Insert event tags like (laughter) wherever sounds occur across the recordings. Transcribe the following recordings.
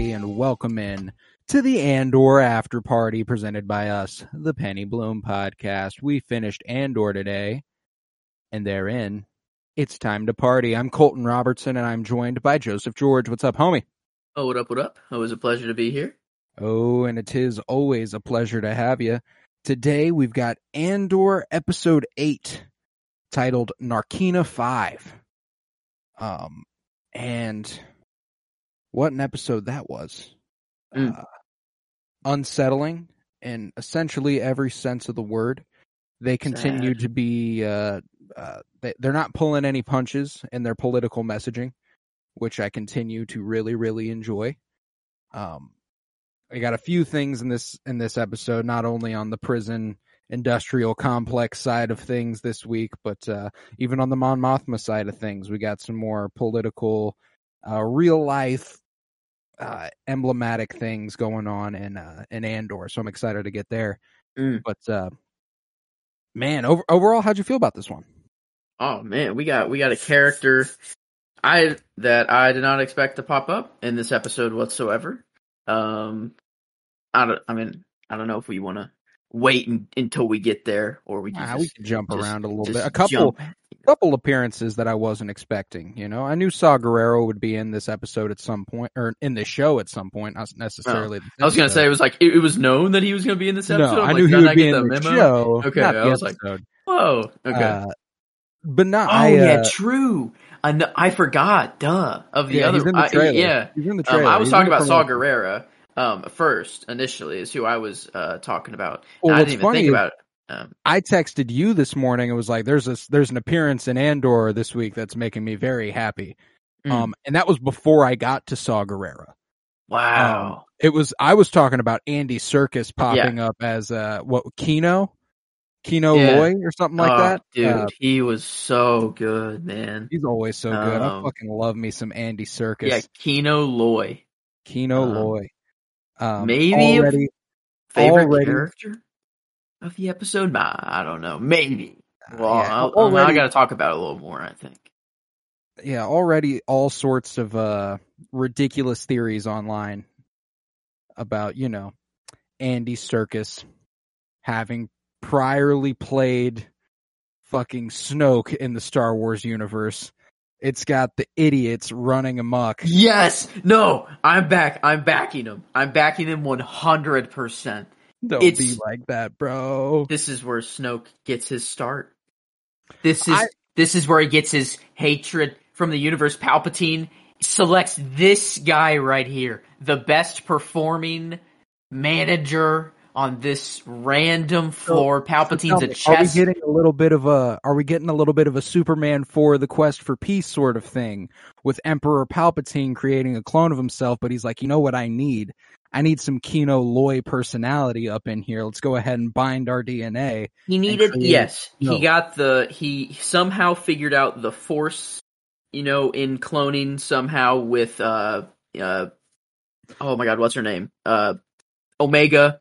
everybody, and welcome in to the Andor After Party presented by us, the Penny Bloom Podcast. We finished Andor today, and therein, it's time to party. I'm Colton Robertson, and I'm joined by Joseph George. What's up, homie? Oh, what up, what up? Always a pleasure to be here. Oh, and it is always a pleasure to have you. Today, we've got Andor Episode 8, titled Narkina 5. Um, and what an episode that was. Mm. Uh, unsettling in essentially every sense of the word. They continue Sad. to be, uh, uh, they, they're not pulling any punches in their political messaging, which I continue to really, really enjoy. Um, I got a few things in this, in this episode, not only on the prison industrial complex side of things this week, but, uh, even on the Mon Mothma side of things, we got some more political, uh, real life, uh, emblematic things going on in, uh, in Andor. So I'm excited to get there. Mm. But, uh, man, over, overall, how'd you feel about this one? Oh man, we got we got a character I that I did not expect to pop up in this episode whatsoever. Um, I don't. I mean, I don't know if we want to wait in, until we get there, or we can Ah, just, we can jump just- around a little bit. A couple, jump. couple appearances that I wasn't expecting. You know, I knew Saw Gerrera would be in this episode at some point, or in the show at some point, not necessarily. this I was gonna episode. say it was like it, it was known that he was gonna be in this episode. no, I'm I like, knew he did I would be get in the memo? show. Okay, I was like, episode. Whoa. Okay. Uh, but not. oh I, yeah, uh, true. I know, I forgot. Duh. Of the yeah, other. he's in the I- yeah. he's in the Um. I was He's talking about Saw promotion. Um, first, initially, is who I was uh, talking about. Well, I didn't even funny think about it. Um, I texted you this morning. It was like, "There's a there's an appearance in Andor this week that's making me very happy." Mm. Um, and that was before I got to Saw Gerrera. wow. It was I was talking about Andy Serkis popping up as uh what Kino, Kino Yeah. Loy or something like oh, that. dude, Uh, he was so good, man. he's always so good. I Um, fucking love me some Andy Serkis. Yeah, Kino Loy. Kino um, Loy. Um, maybe already. Favorite Already- character of the episode? Nah, I don't know. Maybe. Well, yeah, I'll, I already- got to talk about it a little more. I think. yeah, already all sorts of uh ridiculous theories online about, you know, Andy Serkis having priorly played fucking Snoke in the Star Wars universe. It's got the idiots running amok. Yes. No. I'm back. I'm backing him. I'm backing him 100. percent Don't It's- be like that, bro. This is where Snoke gets his start. This is I- this is where he gets his hatred from the universe. Palpatine selects this guy right here, the best performing manager on this random floor. Palpatine's Tell a me, chess. Are we getting a little bit of a are we getting a little bit of a Superman for the quest for peace sort of thing with Emperor Palpatine creating a clone of himself, but he's like, you know what I need? I need some Kino Loy personality up in here. Let's go ahead and bind our DNA. He needed create- yes. no. He got the he somehow figured out the force, you know, in cloning somehow with uh uh oh my god, what's her name? Uh Omega.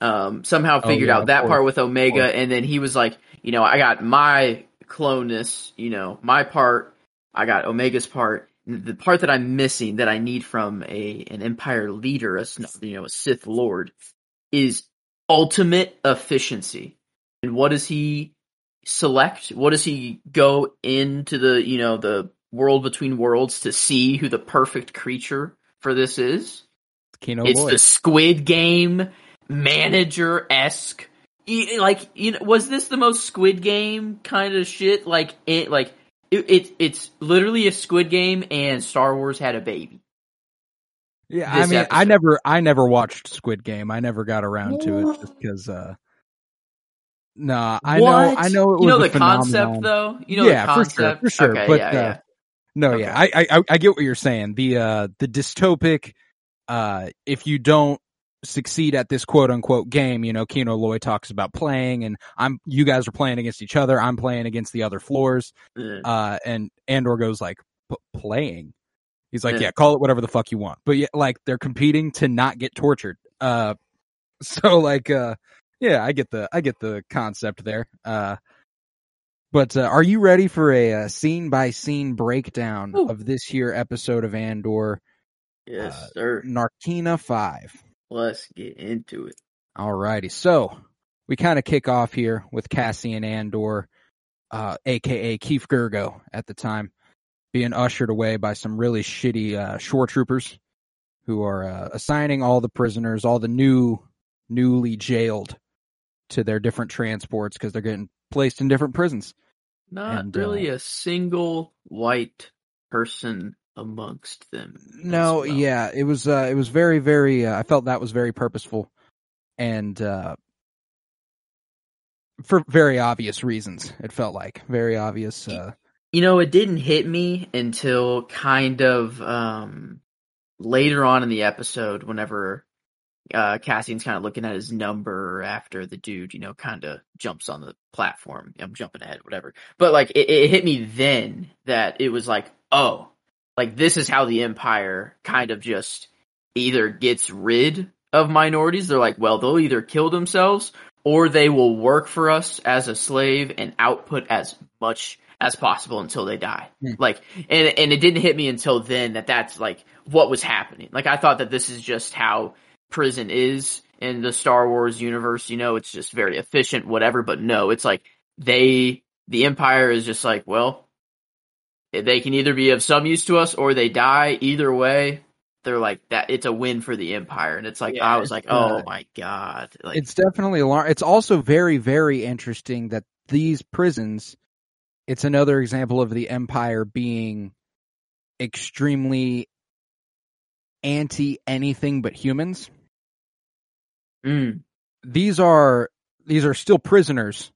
Um somehow Oh, figured yeah, out that course, part with Omega and then he was like, you know, I got my cloneness, you know, my part, I got Omega's part. The part that I'm missing that I need from a an empire leader, a you know, a Sith Lord, is ultimate efficiency. And what does he select? What does he go into the, you know, the world between worlds to see who the perfect creature for this is? Kino it's Loy. the Squid Game manager esque. Like, you know, was this the most Squid Game kind of shit? Like, it, like it, it, it's literally a Squid Game, and Star Wars had a baby. Yeah, I mean, I never, I never watched Squid Game. I never got around to it just because. uh Nah, I know, I know it you know the a concept though. You know yeah, the concept for sure, for sure. Okay, but yeah, uh, yeah. no, Okay. yeah, I, I, I- I get what you're saying. The, uh, the dystopic, uh, if you don't succeed at this quote unquote game, you know, Kino Loy talks about playing, and I'm, you guys are playing against each other. I'm playing against the other floors. Yeah. Uh, and Andor goes like, playing. He's like, Yeah. yeah, call it whatever the fuck you want. But yeah, like they're competing to not get tortured. Uh, (laughs) so like, uh, yeah, I get the, I get the concept there. Uh, but uh, are you ready for a, uh scene by scene breakdown Ooh. of this here episode of Andor, yes, uh, sir. Narkina Five? Let's get into it. Alrighty, so we kind of kick off here with Cassian Andor, uh, aka Keith Girgo at the time, being ushered away by some really shitty uh, shore troopers who are uh, assigning all the prisoners, all the new, newly jailed, to their different transports because they're getting placed in different prisons. Not And, really a single white person amongst them. No, well. yeah, it was uh, it was very very. Uh, I felt that was very purposeful, and uh, for very obvious reasons. It felt like very obvious. Uh, You know, it didn't hit me until kind of um later on in the episode whenever uh Cassian's kind of looking at his number after the dude, you know, kind of jumps on the platform. I'm jumping ahead, whatever. But like it, it hit me then that it was like, oh, like this is how the empire kind of just either gets rid of minorities. They're like, well, they'll either kill themselves or they will work for us as a slave and output as much as possible until they die. Hmm. Like, and and it didn't hit me until then that that's like what was happening. Like, I thought that this is just how prison is in the Star Wars universe. You know, it's just very efficient, whatever. But no, it's like they, the Empire is just like, well, they can either be of some use to us or they die. Either way, they're like that. It's a win for the Empire, and it's like Yeah, I was like, uh, oh my god, like it's definitely alarm. It's also very very interesting that these prisons. It's another example of the empire being extremely anti anything but humans. mm, these are these are still prisoners,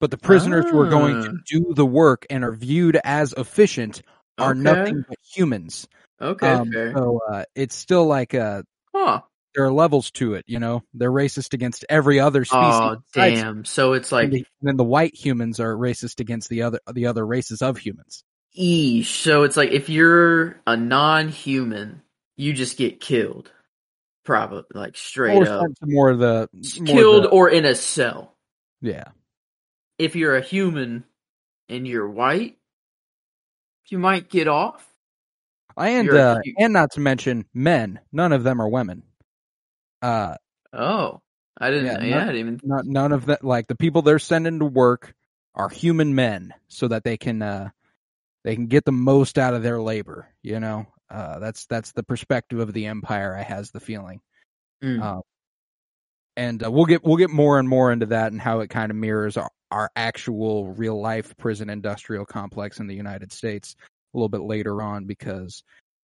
but the prisoners who are going to Ah. do the work and are viewed as efficient are Okay. nothing but humans. okay, Um, fair. so uh, it's still like uh, huh. there are levels to it. You know, they're racist against every other species. Oh damn! So it's like and the- then the white humans are racist against the other the other races of humans. Eesh. So it's like if you're a non-human, you just get killed. Probably like straight Or up. more of the more Killed the- or in a cell. yeah. If you're a human and you're white, you might get off. And uh, and not to mention men. None of them are women. Uh, Oh. I didn't Yeah, yeah, no- I didn't even not none of that like the people they're sending to work are human men so that they can uh they can get the most out of their labor you know uh that's that's the perspective of the empire i has the feeling Mm. uh, and uh, we'll get we'll get more and more into that and how it kind of mirrors our, our actual real life prison industrial complex in the united states a little bit later on because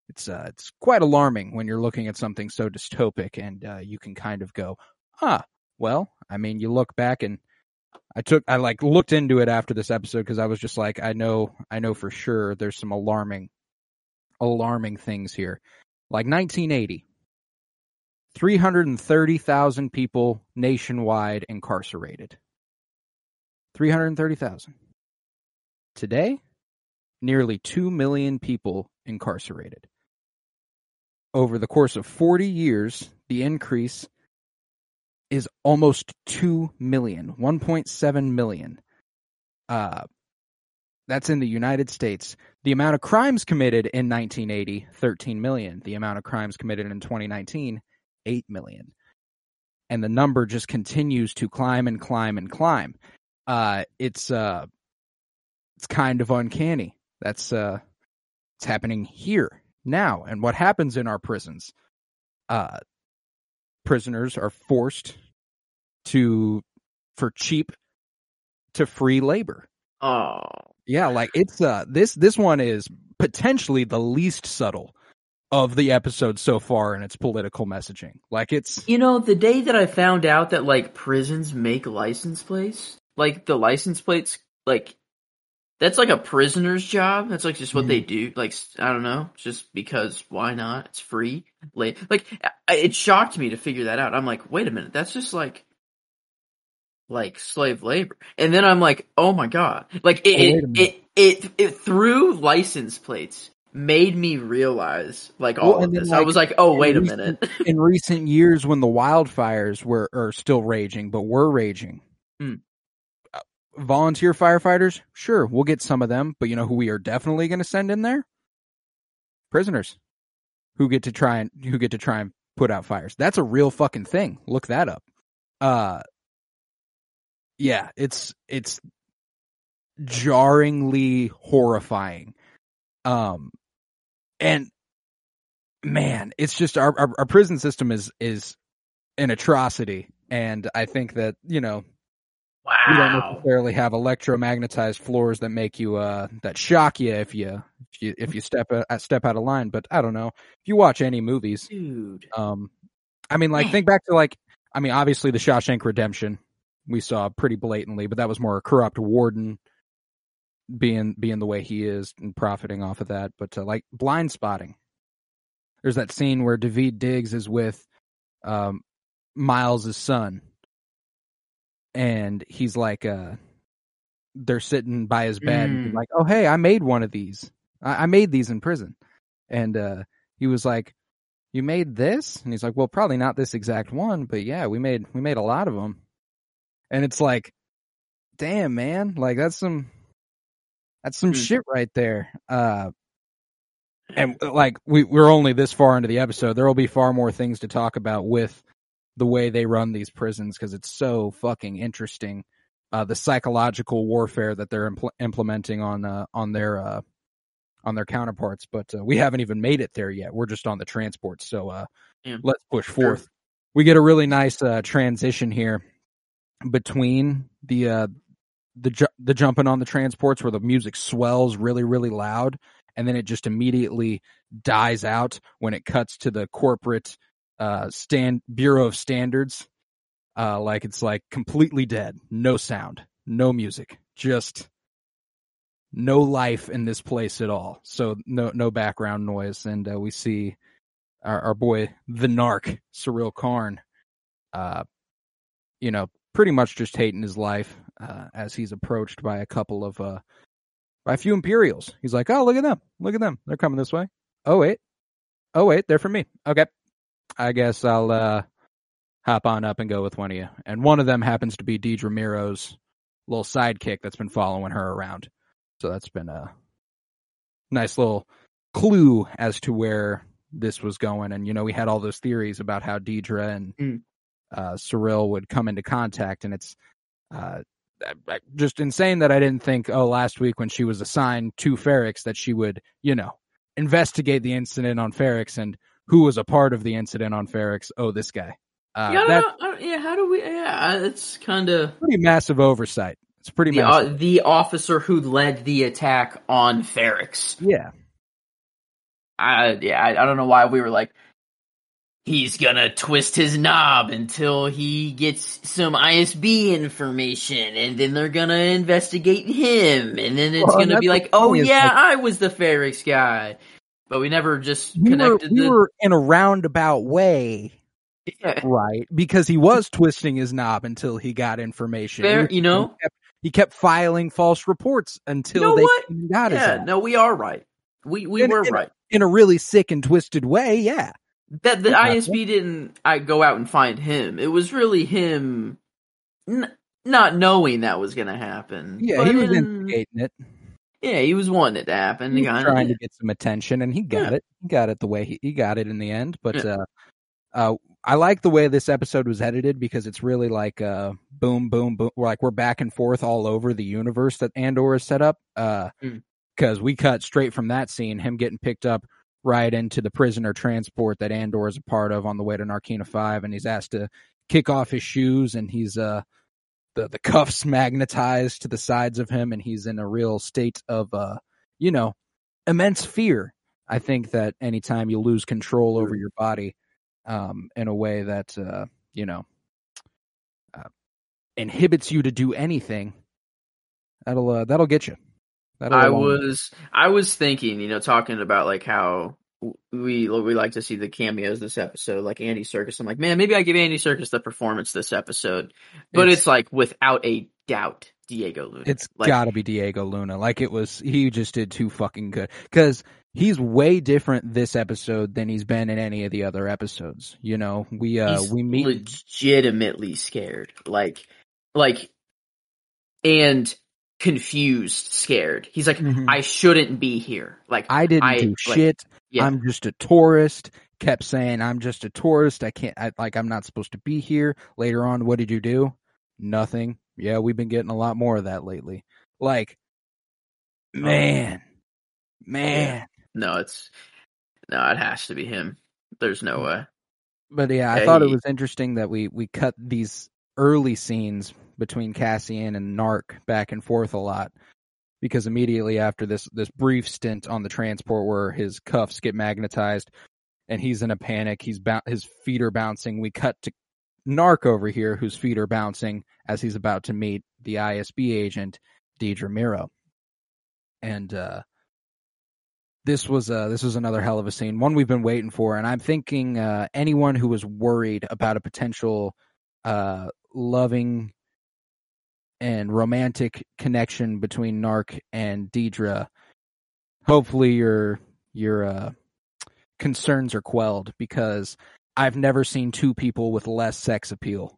it's uh it's quite alarming when you're looking at something so dystopic and uh, you can kind of go ah well i mean you look back and i took i like looked into it after this episode because i was just like i know i know for sure there's some alarming alarming things here. Like 1980 330,000 people nationwide incarcerated. 330,000 today nearly 2 million people incarcerated. Over the course of 40 years the increase is almost 2 million 1.7 million. Uh that's in the United States. The amount of crimes committed in 1980 13 million. The amount of crimes committed in 2019 8 million. And the number just continues to climb and climb and climb. Uh it's uh it's kind of uncanny. That's uh it's happening here now. And what happens in our prisons? Uh prisoners are forced to for cheap to free labor. Oh. yeah like it's uh this this one is potentially the least subtle of the episode so far and its political messaging. Like it's You know, the day that I found out that like prisons make license plates, like the license plates, like that's like a prisoner's job. That's like just what they mm-hmm. do. Like I don't know, just because why not? It's free. Like, like it shocked me to figure that out. I'm like, wait a minute, that's just like like slave labor. And then I'm like, oh my god, like Oh, it a it, it it it through license plates made me realize like all Well, of this. I was like, oh wait a recent- minute. (laughs) in recent years when the wildfires were are still raging, but were raging. Uh, Volunteer firefighters, sure, we'll get some of them, but you know who we are definitely going to send in there? Prisoners, who get to try and who get to try and put out fires. That's a real fucking thing. Look that up. Uh, yeah, it's it's jarringly horrifying. Um, and man, it's just our, our our prison system is is an atrocity, and I think that you know Wow. we don't necessarily have electromagnetized floors that make you uh that shock you if you if you if you step a, step out of line. But I don't know if you watch any movies, Dude. um, I mean, like Man. think back to like I mean, obviously the Shawshank Redemption we saw pretty blatantly, but that was more a corrupt warden being being the way he is and profiting off of that. But uh, like Blindspotting, there's that scene where David Diggs is with um, Miles' son, and he's like, uh, they're sitting by his bed, and he's Mm. like, "Oh, hey, I made one of these. I, I made these in prison," and uh, he was like, "You made this?" And he's like, "Well, probably not this exact one, but yeah, we made we made a lot of them." And it's like, damn, man, like that's some that's some Hmm. shit right there. Uh, and like we we're only this far into the episode. There will be far more things to talk about with the way they run these prisons because it's so fucking interesting. Uh, the psychological warfare that they're impl- implementing on uh, on their uh, on their counterparts, but uh, we haven't even made it there yet. We're just on the transport, so uh, Yeah. let's push forth. We get a really nice uh, transition here between the uh, the ju- the jumping on the transports where the music swells really really loud, and then it just immediately dies out when it cuts to the corporate uh, stand Bureau of Standards. Uh, like it's like completely dead, no sound, no music, just no life in this place at all. So no no background noise, and uh, we see our, our boy the narc Syril Karn, uh, you know, pretty much just hating his life uh, as he's approached by a couple of uh, by a few Imperials. He's like, "Oh, look at them! Look at them! They're coming this way. Oh wait, oh wait, they're for me. Okay, I guess I'll uh, hop on up and go with one of you." And one of them happens to be Dedra Meero's little sidekick that's been following her around. So that's been a nice little clue as to where this was going. And you know, we had all those theories about how Dedra and Mm. uh, Syril would come into contact, and it's uh, just insane that I didn't think, oh, last week when she was assigned to Ferrix, that she would, you know, investigate the incident on Ferrix and who was a part of the incident on Ferrix. Oh, this guy. Uh, yeah, I don't I don't- yeah, how do we? Yeah, it's kind of pretty massive oversight. It's pretty the massive. uh, the officer who led the attack on Ferrix. yeah. I yeah, I, I don't know why we were like, he's gonna twist his knob until he gets some ISB information, and then they're gonna investigate him, and then it's Well, gonna be like, oh yeah, like- I was the Ferrix guy, but we never just We were, connected we the. were in a roundabout way, yeah. right? Because he was twisting his knob until he got information. Fair, He you know? he kept, he kept filing false reports until You know they what? got Yeah, no, we are right. We we In- were in- right. in a really sick and twisted way. Yeah, That the. ISB didn't I go out and find him. It was really him n- not knowing that was going to happen. yeah, But he was in- instigating it. Yeah, he was wanting it to happen. He He was trying to get some attention, and he got Yeah. it. He got it the way he, he got it in the end. But Yeah. uh, uh, I like the way this episode was edited because it's really like uh, boom, boom, boom. We're like we're back and forth all over the universe that Andor has set up. Uh, Mm. because we cut straight from that scene, him getting picked up right into the prisoner transport that Andor is a part of on the way to Narkina Five, and he's asked to kick off his shoes, and he's uh the the cuffs (laughs) magnetized to the sides of him, and he's in a real state of uh you know immense fear I think that anytime you lose control over your body, um, in a way that uh, you know uh, inhibits you to do anything, that'll uh, that'll get you. I was I was thinking, you know, talking about like how we we like to see the cameos this episode, like Andy Serkis. I'm like, man, maybe I give Andy Serkis the performance this episode, but it's, like without a doubt Diego Luna. It's like, got to be Diego Luna. Like it was, he just did too fucking good. Because he's way different this episode than he's been in any of the other episodes. You know, we uh he's we meet. legitimately scared, like like and confused, scared. He's like, Mhm. I shouldn't be here. Like I didn't I- do like, shit. yeah. I'm just a tourist. Kept saying I'm just a tourist. I can't. I, like I'm not supposed to be here. Later on, what did you do? Nothing. Yeah, we've been getting a lot more of that lately. Like, man, man. no, it's no, it has to be him. There's no way. But yeah, I thought it was interesting that we we cut these early scenes between Cassian and Nark back and forth a lot because immediately after this this brief stint on the transport where his cuffs get magnetized and he's in a panic, he's bou- his feet are bouncing. We cut to Nark over here whose feet are bouncing as he's about to meet the ISB agent Dedra Meero. And uh this was uh this was another hell of a scene, one we've been waiting for, and I'm thinking uh anyone who was worried about a potential uh loving and romantic connection between Nark and Dedra, hopefully your your uh concerns are quelled because I've never seen two people with less sex appeal.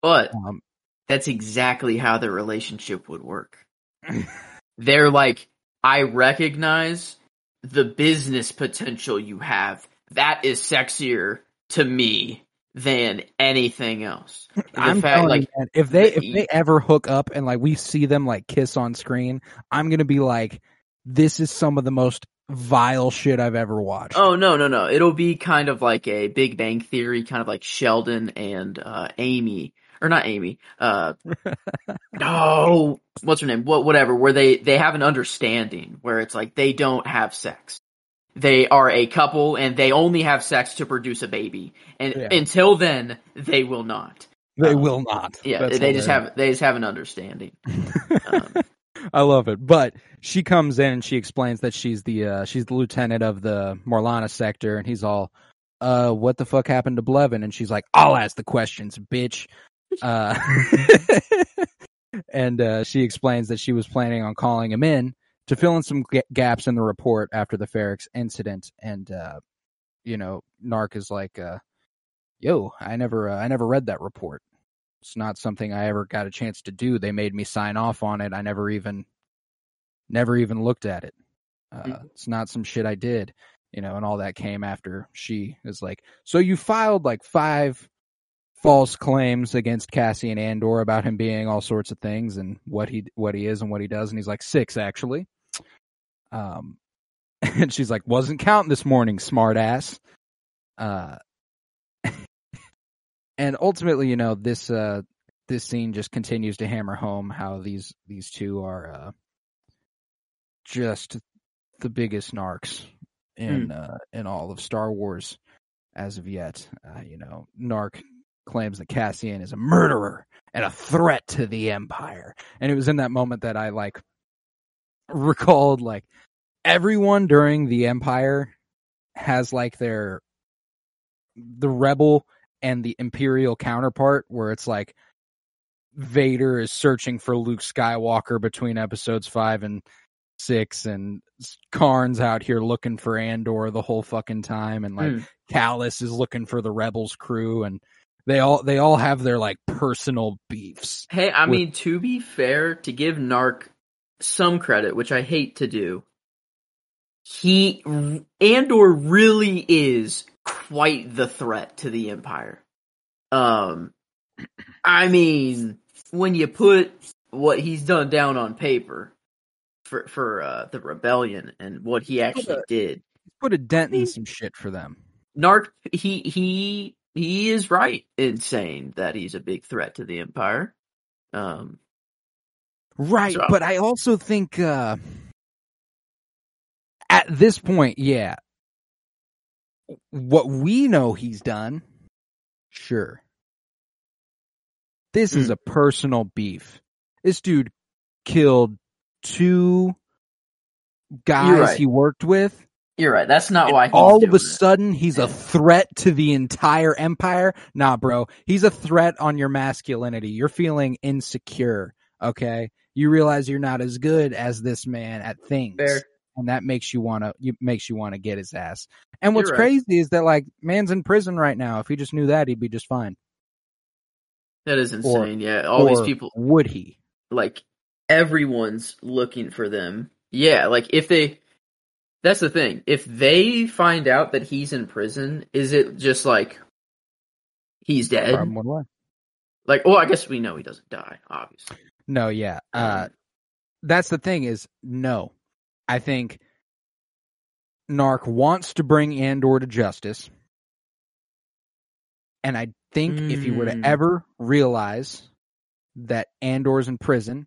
But Um, that's exactly how the relationship would work. (laughs) They're like, I recognize the business potential you have. That is sexier to me than anything else. I'm fact, telling like, you, man, if they the- if they ever hook up and like we see them like kiss on screen, I'm gonna be like, this is some of the most vile shit I've ever watched. oh no, no, no. It'll be kind of like a Big Bang Theory, kind of like Sheldon and uh, Amy, or not Amy. Uh, (laughs) no, what's her name? What, whatever. Where they they have an understanding where it's like they don't have sex. They are a couple and they only have sex to produce a baby, and Yeah. until then, they will not. they um, will not. Yeah, That's they just have they just have an understanding. Um, (laughs) I love it. But she comes in and she explains that she's the uh she's the lieutenant of the Morlana sector and he's all uh what the fuck happened to Blevin and she's like I'll ask the questions, bitch. (laughs) Uh (laughs) and uh she explains that she was planning on calling him in to fill in some ga- gaps in the report after the Ferrix incident and uh you know Narc is like uh yo, I never uh, I never read that report it's not something I ever got a chance to do. They made me sign off on it. I never even, never even looked at it. Uh, Mhm. It's not some shit I did, you know, and all that came after she is like, so you filed like five false claims against Cassian Andor about him being all sorts of things and what he, what he is and what he does. And he's like six actually. Um, (laughs) and she's like, wasn't counting this morning, smart ass. Uh, (laughs) and ultimately, you know, this uh this scene just continues to hammer home how these these two are uh just the biggest narcs in uh in all of Star Wars as of yet. Uh, you know, Narc claims that Cassian is a murderer and a threat to the Empire. And it was in that moment that I like recalled like everyone during the Empire has like their the rebel and the imperial counterpart where it's like Vader is searching for Luke Skywalker between episodes 5 and 6 and Karn's out here looking for Andor the whole fucking time and like Hmm. Kallus is looking for the rebels crew and they all they all have their like personal beefs. Hey, I with- mean, to be fair, to give Narc some credit, which I hate to do, he Andor really is quite the threat to the Empire. Um, I mean, when you put what he's done down on paper for for uh, the rebellion and what he actually Okay. did, Put a dent in mean- some shit for them. Narc he he he is right in saying that he's a big threat to the Empire. Um, Right, So- but I also think uh At this point, yeah. What we know he's done, sure. This is Mm. a personal beef. This dude killed two guys right. he worked with. You're right. That's not And why. He's all of a it. sudden he's a threat to the entire empire. Nah, bro. He's a threat on your masculinity. You're feeling insecure. Okay. You realize you're not as good as this man at things. Fair. And that makes you wanna, you makes you wanna get his ass. And what's right. crazy is that like, man's in prison right now. If he just knew that, he'd be just fine. That is Or- insane. yeah, all these people, Would he? like everyone's looking for them. Yeah, like if they. That's the thing. If they find out that he's in prison, is it just like he's dead? Like, well, I guess we know he doesn't die, obviously. No, yeah. Uh, Um, that's the thing is no. I think Narc wants to bring Andor to justice. And I think if he were to Mm. ever realize that Andor's in prison,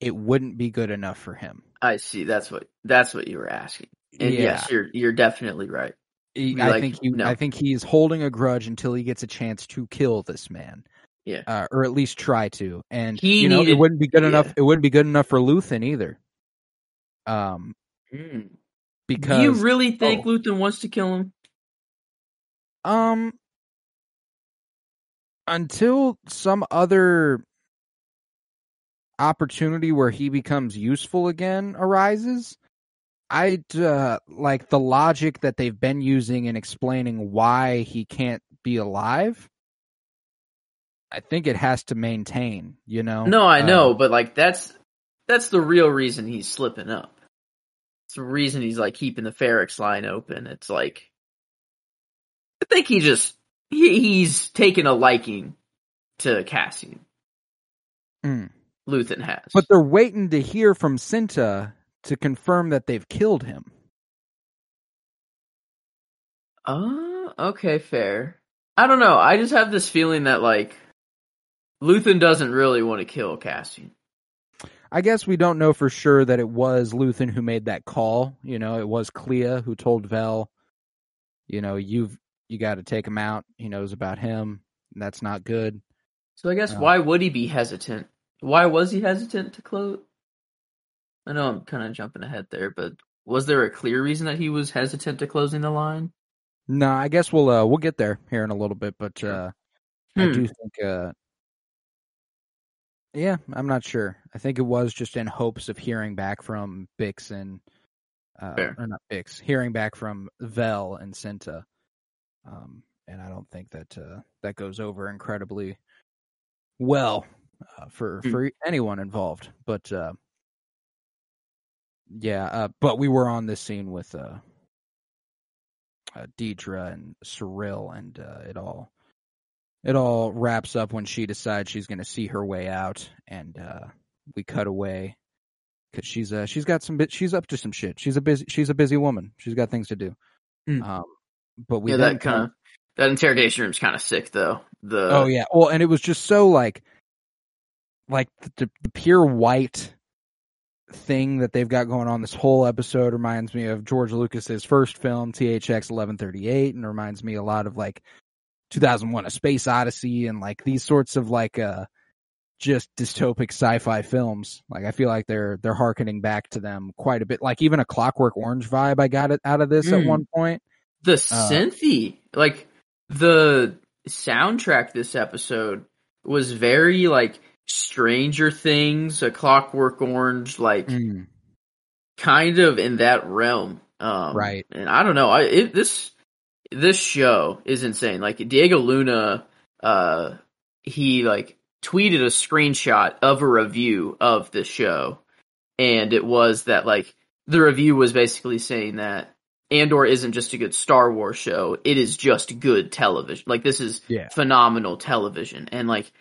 it wouldn't be good enough for him. I see. That's what that's what you were asking. And Yeah. yes, you're you're definitely right. He- I like, think he, no. I think he's holding a grudge until he gets a chance to kill this man. Yeah. Uh, or at least try to. And He you know, it wouldn't be good enough. It wouldn't be good enough for Luthen either. Um, Mm. because Do you really think oh. Luthen wants to kill him? Um, until some other opportunity where he becomes useful again arises, I'd uh, like the logic that they've been using in explaining why he can't be alive. I think it has to maintain, you know. No, I know, but like that's that's the real reason he's slipping up. It's the reason he's like keeping the Ferrix line open. It's like I think he just he, he's taken a liking to Cassian. Mm. Luthen has. But they're waiting to hear from Cinta to confirm that they've killed him. Oh, okay, fair. I don't know. I just have this feeling that like Luthen doesn't really want to kill Cassian. I guess we don't know for sure that it was Luthen who made that call. You know, it was Kleya who told Vel, you know, you've you got to take him out. He knows about him. And that's not good. So I guess Oh. why would he be hesitant? Why was he hesitant to close? I know I'm kind of jumping ahead there, but was there a clear reason that he was hesitant to closing the line? No, I guess we'll uh, we'll get there here in a little bit, but uh, I Hmm. do think, uh, yeah, I'm not sure. I think it was just in hopes of hearing back from Bix and, uh, Fair. or not Bix, hearing back from Vel and Cinta. Um, and I don't think that uh, that goes over incredibly well uh, for Hmm. for anyone involved. But uh, yeah, uh, but we were on this scene with uh, uh, Dedra and Syril, and uh, it all it all wraps up when she decides she's going to see her way out, and uh, we cut away because she's uh she's got some bit she's up to some shit. She's a busy she's a busy woman. She's got things to do. Mm. Um, but we yeah, that kind of that interrogation room's kind of sick though. The Oh yeah. Well, and it was just so like, like the, the pure white thing that they've got going on. This whole episode reminds me of George Lucas's first film, THX 1138, and reminds me a lot of like 2001: A Space Odyssey, and like these sorts of like uh just dystopic sci-fi films. Like I feel like they're they're harkening back to them quite a bit. Like even a Clockwork Orange vibe I got it out of this at Mm. one point. the Uh, synthy, like the soundtrack this episode was very like Stranger Things, a Clockwork Orange, like Mm, kind of in that realm. Um, Right. And I don't know. I it, this this show is insane. Like Diego Luna, uh, he like tweeted a screenshot of a review of the show, and it was that like the review was basically saying that Andor isn't just a good Star Wars show; it is just good television. Like this is Yeah. phenomenal television, and like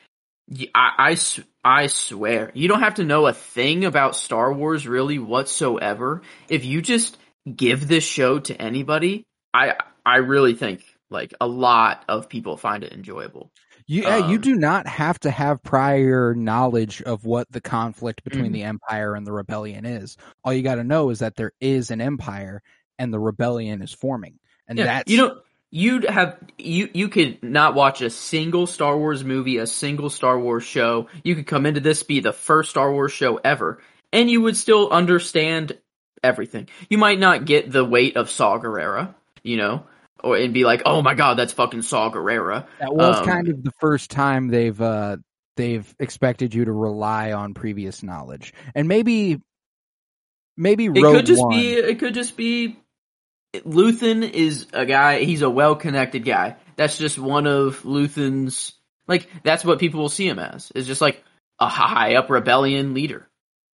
I, I I swear, you don't have to know a thing about Star Wars really whatsoever. If you just give this show to anybody, I I really think like a lot of people find it enjoyable. You, yeah, you Um, do not have to have prior knowledge of what the conflict between Mhm. the Empire and the Rebellion is. All you got to know is that there is an Empire and the Rebellion is forming, and Yeah, that's you know you'd have you you could not watch a single Star Wars movie, a single Star Wars show. You could come into this be the first Star Wars show ever, and you would still understand everything. You might not get the weight of Saw Gerrera, you know, or and be like, "Oh my god, that's fucking Saw Gerrera." that was um, kind of the first time they've uh, they've expected you to rely on previous knowledge, and maybe maybe It could just One. be. It could just be. Luthen is a guy. He's a well-connected guy. That's just one of Luthen's. Like that's what people will see him as. Is just like a high-up rebellion leader.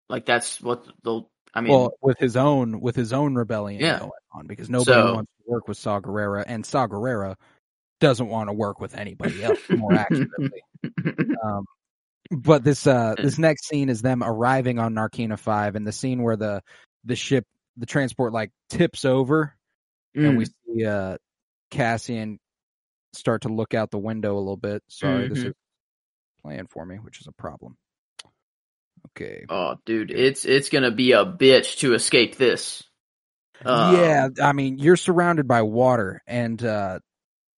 Like that's what they'll. I mean, well, with his own with his own rebellion Yeah. going on because nobody So- wants to work with Saw Gerrera, and Saw Gerrera doesn't want to work with anybody else. (laughs) More accurately, um, but this uh this next scene is them arriving on Narkina Five, and the scene where the the ship, the transport, like tips over, and we Mm. see uh Cassian start to look out the window a little bit. Sorry, this Mhm. is playing for me, which is a problem. Okay. oh, dude, it's it's gonna be a bitch to escape this. Um, yeah, I mean, you're surrounded by water, and uh,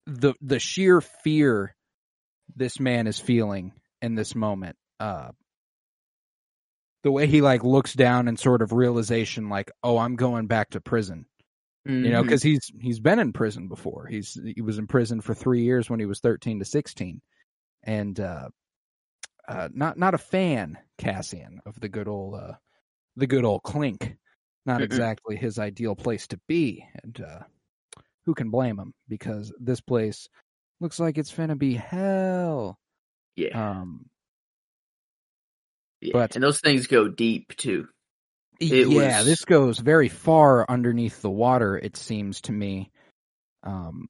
the the sheer fear this man is feeling in this moment. Uh, the way he like looks down and sort of realization, like, oh, I'm going back to prison. You know, because he's he's been in prison before. He's he was in prison for three years when he was 13 to 16, and uh, uh, not not a fan, Cassian, of the good old uh, the good old clink. Not exactly his ideal place to be, and uh, who can blame him? Because this place looks like it's gonna be hell. yeah, Um, yeah. but- and those things go deep too. It yeah, was- this goes very far underneath the water. It seems to me. Um,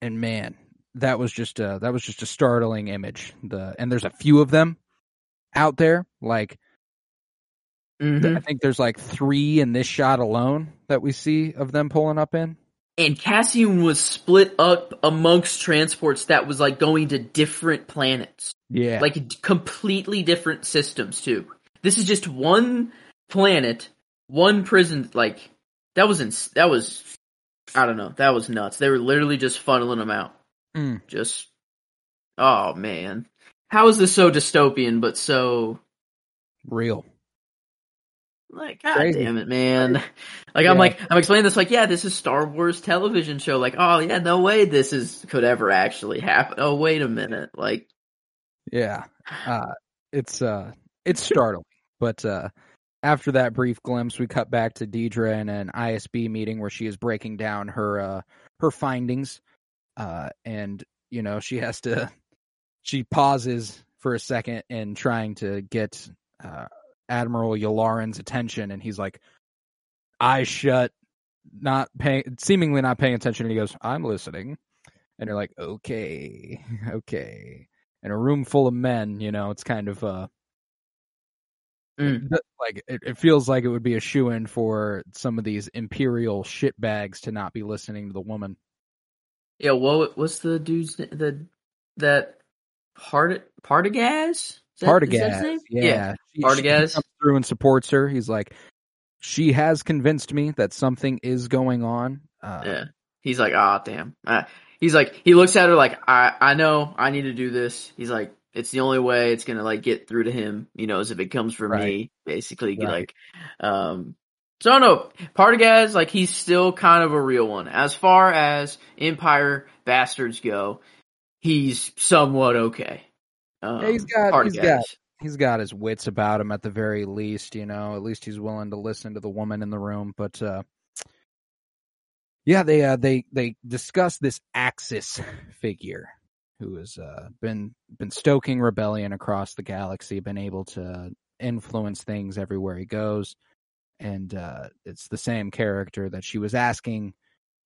and man, that was just a that was just a startling image. The and there's a few of them out there. Like Mhm. I think there's like three in this shot alone that we see of them pulling up in. And Cassian was split up amongst transports that was like going to different planets. Yeah, Like completely different systems too. This is just one planet, one prison like that was ins- that was I don't know, that was nuts. They were literally just funneling them out. Mm. Just Oh man. How is this so dystopian but so real. Like, god Crazy. damn it, man. (laughs) Like, Yeah. I'm like, I'm explaining this like, yeah, this is Star Wars television show. Like, oh yeah, no way this is, could ever actually happen. Oh, wait a minute. Like, Yeah, uh, it's uh, it's startling. But uh, after that brief glimpse, we cut back to Dedra in an ISB meeting where she is breaking down her uh, her findings, uh, and you know she has to (laughs) she pauses for a second in trying to get uh, Admiral Yularen's attention, and he's like, eyes shut, not paying, seemingly not paying attention. And he goes, "I'm listening," and you're like, "Okay, (laughs) okay." In a room full of men, you know, it's kind of uh, Mm. th- like it, it feels like it would be a shoe in for some of these imperial shitbags to not be listening to the woman. yeah, what, what's the dude's, the, that, Part, Partagaz? Is that- is that his Partagaz, name? yeah, She- she Partagaz. comes through and supports her. He's like, she has convinced me that something is going on. Uh, Yeah. He's like, ah, damn. Uh, he's like, he looks at her like, I, I know I need to do this. He's like, it's the only way it's gonna like get through to him, you know, is if it comes from Right. me, basically. Right. Like, um, so I don't know. Partagaz, like, he's still kind of a real one. As far as Empire bastards go, he's somewhat okay. Um, Yeah, he's got- he's Partagaz. got- he's got his wits about him at the very least, you know. At least he's willing to listen to the woman in the room. But uh yeah, they uh they they discuss this Axis figure who has uh been been stoking rebellion across the galaxy, been able to influence things everywhere he goes. And uh it's the same character that she was asking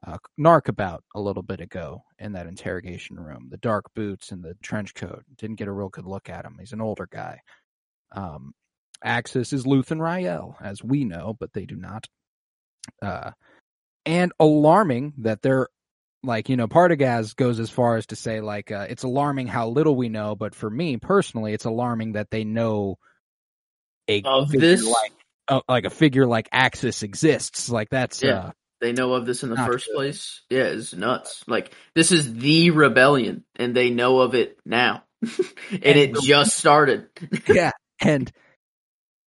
uh, Narc about a little bit ago in that interrogation room. The dark boots and the trench coat. Didn't get a real good look at him. He's an older guy. Um, Axis is Luthen Rael, as we know, but they do not. Uh, and alarming that there like you know, Partagaz goes as far as to say like uh, it's alarming how little we know, but for me personally, it's alarming that they know a Of figure this, like uh, like a figure like Axis exists. Like that's Yeah. uh, they know of this in the first good. place. Yeah, it's nuts. Like this is the rebellion, and they know of it now, (laughs) and it just started. (laughs) yeah, and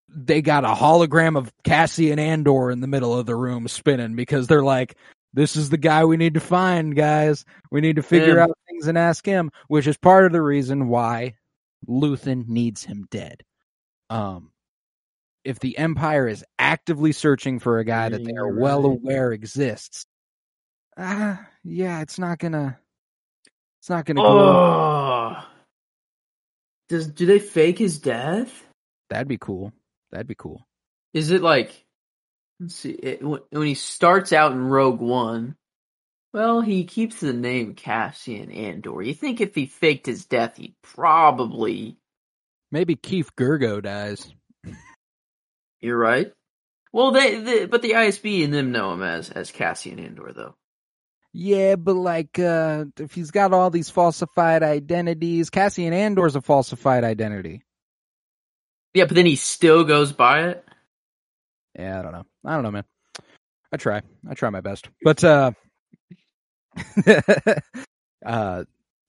they got a hologram of Cassian and Andor in the middle of the room spinning because they're like, "This is the guy we need to find, guys. We need to figure Him. out things and ask him." Which is part of the reason why Luthen needs him dead. Um, if the Empire is actively searching for a guy that they You're are well aware exists, ah, yeah, it's not gonna, it's not gonna go. Oh, does do they fake his death? That'd be cool. That'd be cool. Is it like, let's see, it, when he starts out in Rogue One, well, he keeps the name Cassian Andor. You think if he faked his death, he'd probably, Maybe Keef Girgo dies. you're right. Well, they, they but the ISB and them know him as as Cassian Andor, though. Yeah, but like, uh, if he's got all these falsified identities, Cassian Andor's a falsified identity. Yeah, but then he still goes by it. Yeah, I don't know. I don't know, man. I try. I try my best. But, uh, (laughs) uh,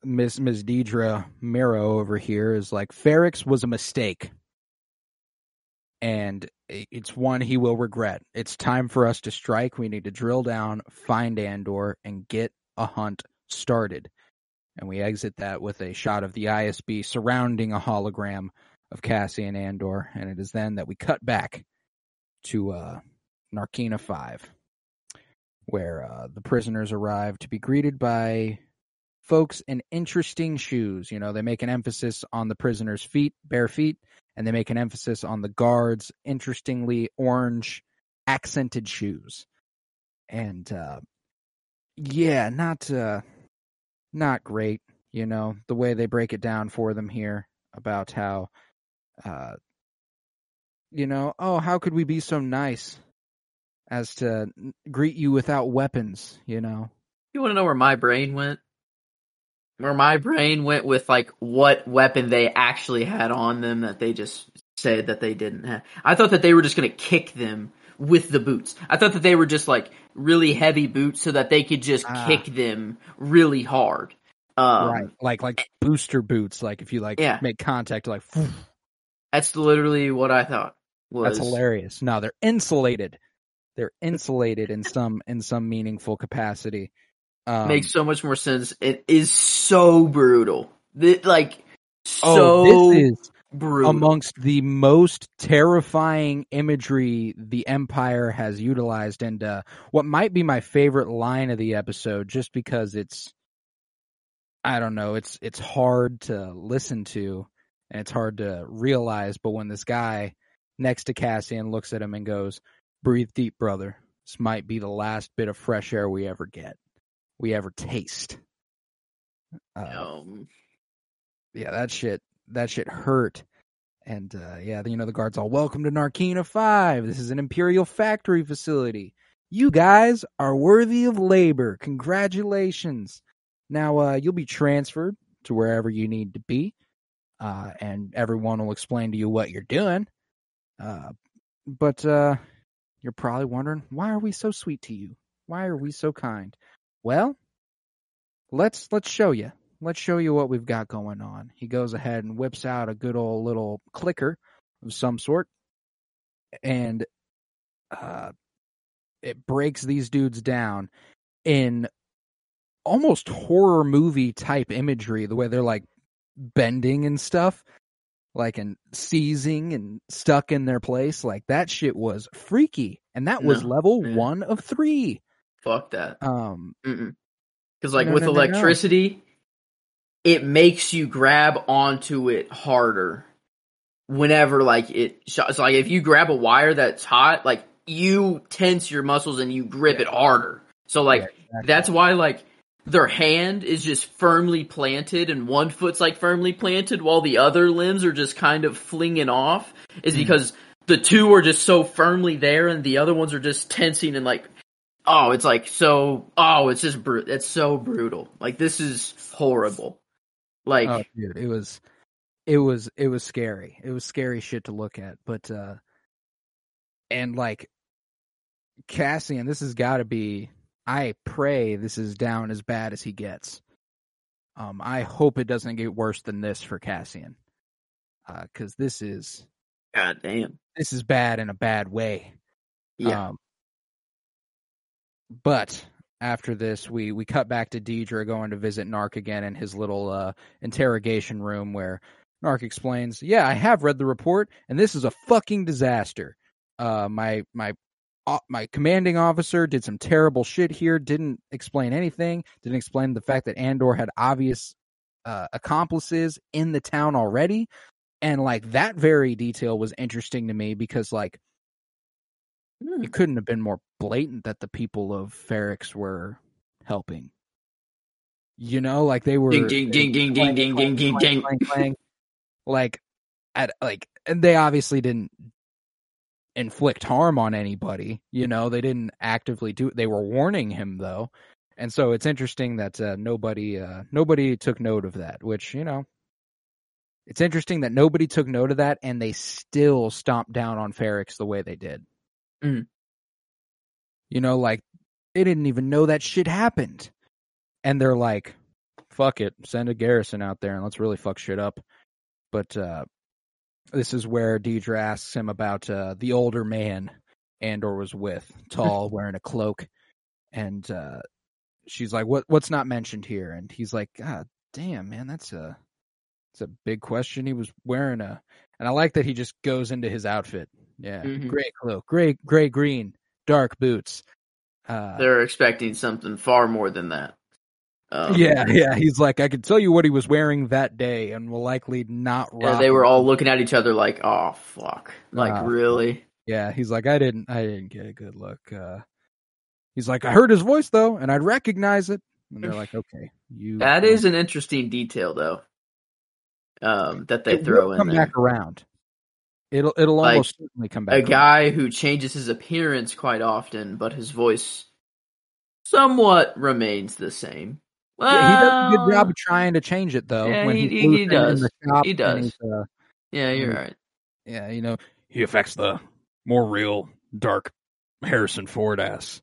Miss, Miss Dedra Meero over here is like, Ferrix was a mistake. And it's one he will regret. It's time for us to strike. We need to drill down, find Andor, and get a hunt started. And we exit that with a shot of the ISB surrounding a hologram of Cassian Andor. And it is then that we cut back to uh, Narkina 5, where uh, the prisoners arrive to be greeted by folks in interesting shoes. You know, they make an emphasis on the prisoners' feet, bare feet, and they make an emphasis on the guards' interestingly orange accented shoes. And uh, yeah, not uh, not great. You know, the way they break it down for them here about how uh, you know, oh, how could we be so nice as to greet you without weapons, you know? You want to know where my brain went? Where my brain went with like what weapon they actually had on them that they just said that they didn't have. I thought that they were just going to kick them with the boots. I thought that they were just like really heavy boots so that they could just Ah. kick them really hard. Um, right. Like like booster boots, like if you like Yeah. make contact like (laughs) That's literally what I thought. Was. that's hilarious. No, they're insulated. They're insulated in some in some meaningful capacity. Um, Makes so much more sense. It is so brutal. Th- like so oh, this is brutal. amongst the most terrifying imagery the empire has utilized and uh, what might be my favorite line of the episode just because it's i don't know it's it's hard to listen to and it's hard to realize but when this guy next to cassian looks at him and goes breathe deep brother this might be the last bit of fresh air we ever get we ever taste uh, um, yeah, that shit, that shit hurt. And uh, yeah, you know the guards all welcome to Narkina Five. This is an Imperial factory facility. You guys are worthy of labor. Congratulations. Now uh, you'll be transferred to wherever you need to be, uh, and everyone will explain to you what you're doing. Uh, but uh, you're probably wondering why are we so sweet to you? Why are we so kind? Well, let's let's show you let's show you what we've got going on. He goes ahead and whips out a good old little clicker of some sort, and uh, it breaks these dudes down in almost horror movie type imagery. The way they're like bending and stuff, like and seizing and stuck in their place. Like that shit was freaky, and that was level man. one of three. fuck that. Um, Because like No, with no, no, no. electricity, it makes you grab onto it harder. Whenever like it, so like if you grab a wire that's hot, like you tense your muscles and you grip it harder. So like Yeah, exactly. that's why like their hand is just firmly planted and one foot's like firmly planted while the other limbs are just kind of flinging off is Hmm. because the two are just so firmly there and the other ones are just tensing and like oh, it's like so. Oh, it's just brutal. It's so brutal. Like this is horrible. Like oh, dude, it was, it was, it was scary. It was scary shit to look at. But, uh, and like Cassian, this has got to be. I pray this is down as bad as he gets. Um, I hope it doesn't get worse than this for Cassian, because uh, this is, god damn, this is bad in a bad way. Yeah. Um, but after this, we we cut back to Dedra going to visit Nark again in his little uh, interrogation room where Nark explains, "Yeah, I have read the report, and this is a fucking disaster. Uh, my my my commanding officer did some terrible shit here. Didn't explain anything. Didn't explain the fact that Andor had obvious uh, accomplices in the town already, and like that very detail was interesting to me because like." Hmm. It couldn't have been more blatant that the people of Ferrix were helping. You know, like they were Ding, ding, ding, ding, ding, ding, ding, ding, ding. like at like and they obviously didn't inflict harm on anybody you know they didn't actively do it. they were warning him though and so it's interesting that uh, nobody uh, nobody took note of that which you know it's interesting that nobody took note of that and they still stomped down on Ferrix the way they did Mm. you know like they didn't even know that shit happened and they're like fuck it send a garrison out there and let's really fuck shit up but uh this is where Dedra asks him about uh the older man Andor was with, tall, (laughs) wearing a cloak, and uh she's like, "What? What's not mentioned here?" And he's like, "God damn, man, that's a it's a big question." He was wearing a, and I like that he just goes into his outfit. Yeah, Mhm. gray cloak, gray, gray, green, dark boots. Uh, They're expecting something far more than that. Um, yeah, yeah. He's like, I could tell you what he was wearing that day, and will likely not. yeah, they were all looking at each other like, "Oh fuck!" Like Uh, really? Yeah, he's like, I didn't, I didn't get a good look. Uh, he's like, I heard his voice though, and I'd recognize it. And they're like, okay, you. That is an interesting detail, though. Um, that they it throw in come there. back around. It'll, it'll Like, almost certainly come back. A around. guy who changes his appearance quite often, but his voice somewhat remains the same. Yeah, he does a good job of trying to change it though. Yeah, when he- he- he loose in does. He and does. uh, Yeah, you're right. yeah, you know, he affects the more real, dark Harrison Ford ass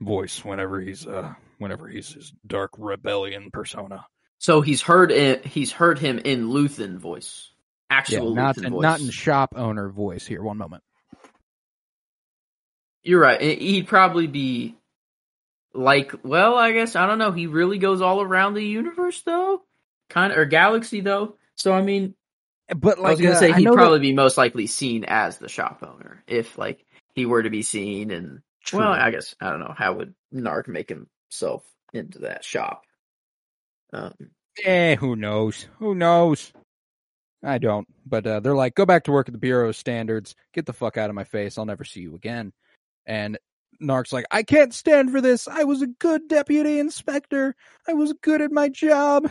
voice whenever he's uh whenever he's his dark rebellion persona. So he's heard it. He's heard him in Luthen voice, Yeah, actual not Luthen in, voice. not in shop owner voice here. One moment. You're right. He'd probably be like, well, I guess I don't know. He really goes all around the universe, though, kind of or galaxy, though. So I mean, But like, I was gonna uh, say he'd know that- probably be most likely seen as the shop owner if like he were to be seen. And True. well, I guess I don't know how would Narc make himself into that shop. Um, Eh, who knows? Who knows? I don't. But uh, they're like, go back to work at the Bureau of Standards. Get the fuck out of my face. I'll never see you again. And Narc's like, I can't stand for this. I was a good deputy inspector. I was good at my job.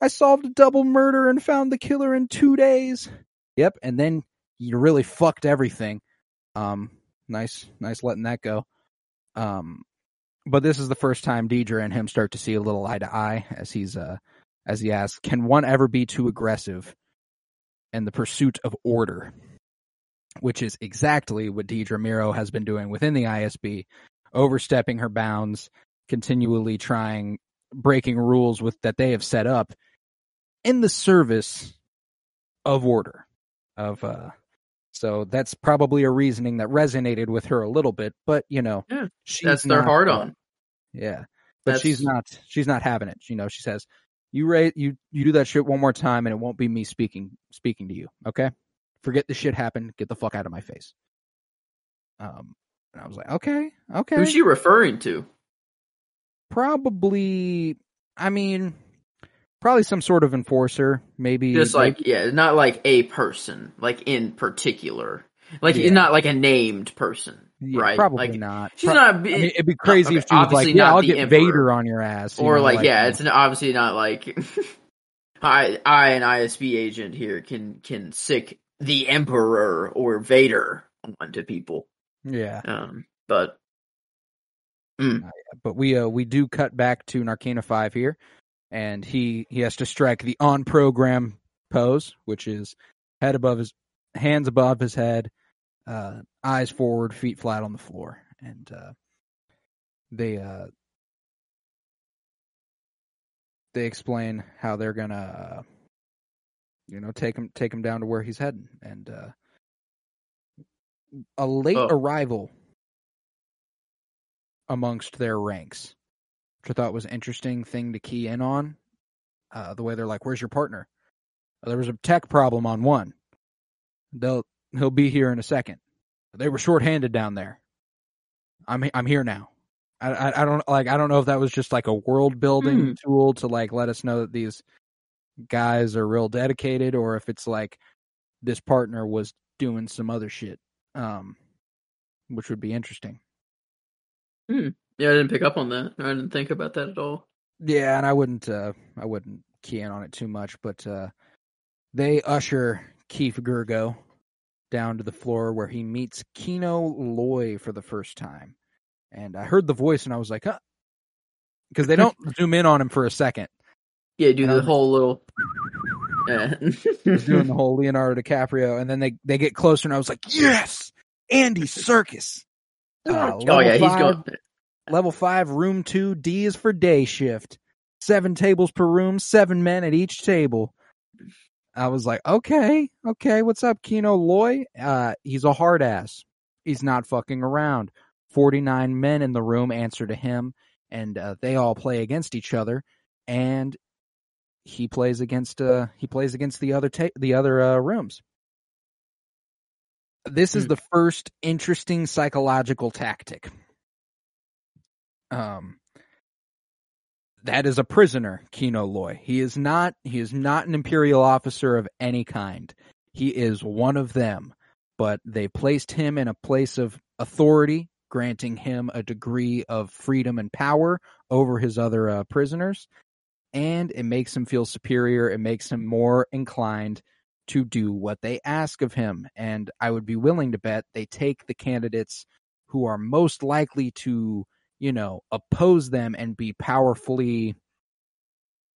I solved a double murder and found the killer in two days. Yep. And then you really fucked everything. Um, nice, nice letting that go. Um, but this is the first time Dedra and him start to see a little eye to eye as he's uh as he asks, can one ever be too aggressive in the pursuit of order? Which is exactly what Dedra Meero has been doing within the ISB, overstepping her bounds, continually trying breaking rules with that they have set up in the service of order. Of uh so that's probably a reasoning that resonated with her a little bit, but you know, Yeah, she's that's their hard uh, on. yeah, but That's- she's not. She's not having it. You know, she says, "You rate you you do that shit one more time, and it won't be me speaking speaking to you. Okay, forget the shit happened. Get the fuck out of my face." Um, and I was like, "Okay, okay." Who's she referring to? Probably. I mean, probably some sort of enforcer. Maybe Just like yeah, not like a person, like in particular, like Yeah. not like a named person, yeah, right? Probably like, not. She's Pro- not. I mean, it'd be crazy okay, if she was like, "Yeah, I'll get Emperor. Vader on your ass," you or know, like, yeah, uh, it's obviously not like (laughs) I I an ISB agent here can can sick the Emperor or Vader onto people. yeah. Um, but Mm. But we uh we do cut back to Narkina Five here, and he he has to strike the on program pose, which is head above his hands above his head, uh, eyes forward, feet flat on the floor, and uh, they uh, they explain how they're gonna, uh, you know, take him take him down to where he's heading, and uh, a late Oh. arrival amongst their ranks, which I thought was an interesting thing to key in on. Uh, the way they're like, "Where's your partner?" There was a tech problem on one. They'll he'll be here in a second. They were shorthanded down there. I'm I'm here now. I, I I don't like I don't know if that was just like a world building Hmm. tool to like let us know that these guys are real dedicated, or if it's like this partner was doing some other shit, um, which would be interesting. Yeah, I didn't pick up on that. I didn't think about that at all. Yeah, and I wouldn't uh I wouldn't key in on it too much, but uh they usher Keef Girgo down to the floor where he meets Kino Loy for the first time. And I heard the voice and I was like, huh. Because they (laughs) don't zoom in on him for a second. Yeah, do the whole little. Yeah. Doing the whole Leonardo DiCaprio, and then they they get closer, and I was like, "Yes, Andy Serkis." Uh, oh level yeah, he's going. Level five, room two. D is for day shift. Seven tables per room, seven men at each table. I was like, okay, okay, what's up, Kino Loy? Uh, he's a hard ass. He's not fucking around. Forty nine men in the room answer to him, and uh, they all play against each other. And he plays against uh he plays against the other ta- the other uh, rooms. This is Hmm. the first interesting psychological tactic. Um that is a prisoner, Kino Loy. He is not he is not an imperial officer of any kind. He is one of them, but they placed him in a place of authority, granting him a degree of freedom and power over his other uh, prisoners and it makes him feel superior. It makes him more inclined to do what they ask of him. And I would be willing to bet they take the candidates who are most likely to, you know, oppose them and be powerfully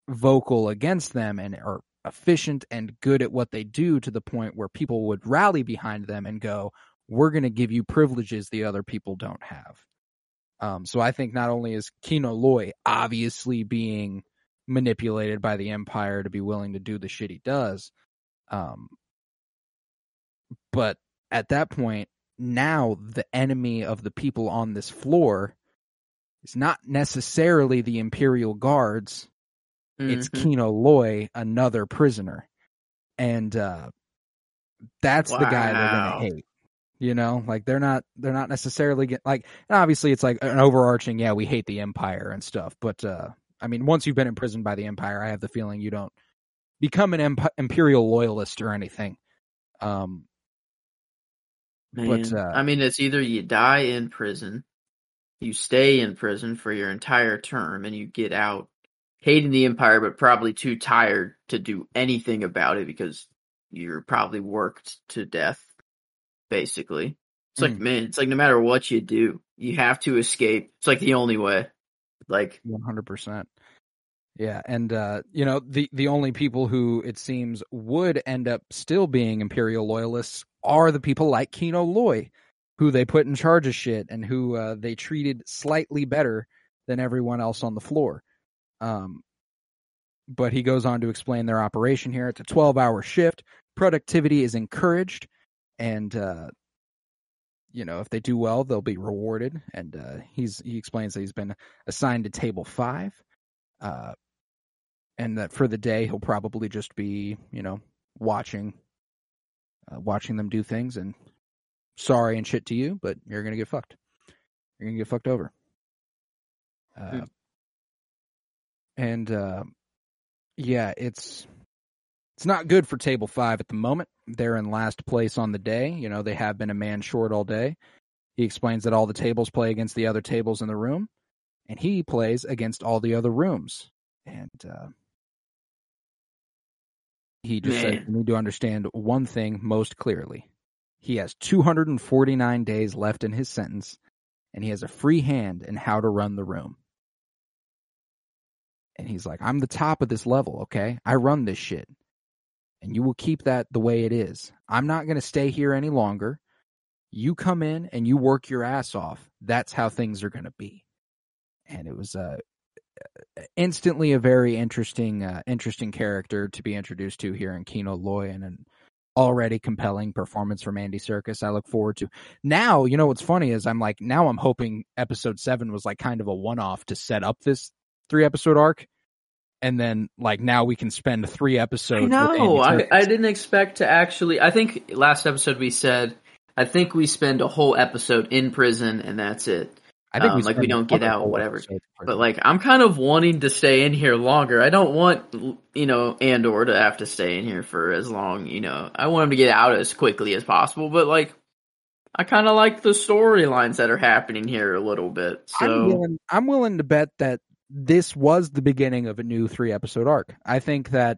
vocal against them and are efficient and good at what they do to the point where people would rally behind them and go, we're going to give you privileges the other people don't have. Um, so I think not only is Kino Loy obviously being manipulated by the empire to be willing to do the shit he does. Um, but at that point, now the enemy of the people on this floor is not necessarily the Imperial Guards. It's Mhm. Kino Loy, another prisoner. And uh, that's the guy they're gonna hate. You know, like they're not they're not necessarily get like and obviously it's like an overarching, yeah, we hate the Empire and stuff, but uh I mean, once you've been imprisoned by the Empire, I have the feeling you don't become an emp- imperial loyalist or anything. Um, Man, But, uh, I mean, it's either you die in prison, you stay in prison for your entire term, and you get out hating the empire, but probably too tired to do anything about it because you're probably worked to death. Basically, it's like Mhm. man, it's like no matter what you do, you have to escape. It's like the only way. Like, One hundred percent. Yeah, and uh, you know the the only people who it seems would end up still being imperial loyalists are the people like Kino Loy, who they put in charge of shit and who uh, they treated slightly better than everyone else on the floor. Um, but he goes on to explain their operation here. It's a twelve hour shift. Productivity is encouraged, and uh, you know if they do well, they'll be rewarded. And uh, he's he explains that he's been assigned to table five uh, and that for the day he'll probably just be, you know, watching, uh, watching them do things. And sorry and shit to you, but you're gonna get fucked. You're gonna get fucked over. Uh, Hmm. And uh, yeah, it's it's not good for table five at the moment. They're in last place on the day. You know, they have been a man short all day. He explains that all the tables play against the other tables in the room, and he plays against all the other rooms. And uh, he just said. "You need to understand one thing most clearly. He has 249 days left in his sentence, and he has a free hand in how to run the room. And he's like, I'm the top of this level, okay? I run this shit. And you will keep that the way it is. I'm not going to stay here any longer. You come in and you work your ass off. That's how things are going to be. And it was uh, instantly a very interesting, uh, interesting character to be introduced to here in Kino Loy and an already compelling performance from Andy Serkis. I look forward to now. You know what's funny is I'm like now I'm hoping episode seven was like kind of a one off to set up this three episode arc. And then, like now, we can spend three episodes. I know. With Andy I, I didn't expect to actually. I think last episode we said. I think we spend a whole episode in prison and that's it. I think um, like we don't get out, whole whatever. But like, I'm kind of wanting to stay in here longer. I don't want, you know, Andor to have to stay in here for as long. You know, I want him to get out as quickly as possible. But like, I kind of like the storylines that are happening here a little bit. I'm So willing, I'm willing to bet that this was the beginning of a new three episode arc. I think that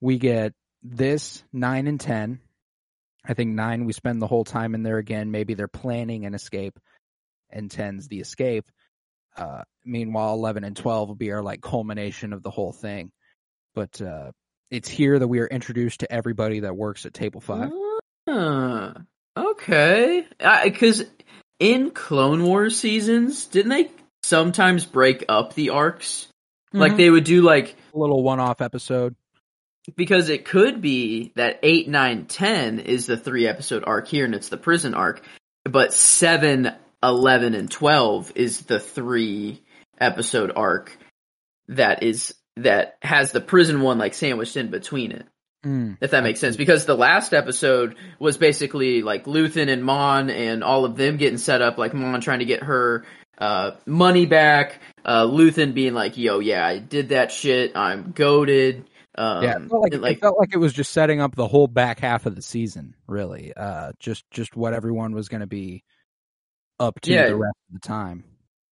we get this nine and ten. I think nine we spend the whole time in there again. Maybe they're planning an escape, and ten's the escape. Uh, meanwhile, eleven and twelve will be our like culmination of the whole thing. But uh, it's here that we are introduced to everybody that works at Table Five. Ah, okay. Because in Clone Wars seasons, didn't they sometimes break up the arcs? Like Mhm. they would do like a little one off episode. because it could be that 8 9 10 is the three episode arc here and it's the prison arc but 7 11 and 12 is the three episode arc that is that has the prison one like sandwiched in between it Mm. if that makes sense because the last episode was basically like Luthen and Mon and all of them getting set up like Mon trying to get her uh, money back uh, Luthen being like yo yeah I did that shit I'm goaded um, yeah, it felt like, and, it felt like it was just setting up the whole back half of the season, really. Uh, just just what everyone was going to be up to Yeah. the rest of the time.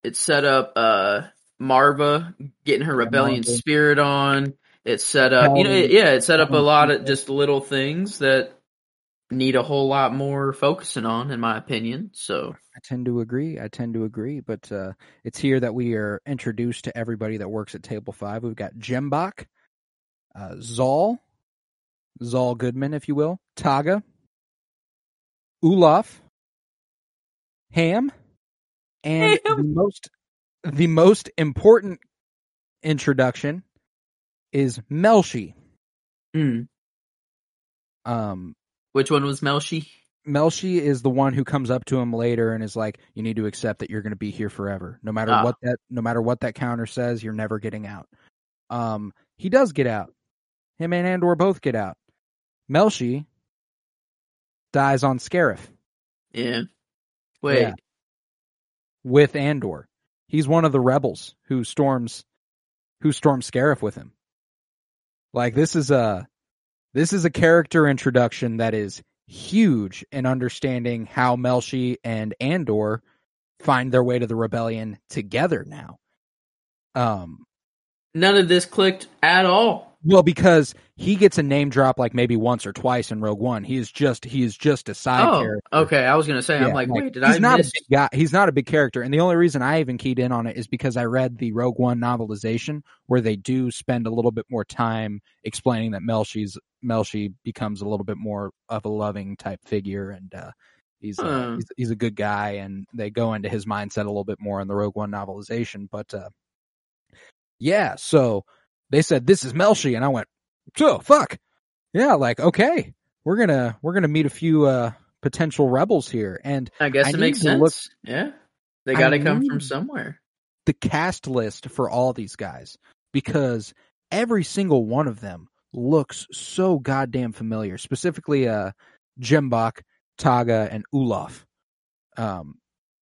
it set up uh Marva getting her rebellion Marva. spirit on. It set up, you know, Calvin- yeah, it set up a lot of just little things that need a whole lot more focusing on, in my opinion. So, I tend to agree. I tend to agree, but uh, it's here that we are introduced to everybody that works at Table Five. We've got Jembach, uh, Zol, Zol Goodman, if you will, Taga, Olaf, Ham, and Ham. the most the most important introduction is Melshi. mm. Um, which one was Melshi? Melshi is the one who comes up to him later and is like, "You need to accept that you're going to be here forever, no matter Ah. what that no matter what that counter says. You're never getting out." Um, he does get out. Him and Andor both get out. Melshi dies on Scarif Yeah. Wait. Yeah. with Andor. He's one of the rebels who storms who storms Scarif with him. Like this is a this is a character introduction that is huge in understanding how Melshi and Andor find their way to the rebellion together now. Um None of this clicked at all. well because he gets a name drop like maybe once or twice in Rogue One. He is just he is just a side Oh, character. okay. I was gonna say, Yeah, I'm like, wait, did he's I not miss? a big guy. He's not a big character, and the only reason I even keyed in on it is because I read the Rogue One novelization, where they do spend a little bit more time explaining that Melshi's Melshi becomes a little bit more of a loving type figure, and uh, he's, uh, Huh. he's he's a good guy, and they go into his mindset a little bit more in the Rogue One novelization. But uh, yeah, so they said this is Melshi, and I went, so fuck, yeah, like okay, we're gonna we're gonna meet a few uh potential rebels here, and I guess I it makes sense. look- yeah. They got to come from somewhere. the cast list for all these guys because every single one of them looks so goddamn familiar. Specifically, uh, Jembach, Taga, and Olaf. Um,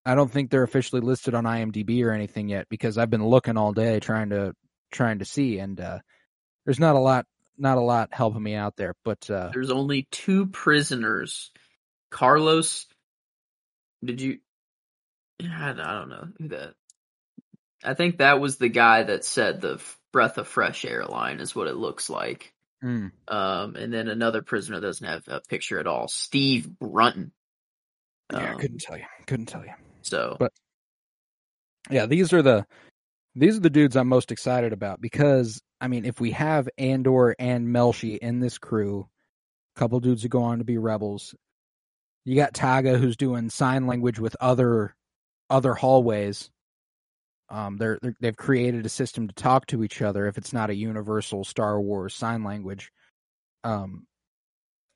I don't think they're officially listed on IMDb or anything yet because I've been looking all day trying to trying to see, and uh, there's not a lot not a lot helping me out there. But uh, There's only two prisoners. Carlos, did you? I I don't know that. I think that was the guy that said the breath of fresh air line is what it looks like. Mm, Um, and then another prisoner doesn't have a picture at all. Steve Brunton. yeah, Um, couldn't tell you, couldn't tell you. So, But- Yeah, these are the these are the dudes I'm most excited about because I mean, if we have Andor and Melshi in this crew, a couple dudes who go on to be rebels. You got Taga who's doing sign language with other other hallways. Um, they're, they're they've created a system to talk to each other if it's not a universal Star Wars sign language. Um,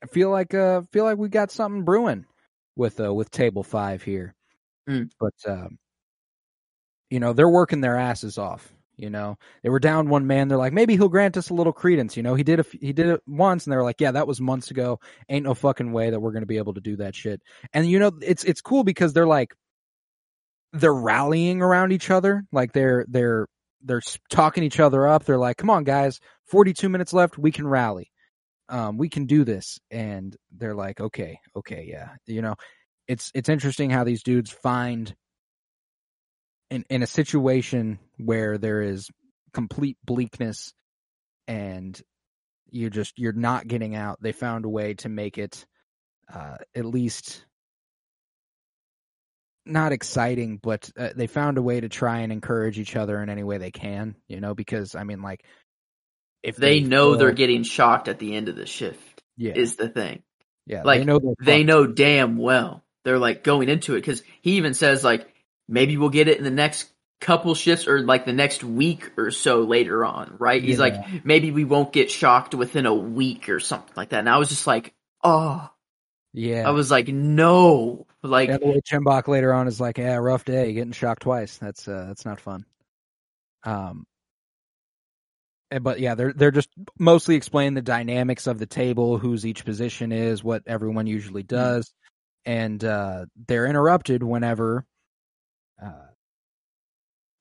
I feel like uh feel like we got something brewing with uh with Table Five here, Mm. but um, you know they're working their asses off. You know they were down one man. They're like maybe he'll grant us a little credence. You know he did a, f- he did it once, and they were like yeah that was months ago. Ain't no fucking way that we're gonna be able to do that shit. And you know it's it's cool because they're like they're rallying around each other. Like they're they're they're talking each other up. They're like come on guys, forty two minutes left, we can rally um, we can do this. And they're like, okay, okay, yeah. You know, it's it's interesting how these dudes find in in a situation where there is complete bleakness and you just you're not getting out. They found a way to make it uh, at least not exciting, but uh, they found a way to try and encourage each other in any way they can. You know, because I mean, like if They know they're getting shocked at the end of the shift. yeah, Is the thing. yeah, like, they know They know damn well. They're like going into it because he even says like maybe we'll get it in the next couple shifts or like the next week or so later on, right? He's Yeah. like maybe we won't get shocked within a week or something like that. And I was just like, oh, Yeah. I was like, no, like yeah, the way Chimbok later on is like, yeah, rough day, getting shocked twice. That's uh, that's not fun. Um, but yeah, they're they're just mostly explaining the dynamics of the table, whose each position is, what everyone usually does, and uh, they're interrupted whenever uh,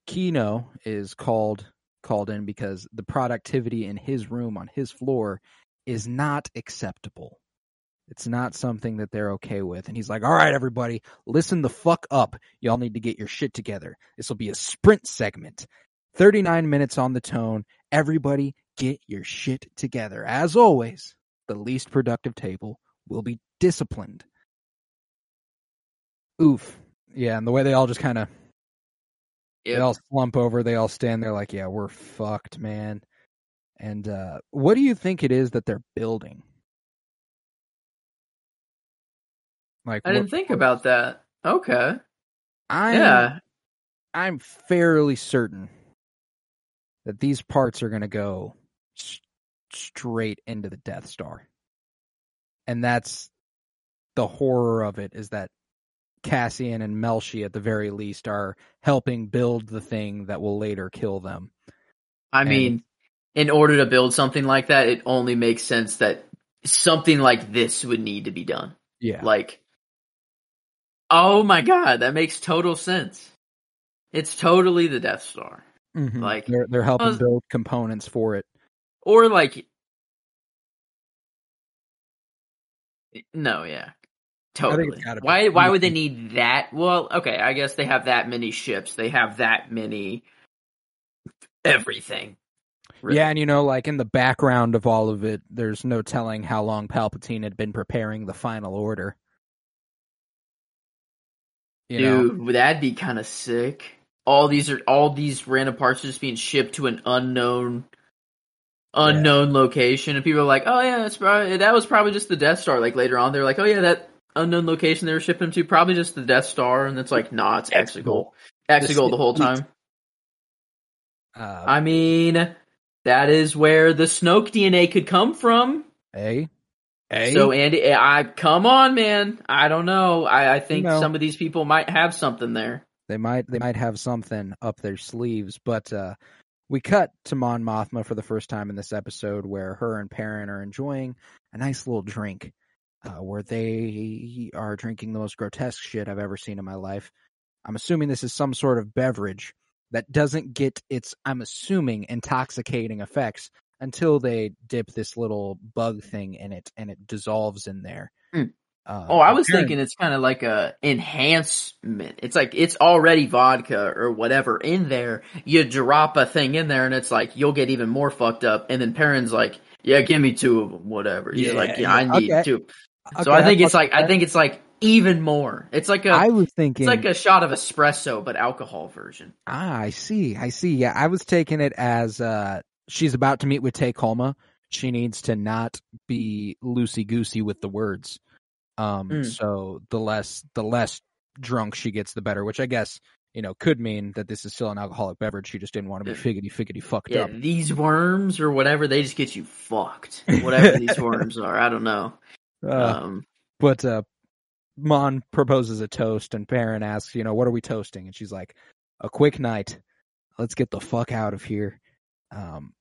Kino is called called in because the productivity in his room on his floor is not acceptable. It's not something that they're okay with. And he's like, all right, everybody, listen the fuck up. Y'all need to get your shit together. This will be a sprint segment. 39 minutes on the tone. Everybody get your shit together. As always, the least productive table will be disciplined. Oof. Yeah, and the way they all just kind of they all slump over, they all stand there like, yeah, we're fucked, man. And uh what do you think it is that they're building? Like I didn't think about that. Okay. I'm yeah. I'm fairly certain that these parts are going to go s- straight into the Death Star. And that's the horror of it is that Cassian and Melshi at the very least are helping build the thing that will later kill them. I And- mean, in order to build something like that, it only makes sense that something like this would need to be done. Yeah. Like, oh my god, that makes total sense. It's totally the Death Star. Mhm. like- they're they're helping was- build components for it. Or like, no, yeah. Totally. Why? Why would they need that? Well, okay, I guess they have that many ships. They have that many everything. really. Yeah, and you know, like in the background of all of it, there's no telling how long Palpatine had been preparing the final order. You know, Dude, that'd be kind of sick. All these are all these random parts are just being shipped to an unknown, unknown location, and people are like, "Oh yeah, that's probably that was probably just the Death Star." Like later on, they're like, "Oh yeah, that unknown location they were shipping to probably just the Death Star," and it's like, "Nah, it's Exegol, Exegol the whole time." uh, I mean, that is where the Snoke DNA could come from. a, a. So Andy, I come on, man. I don't know. I, I think know. some of these people might have something there. They might they might have something up their sleeves, but uh, we cut to Mon Mothma for the first time in this episode, where her and Perrin are enjoying a nice little drink, uh, where they are drinking the most grotesque shit I've ever seen in my life. I'm assuming this is some sort of beverage that doesn't get its, I'm assuming, intoxicating effects until they dip this little bug thing in it and it dissolves in there. Hmm. Uh, Oh, I was thinking it's kind of like a enhancement. It's like it's already vodka or whatever in there. You drop a thing in there, and it's like you'll get even more fucked up. And then Perrin's like, "Yeah, give me two of them, whatever." He's Yeah, like, "Yeah, I need okay. two. Okay, So I think it's like with I think it's like even more. It's like a I was thinking it's like a shot of espresso but alcohol version. Ah, I see. I see. Yeah, I was taking it as uh she's about to meet with Tay Kolma. She needs to not be loosey goosey with the words. Um Mm. so the less the less drunk she gets the better, which I guess, you know, could mean that this is still an alcoholic beverage. She just didn't want to be figgity figgity fucked Yeah, up. these worms or whatever, they just get you fucked. Whatever these worms (laughs) are, I don't know. Uh, Um, but uh Mon proposes a toast and Perrin asks, you know, what are we toasting? And she's like, a quick night. Let's get the fuck out of here. Um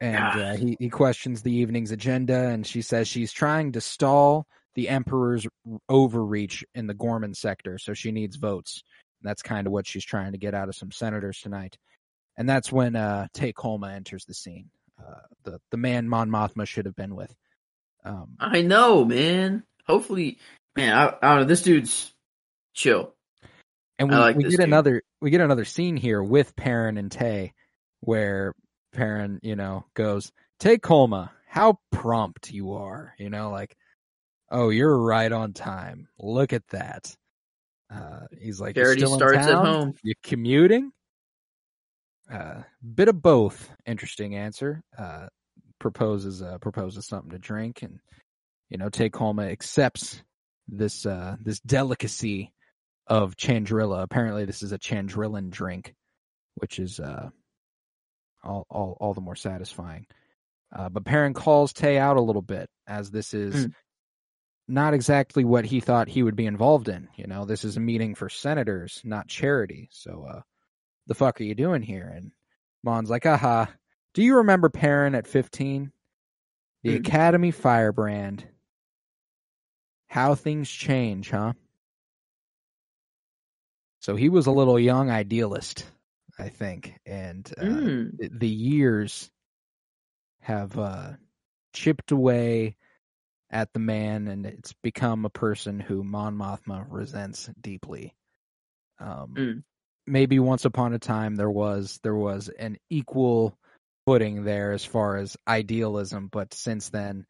and uh, he, he questions the evening's agenda and she says she's trying to stall the emperor's overreach in the Ghorman sector, so she needs votes. That's kind of what she's trying to get out of some senators tonight. And that's when uh Tay Kolma enters the scene. Uh, the the man Mon Mothma should have been with. Um, I know, man. Hopefully, man, I, I don't know. This dude's chill. And we, like we get dude. another we get another scene here with Perrin and Tay, where Perrin, you know, goes, Tay Kolma, how prompt you are. You know, like, oh, you're right on time. Look at that. Uh, he's like, "You Charity starts at home. You commuting? Uh, bit of both. Interesting answer. Uh, proposes uh, proposes something to drink, and you know, Tay Kolma accepts this uh this delicacy of Chandrila. Apparently, this is a Chandrilan drink, which is uh all all all the more satisfying. Uh, but Perrin calls Tay out a little bit as this is Mm. not exactly what he thought he would be involved in. You know, this is a meeting for senators, not charity. So, uh, the fuck are you doing here? And Mon's like, aha, do you remember Perrin at 15? The Mm. Academy Firebrand. How things change, huh? So he was a little young idealist, I think, and uh, Mm. the, the years have uh, chipped away at the man, and it's become a person who Mon Mothma resents deeply. Um, Mm. Maybe once upon a time there was there was an equal footing there as far as idealism, but since then,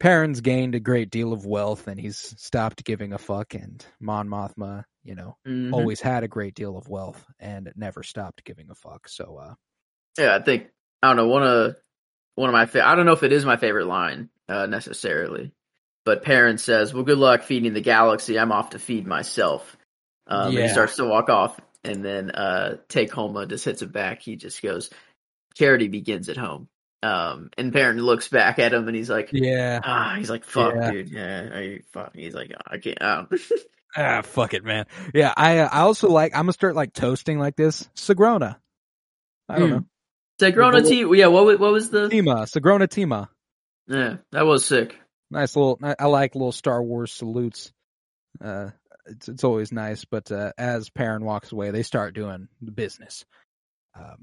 Perrin's gained a great deal of wealth, and he's stopped giving a fuck. And Mon Mothma, you know, Mhm. always had a great deal of wealth and never stopped giving a fuck. So, uh, Yeah, I think I don't know one of one of my fa- I don't know if it is my favorite line uh, necessarily, but Perrin says, "Well, good luck feeding the galaxy. I'm off to feed myself." Um, and Yeah. he starts to walk off, and then uh, Tay Kolma just hits it back. He just goes, "Charity begins at home." Um, and Perrin looks back at him, and he's like, yeah, "Ah," he's like, "Fuck, Yeah. dude, yeah, are you fuck?" He's like, "I can't." I don't. (laughs) ah, fuck it, man. Yeah, I uh, I also like I'm gonna start like toasting like this. Sagrona. I don't Mm. know. Sagrona little- T. Yeah, what what was the? Tima, Sagrona Tima. Yeah, that was sick. Nice little. I, I like little Star Wars salutes. Uh, it's it's always nice. But uh, as Perrin walks away, they start doing the business. Um,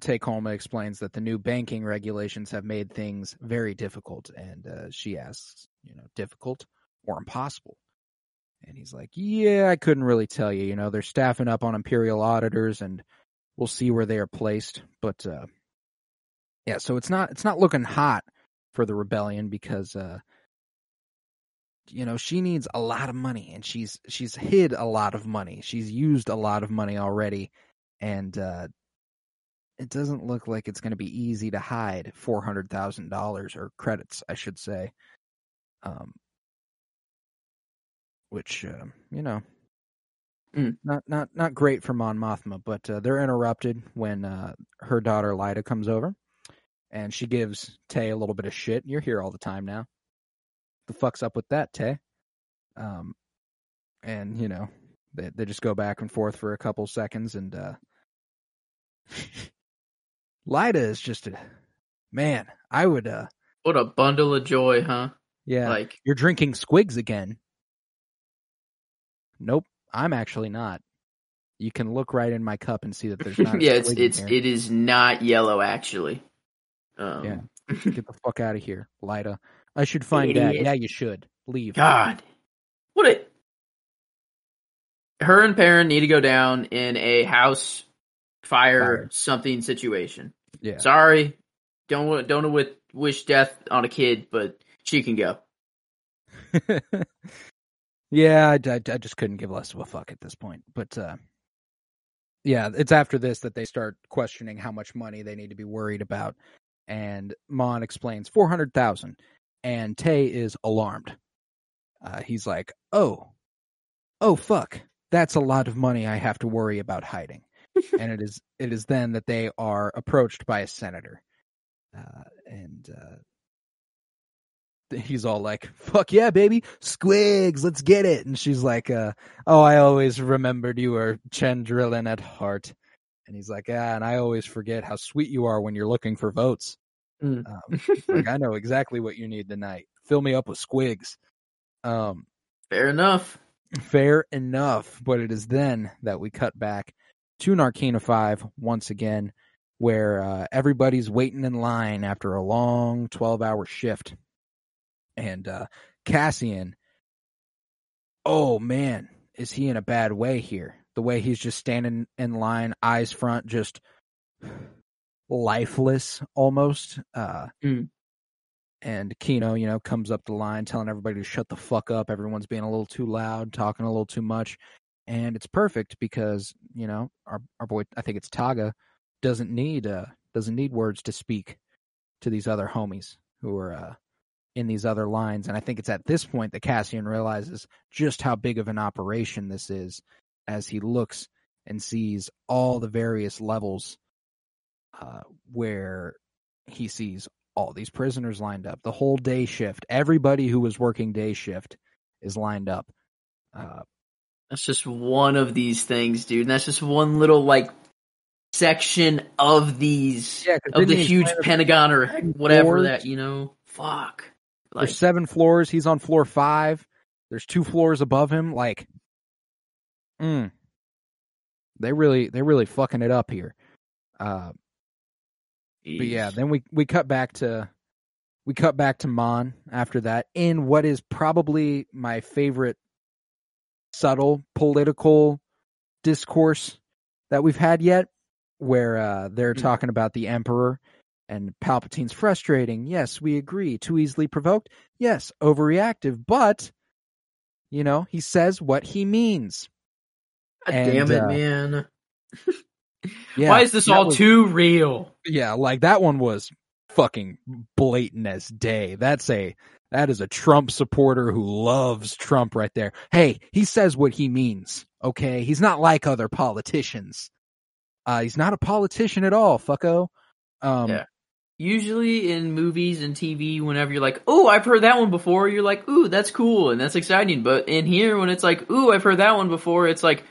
Tay Kolma explains that the new banking regulations have made things very difficult, and uh, she asks, you know, difficult or impossible? And he's like, yeah, I couldn't really tell you. You know, they're staffing up on imperial auditors, and we'll see where they are placed. But uh, yeah, so it's not it's not looking hot for the rebellion because uh, you know she needs a lot of money, and she's she's hid a lot of money. She's used a lot of money already, and uh, it doesn't look like it's going to be easy to hide four hundred thousand dollars or credits, I should say. Um, which uh, you know, Mm. not not not great for Mon Mothma, but uh, they're interrupted when uh, her daughter Leida comes over, and she gives Tay a little bit of shit. You're here all the time now. The fuck's up with that, Tay? Um, and you know, they they just go back and forth for a couple seconds, and uh, (laughs) Leida is just a man. I would, uh, What a bundle of joy, huh? yeah. Like, You're drinking squigs again. Nope, I'm actually not. You can look right in my cup and see that there's (laughs) not. Yeah, it's it's it is not yellow actually. Um, Yeah. (laughs) Get the fuck out of here, Leida. I should find. Idiot. Yeah, you should leave. God, what a. Her and Perrin need to go down in a house fire, Fire. something situation. Yeah. Sorry, don't don't with wish death on a kid, but she can go. (laughs) Yeah, I, I, I just couldn't give less of a fuck at this point. But uh, yeah, it's after this that they start questioning how much money they need to be worried about. And Mon explains four hundred thousand, and Tay is alarmed. Uh, he's like, "Oh, oh fuck, that's a lot of money I have to worry about hiding." And it is it is then that they are approached by a senator, uh, and uh, he's all like, "Fuck yeah, baby, squigs, let's get it." And she's like, uh, "Oh, I always remembered you were Chandrilan at heart." And he's like, "Ah, and I always forget how sweet you are when you're looking for votes. Mm. Um, like I know exactly what you need tonight. Fill me up with squigs." Um, Fair enough. fair enough. But it is then that we cut back to Narkina Five once again, where uh, everybody's waiting in line after a long twelve-hour shift. And uh Cassian oh man is he in a bad way here? The way he's just standing in line eyes front just lifeless almost uh Mm. and Kino you know comes up the line telling everybody to shut the fuck up. Everyone's being a little too loud talking a little too much and it's perfect because you know our our boy I think it's Taga doesn't need uh doesn't need words to speak to these other homies who are uh in these other lines. And I think it's at this point that Cassian realizes just how big of an operation this is as he looks and sees all the various levels uh, where he sees all these prisoners lined up. The whole day shift, everybody who was working day shift is lined up. Uh, That's just one of these things, dude. And that's just one little like section of these Yeah, of the huge Pentagon or whatever floors? that you know. Fuck. Like, there's seven floors. He's on floor five. There's two floors above him. Like, mm, they really, they really fucking it up here. Uh, but yeah, then we we cut back to we cut back to Mon after that in what is probably my favorite subtle political discourse that we've had yet, where uh, they're Mm. talking about the Emperor and Palpatine's frustrating. Yes, we agree. Too easily provoked. Yes, overreactive. But you know, he says what he means. God and, damn it, uh, man. (laughs) Yeah, Why is this all was- too real? Yeah, like that one was fucking blatant as day. That's a that is a Trump supporter who loves Trump right there. Hey, he says what he means. Okay, he's not like other politicians. Uh, he's not a politician at all, fucko. Um, Yeah. Usually in movies and TV, whenever you're like, "Oh, I've heard that one before," you're like, "Ooh, that's cool and that's exciting." But in here, when it's like, "Ooh, I've heard that one before," it's like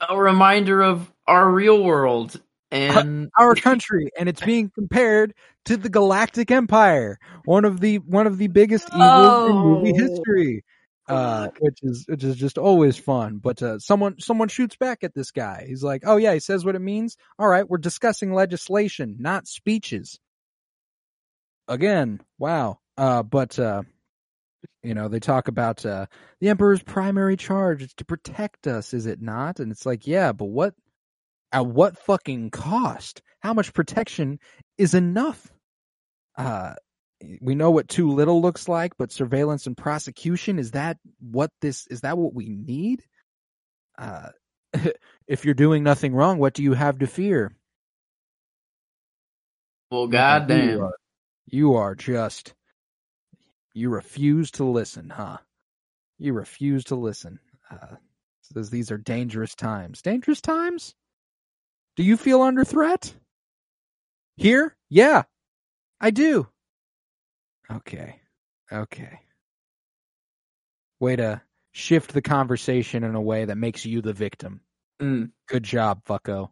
a reminder of our real world and our country, and it's being compared to the Galactic Empire, one of the one of the biggest evils in movie Oh. history. Uh, which is which is just always fun. But uh, someone someone shoots back at this guy. He's like, "Oh yeah, he says what it means. All right, we're discussing legislation, not speeches." Again, wow. Uh, but uh, you know, they talk about uh, the emperor's primary charge is to protect us, is it not? And it's like, yeah, but what? At what fucking cost? How much protection is enough? Uh, we know what too little looks like, but surveillance and prosecution is that what this is that what we need? Uh, (laughs) if you're doing nothing wrong, what do you have to fear? well, You goddamn. are, you are just you refuse to listen, huh? You refuse to listen. Uh, says these are dangerous times. Dangerous times? Do you feel under threat? Here? Yeah, I do. Okay. Okay. Way to shift the conversation in a way that makes you the victim. Mm. Good job, fucko.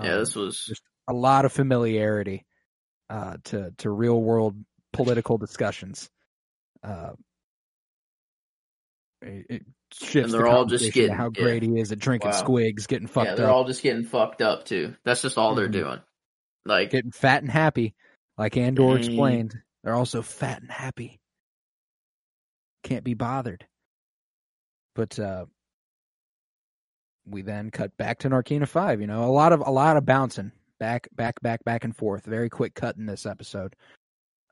Yeah, Um, this was just a lot of familiarity uh, to to real world political discussions. Uh, it, it shifts And they're all just getting- how yeah. great he is at drinking Wow. squigs, getting fucked up. yeah, they're up, all just getting fucked up too. That's just all they're Mhm. doing. Like, getting fat and happy, like Andor Mm. explained. They're also fat and happy. Can't be bothered. But uh, we then cut back to Narkina Five. You know, a lot of a lot of bouncing back, back, back, back and forth. Very quick cut in this episode.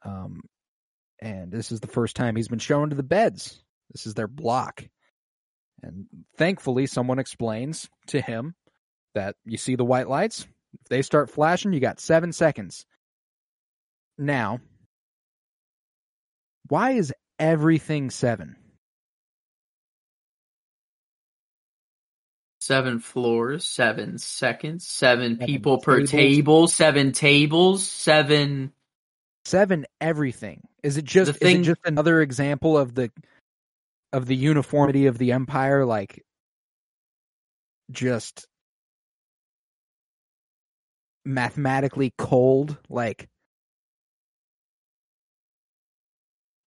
Um, and this is the first time he's been shown to the beds. This is their block. And thankfully, someone explains to him that you see the white lights. If they start flashing, you got seven seconds. Now, why is everything seven? Seven floors, seven seconds, seven, Seven people per tables. table, seven tables, seven. Seven everything. Is it just thing- is it just another example of the of the uniformity of the empire? Like just mathematically cold? Like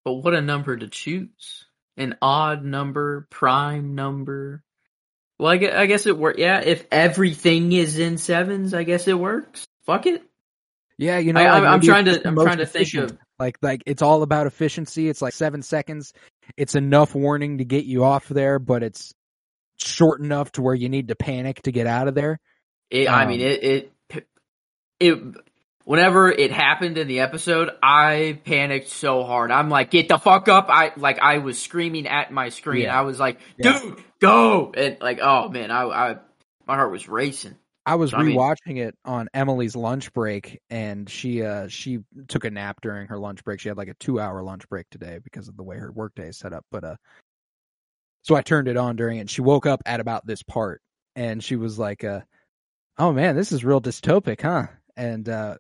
But what a number to choose. An odd number, prime number. Well, I guess, I guess it works. Yeah, if everything is in sevens, I guess it works. Fuck it. Yeah, you know, I- like I'm trying to- I'm trying to think efficient. of- like like it's all about efficiency. It's like seven seconds. It's enough warning to get you off there, but it's short enough to where you need to panic to get out of there. It, I mean, Um, it, it, it, whenever it happened in the episode, I panicked so hard. I'm like, get the fuck up. I, like, I was screaming at my screen. Yeah. I was like, Yeah. dude, go. And like, oh man, I, I, my heart was racing. I was I mean- rewatching it on Emily's lunch break, and she uh she took a nap during her lunch break. She had like a two hour lunch break today because of the way her workday is set up. But uh, so I turned it on during it. And she woke up at about this part, and she was like, uh, "Oh man, this is real dystopic, huh?" And uh,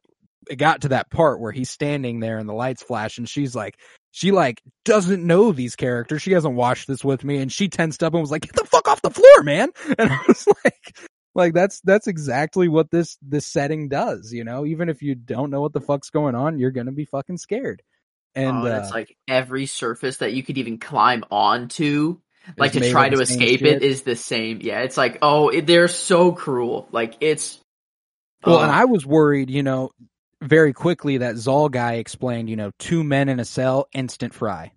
it got to that part where he's standing there and the lights flash, and she's like, she like doesn't know these characters. She hasn't watched this with me, and she tensed up and was like, "Get the fuck off the floor, man!" (laughs) And I was like, like that's that's exactly what this this setting does. You know, even if you don't know what the fuck's going on, you're gonna be fucking scared. And oh, uh, it's like every surface that you could even climb onto, like to try to escape shit. it, is the same. Yeah, it's like, oh, it, they're so cruel. Like it's. Well, uh, and I was worried, you know, very quickly that Zol guy explained, you know, two men in a cell, instant fry.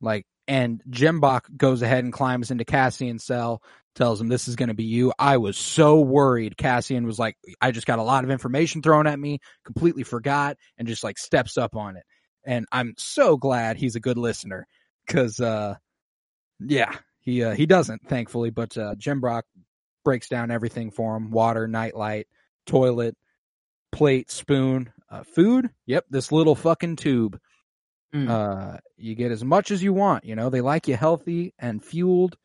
Like, and Jemboc goes ahead and climbs into Cassian's cell, tells him this is going to be you. I was so worried. Cassian was like, I just got a lot of information thrown at me, completely forgot, and just like steps up on it. And I'm so glad he's a good listener because, uh, yeah, he, uh, he doesn't, thankfully, but, uh, Brock breaks down everything for him water, nightlight, toilet, plate, spoon, uh, food. Yep, this little fucking tube. Mm. Uh, you get as much as you want. You know, they like you healthy and fueled,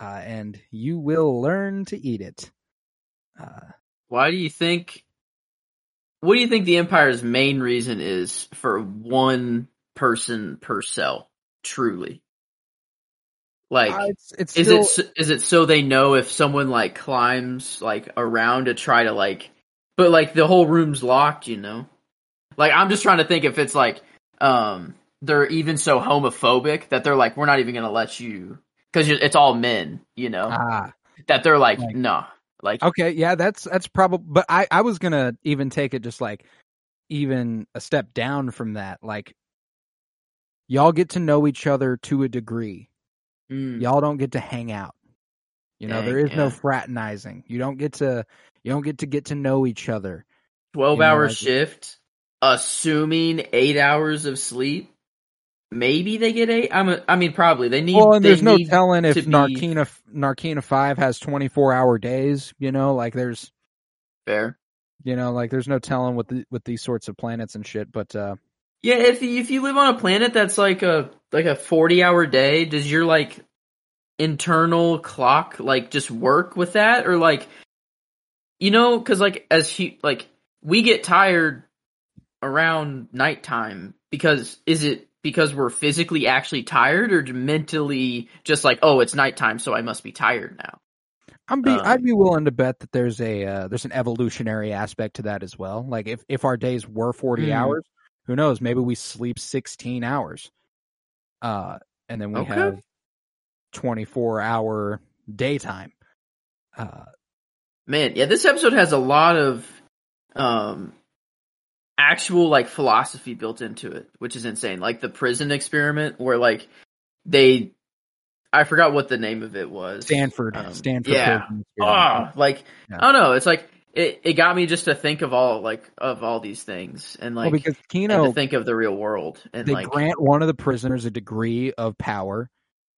uh, and you will learn to eat it. Uh, Why do you think? What do you think the Empire's main reason is for one person per cell? Truly, like, uh, it's it's is still, it is it so they know if someone like climbs like around to try to like, but like the whole room's locked, you know? Like, I'm just trying to think if it's like, um, they're even so homophobic that they're like, we're not even gonna let you because it's all men, you know? ah that they're like, no, like, okay. Yeah, that's that's probably. But I I was gonna even take it just like even a step down from that. Like y'all get to know each other to a degree. mm, y'all don't get to hang out. You know, Dang, there is no fraternizing. You don't get to you don't get to get to know each other. 12 You know, hour like- shift, assuming eight hours of sleep. Maybe they get eight. I'm. A, I mean, probably they need. well, and there's no telling if be- Narkina Narkina Five has 24 hour days. You know, like there's fair. you know like there's no telling with the, with these sorts of planets and shit. But uh Yeah, if you- if you live on a planet that's like a like a 40 hour day, does your like internal clock like just work with that or like you know cuz like as hu- like we get tired around nighttime because is it because we're physically actually tired or mentally just like oh it's nighttime so I must be tired now. I'm be Um, I'd be willing to bet that there's a uh, there's an evolutionary aspect to that as well. Like if if our days were 40 Hmm. hours, who knows? Maybe we sleep 16 hours, uh, and then we Okay. have 24 hour daytime. Uh, Man, yeah, this episode has a lot of um actual like philosophy built into it, which is insane. Like the prison experiment where like they I forgot what the name of it was. Stanford, Um, Stanford. yeah. Ah, like Yeah. I don't know, it's like it, it got me just to think of all like of all these things and like well, because Kino, to think of the real world and they like grant one of the prisoners a degree of power,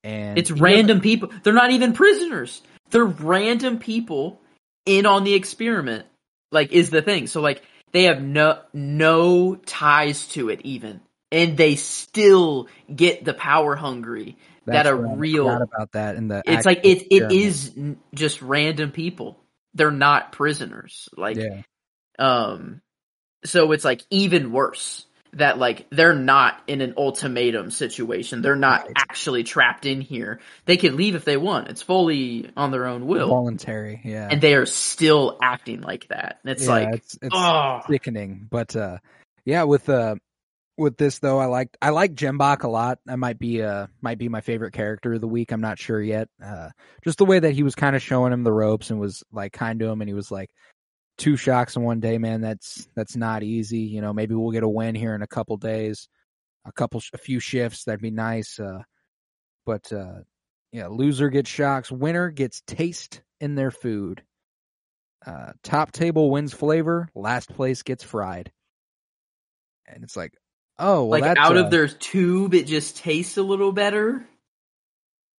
and It's random people. They're not even prisoners. They're random people in on the experiment. Like is the thing. So like they have no no ties to it even. And they still get the power hungry that That's are right, real. about that in the. It's like it it is just random people. They're not prisoners. Like yeah, um so it's like even worse that like they're not in an ultimatum situation. They're not Right. actually trapped in here. They can leave if they want. It's fully on their own will. voluntary. Yeah, And they are still acting like that. It's yeah, like it's, it's oh sickening. But uh, yeah, with uh, with this though, I like I like Jemboc a lot. That might be uh might be my favorite character of the week. I'm not sure yet. Uh, just the way that he was kind of showing him the ropes and was like kind to him, and he was like two shocks in one day, man. That's that's not easy. You know, maybe we'll get a win here in a couple days, a couple a few shifts. That'd be nice. Uh, but uh, yeah, loser gets shocks, winner gets taste in their food. Uh, top table wins flavor, last place gets fried. And it's like, oh, well, like out uh, of their tube it just tastes a little better.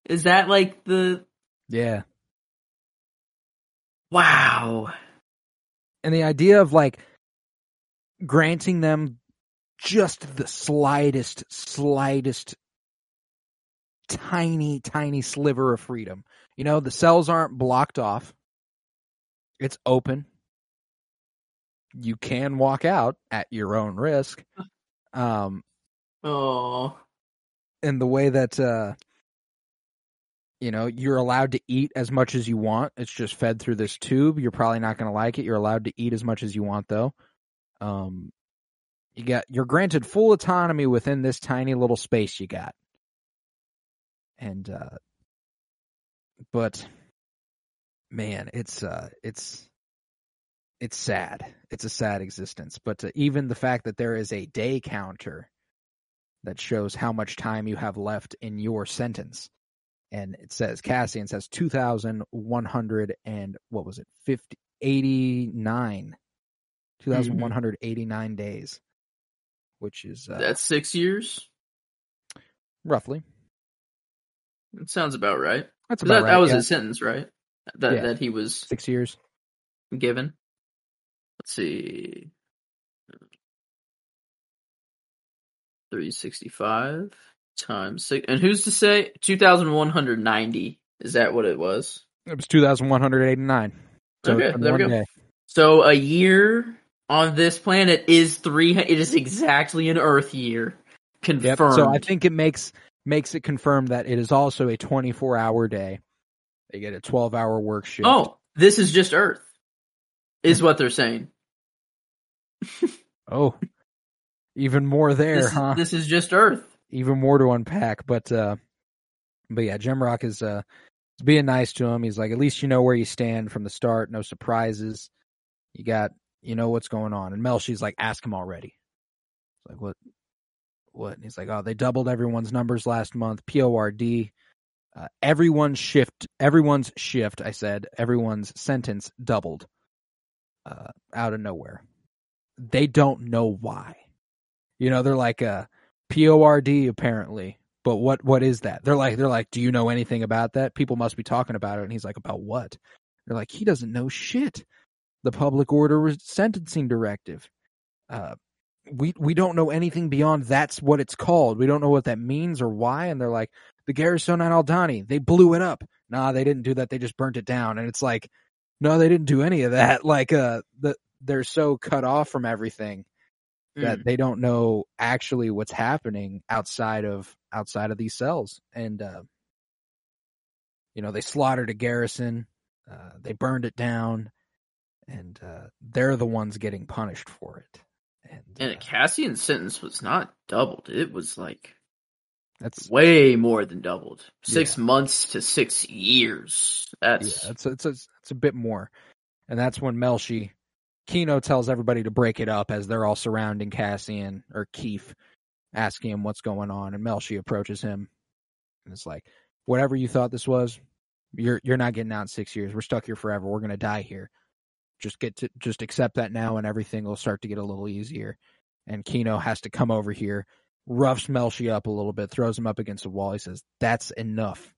Is that like the yeah. wow. And the idea of like granting them just the slightest, slightest, tiny, tiny sliver of freedom. You know, the cells aren't blocked off. It's open. You can walk out at your own risk. (laughs) Um, Oh. and the way that uh you know you're allowed to eat as much as you want. It's just fed through this tube. You're probably not going to like it. You're allowed to eat as much as you want though. Um you got you're granted full autonomy within this tiny little space you got. And uh but man it's uh it's it's sad. It's a sad existence. But uh, even the fact that there is a day counter that shows how much time you have left in your sentence. And it says Cassian says 2,100 and what was it? 50, 89, 2,189 days, which is uh, That's six years? roughly. That sounds about right. That's about that, right. that was yeah. his sentence, right? That Yeah. that he was six years. given. Let's see. 365 times 6 and who's to say 2190 is that what it was It was 2,189. So Okay, there we go. day. so a year on this planet is 3 it is exactly an earth year Yep. confirmed So I think it makes makes it confirmed that it is also a 24 hour day. They get a 12 hour work shift. oh this is just earth is what they're saying (laughs) Oh. Even more there, this, huh? is, this is just earth even more to unpack. But uh but yeah, Jemboc is uh being nice to him. He's like, at least you know where you stand from the start, no surprises. You got you know what's going on. And Mel, she's like, ask him already. It's like what what? And he's like, Oh, they doubled everyone's numbers last month. PORD. Uh, everyone's shift everyone's shift, I said, everyone's sentence doubled. Uh out of nowhere. They don't know why. You know, they're like uh PORD apparently. But what what is that? They're like they're like, Do you know anything about that? People must be talking about it and he's like, About what? They're like, He doesn't know shit. The public order sentencing directive. Uh we we don't know anything beyond that's what it's called. We don't know what that means or why. And they're like, the Garrison on Aldani, they blew it up. Nah, they didn't do that. They just burnt it down. And it's like, no, they didn't do any of that. (laughs) Like, uh, the they're so cut off from everything that Mm. they don't know actually what's happening outside of outside of these cells. And uh, you know, they slaughtered a garrison. Uh, they burned it down, and uh, they're the ones getting punished for it. And, and uh, cassian's sentence was not doubled it was like that's way more than doubled. Six Yeah. months to six years. That's Yeah, it's it's a, it's a bit more, and that's when Melshi Kino tells everybody to break it up as they're all surrounding Cassian or Keef, asking him what's going on, and Melshi approaches him, and it's like, whatever you thought this was, you're you're not getting out in six years. We're stuck here forever. We're gonna die here. Just get to just accept that now, and everything will start to get a little easier. And Kino has to come over here roughs Melshi up a little bit, throws him up against the wall. He says, "That's enough."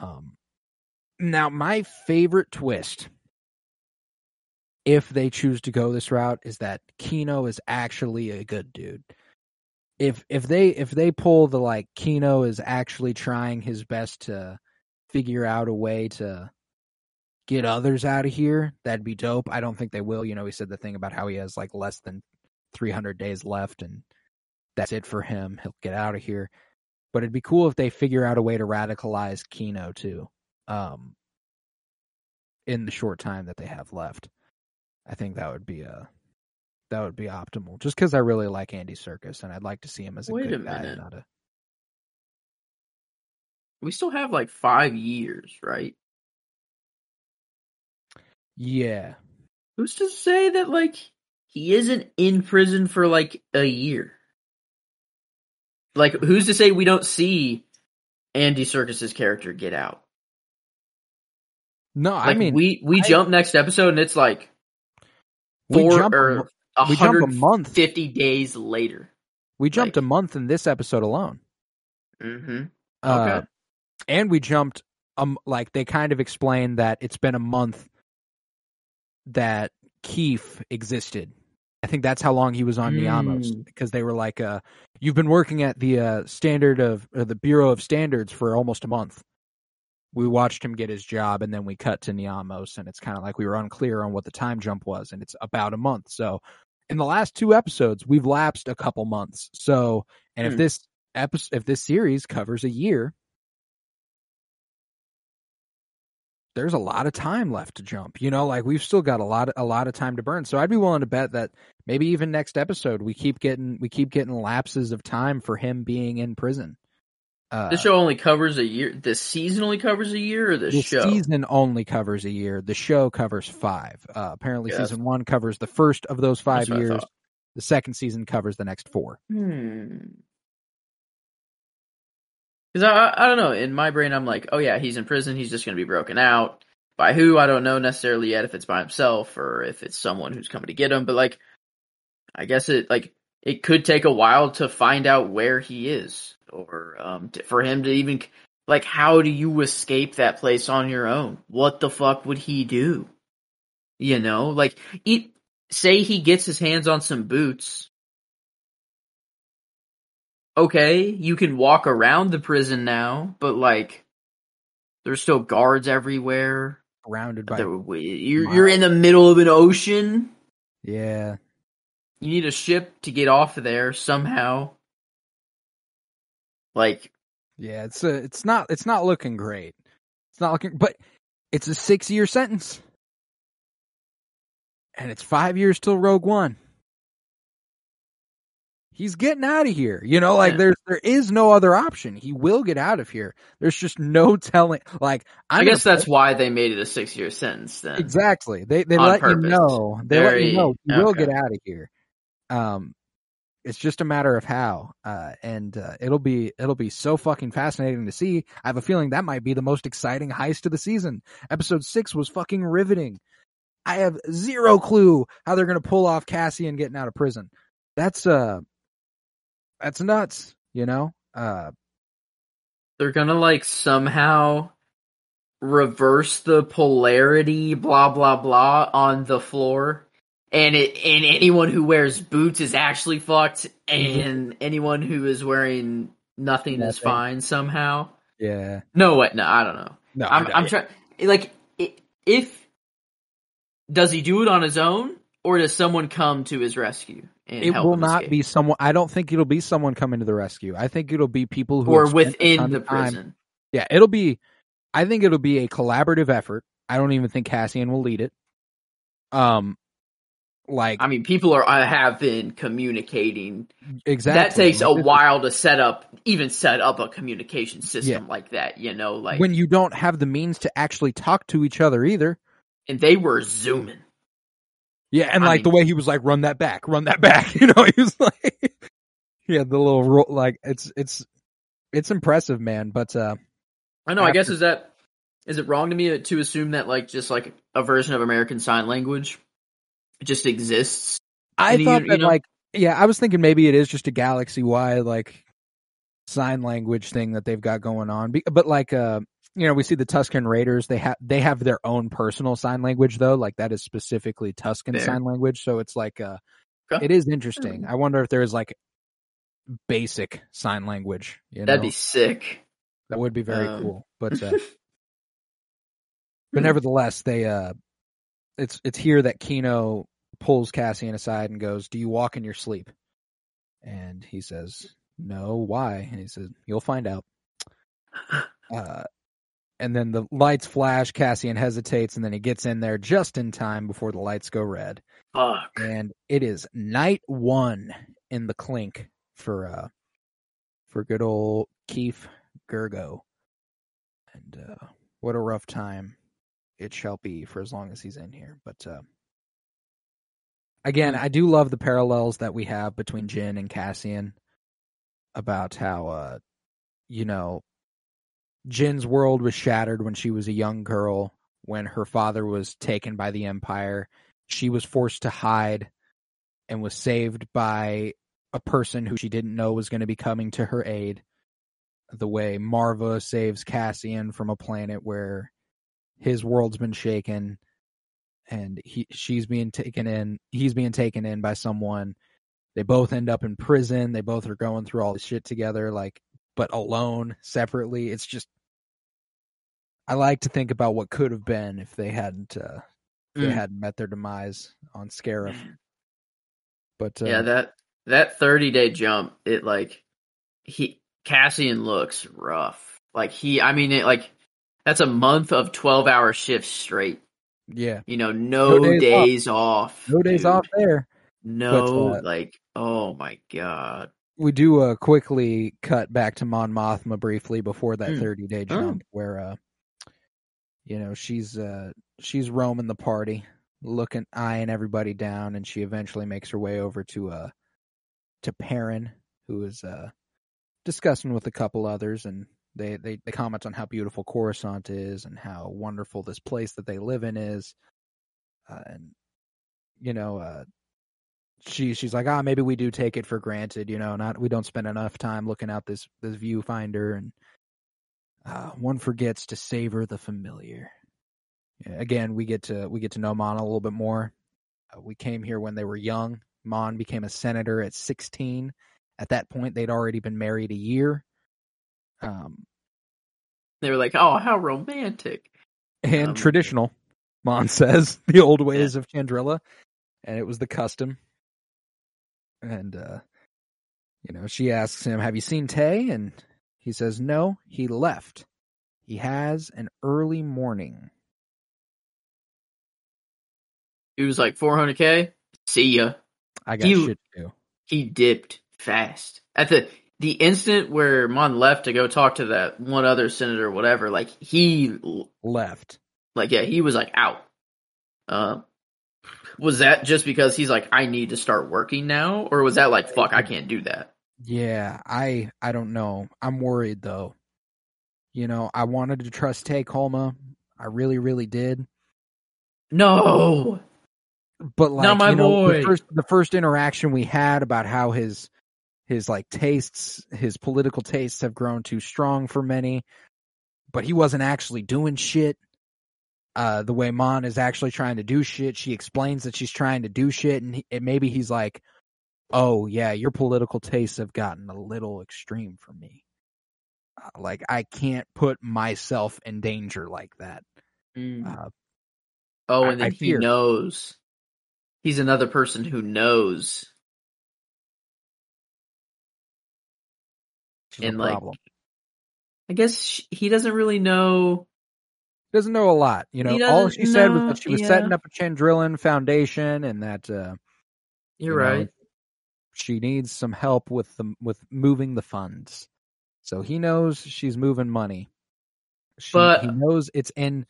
Um, now my favorite twist, if they choose to go this route, is that Kino is actually a good dude. If if they if they pull the like Kino is actually trying his best to figure out a way to get others out of here, that'd be dope. I don't think they will. You know, he said the thing about how he has like less than 300 days left and that's it for him. He'll get out of here. But it'd be cool if they figure out a way to radicalize Kino too. Um in the short time that they have left. I think that would be a that would be optimal. Just because I really like Andy Serkis and I'd like to see him as a Wait good a guy, minute. not a We still have like five years, right? yeah. Who's to say that like he isn't in prison for like a year? Like who's to say we don't see Andy Serkis's character get out? No, Like I mean we we I- jump next episode and it's like we four jump or we jump a month. 150 days later. We jumped like- a month in this episode alone. Mm-hmm. Uh, Okay. and we jumped um like they kind of explained that it's been a month that Keef existed. I think that's how long he was on Niamos Mm. because they were like, uh, "You've been working at the uh, standard of the Bureau of Standards for almost a month." We watched him get his job, and then we cut to Niamos, and it's kind of like we were unclear on what the time jump was, and it's about a month. So, in the last two episodes, we've lapsed a couple months. So, and if Hmm. this episode, if this series covers a year, there's a lot of time left to jump. You know, like we've still got a lot a lot of time to burn. So I'd be willing to bet that maybe even next episode we keep getting we keep getting lapses of time for him being in prison. Uh, This show only covers a year. This season only covers a year, or the the show? season only covers a year. The show covers five. Uh, apparently, that's- season one covers the first of those five That's years. The second season covers the next four. Hmm. Because I, I don't know. In my brain, I'm like, oh yeah, he's in prison. He's just going to be broken out by who? I don't know necessarily yet. If it's by himself or if it's someone who's coming to get him. But like, I guess it like it could take a while to find out where he is, or um, to, for him to even like, how do you escape that place on your own? What the fuck would he do? You know, like, it, say he gets his hands on some boots okay, you can walk around the prison now, but like, there's still guards everywhere. Surrounded by You're you're in the middle of an ocean. yeah, You need a ship to get off of there somehow. Like, yeah. It's uh it's not it's not looking great. It's not looking, but it's a six year sentence, and it's five years till Rogue One. He's getting out of here. You know, like there's there is no other option. He will get out of here. There's just no telling. Like I'm i guess that's why they made it a six year sentence then. Exactly. They they On let purpose. you know. They let you know you will get out of here. Um, it's just a matter of how. Uh, and uh, it'll be it'll be so fucking fascinating to see. I have a feeling that might be the most exciting heist of the season. Episode six was fucking riveting. I have zero clue how they're gonna pull off Cassian getting out of prison. That's uh, that's nuts. You know. Uh, They're gonna like somehow reverse the polarity, blah blah blah, on the floor. And it and anyone who wears boots is actually fucked, and anyone who is wearing nothing, is fine somehow. yeah. No, what? No, I don't know. No, I'm I'm trying. Like, if does he do it on his own, or does someone come to his rescue? And it will not escape? be someone. I don't think it'll be someone coming to the rescue. I think it'll be people who have within the time- prison. Yeah, it'll be. I think it'll be a collaborative effort. I don't even think Cassian will lead it. Um, like I mean, people are I have been communicating exactly. that takes a Like, this is- while to set up even set up a communication system like that you know like when you don't have the means to actually talk to each other either. and they were zooming Yeah, and I like the way he was like, "Run that back, run that (laughs) back." You know, he was (laughs) like, yeah, the little ro- like it's it's it's impressive, man. But uh, i know i guess is that is it wrong to me to assume that like just like a version of american sign language just exists I And you- thought you that know- like Yeah, I was thinking maybe it is just a galaxy wide like sign language thing that they've got going on. But like, uh, you know, we see the Tusken Raiders. They have they have their own personal sign language though. Like that is specifically Tusken Fair. sign language. So it's like, uh, Okay. it is interesting. I wonder if there is like basic sign language. You That'd know? be sick. that would be very um, cool. But uh, (laughs) but nevertheless, they uh, it's it's here that Kino pulls Cassian aside and goes, "Do you walk in your sleep?" And he says, "No. Why?" And he says, "You'll find out." (laughs) Uh, and then the lights flash. Cassian hesitates, and then he gets in there just in time before the lights go red. Fuck. And it is night one in the clink for uh for good old Keef Girgo. And uh, what a rough time it shall be for as long as he's in here. But uh, again, I do love the parallels that we have between Jyn and Cassian about how uh you know Jyn's world was shattered when she was a young girl when her father was taken by the empire she was forced to hide and was saved by a person who she didn't know was going to be coming to her aid the way Marva saves Cassian from a planet where his world's been shaken and he she's being taken in he's being taken in by someone they both end up in prison they both are going through all this shit together like but alone separately it's just i like to think about what could have been if they hadn't uh if they Mm. hadn't met their demise on Scarif. But uh, Yeah, that that thirty day jump, it like he Cassian looks rough. Like he, I mean, it like that's a month of twelve hour shifts straight. yeah, You know, no, No days days, off. no days dude. off there. No, But, uh, like oh my god. We do uh, quickly cut back to Mon Mothma briefly before that Mm. thirty day Oh. jump, where uh, you know she's uh she's roaming the party, looking eyeing everybody down, and she eventually makes her way over to uh to Perrin, who is uh discussing with a couple others, and they they they comment on how beautiful Coruscant is and how wonderful this place that they live in is, uh, and you know uh she she's like ah maybe we do take it for granted you know not we don't spend enough time looking out this this viewfinder. And uh, one forgets to savor the familiar. Again we get to we get to know Mon a little bit more. Uh, we came here when they were young. Mon became a senator at 16 at that point they'd already been married a year um They were like, oh, how romantic. and Um, traditional Mon (laughs) says the old ways of Chandrila and it was the custom. And uh you know she asks him have you seen Tay? And he says no he left. He has an early morning. He was like 400k. See ya. I got He- shit to do He dipped fast. At the the instant where Mon left to go talk to that one other senator, whatever. Like he left Like, yeah, he was like out. Uh, was that just because he's like, I need to start working now, or was that like, fuck, I can't do that? yeah I I don't know I'm worried though you know I wanted to trust Tay Kolma I really really did No, but like Not my you know, boy. The first, the first interaction we had about how his his like tastes, his political tastes have grown too strong for many, but he wasn't actually doing shit. Uh, the way Mon is actually trying to do shit, she explains that she's trying to do shit, and, he, and maybe he's like, "Oh yeah, your political tastes have gotten a little extreme for me. Uh, like I can't put myself in danger like that." Uh, oh, I- and then I he fear. knows. He's another person who knows. And, like, problem. I guess sh- he doesn't really know. He doesn't know a lot. You know, all she said was that she was yeah. setting up a Chandrilan foundation and that uh, You're you know, right. she needs some help with the with moving the funds. So he knows she's moving money. She, But- he knows it's in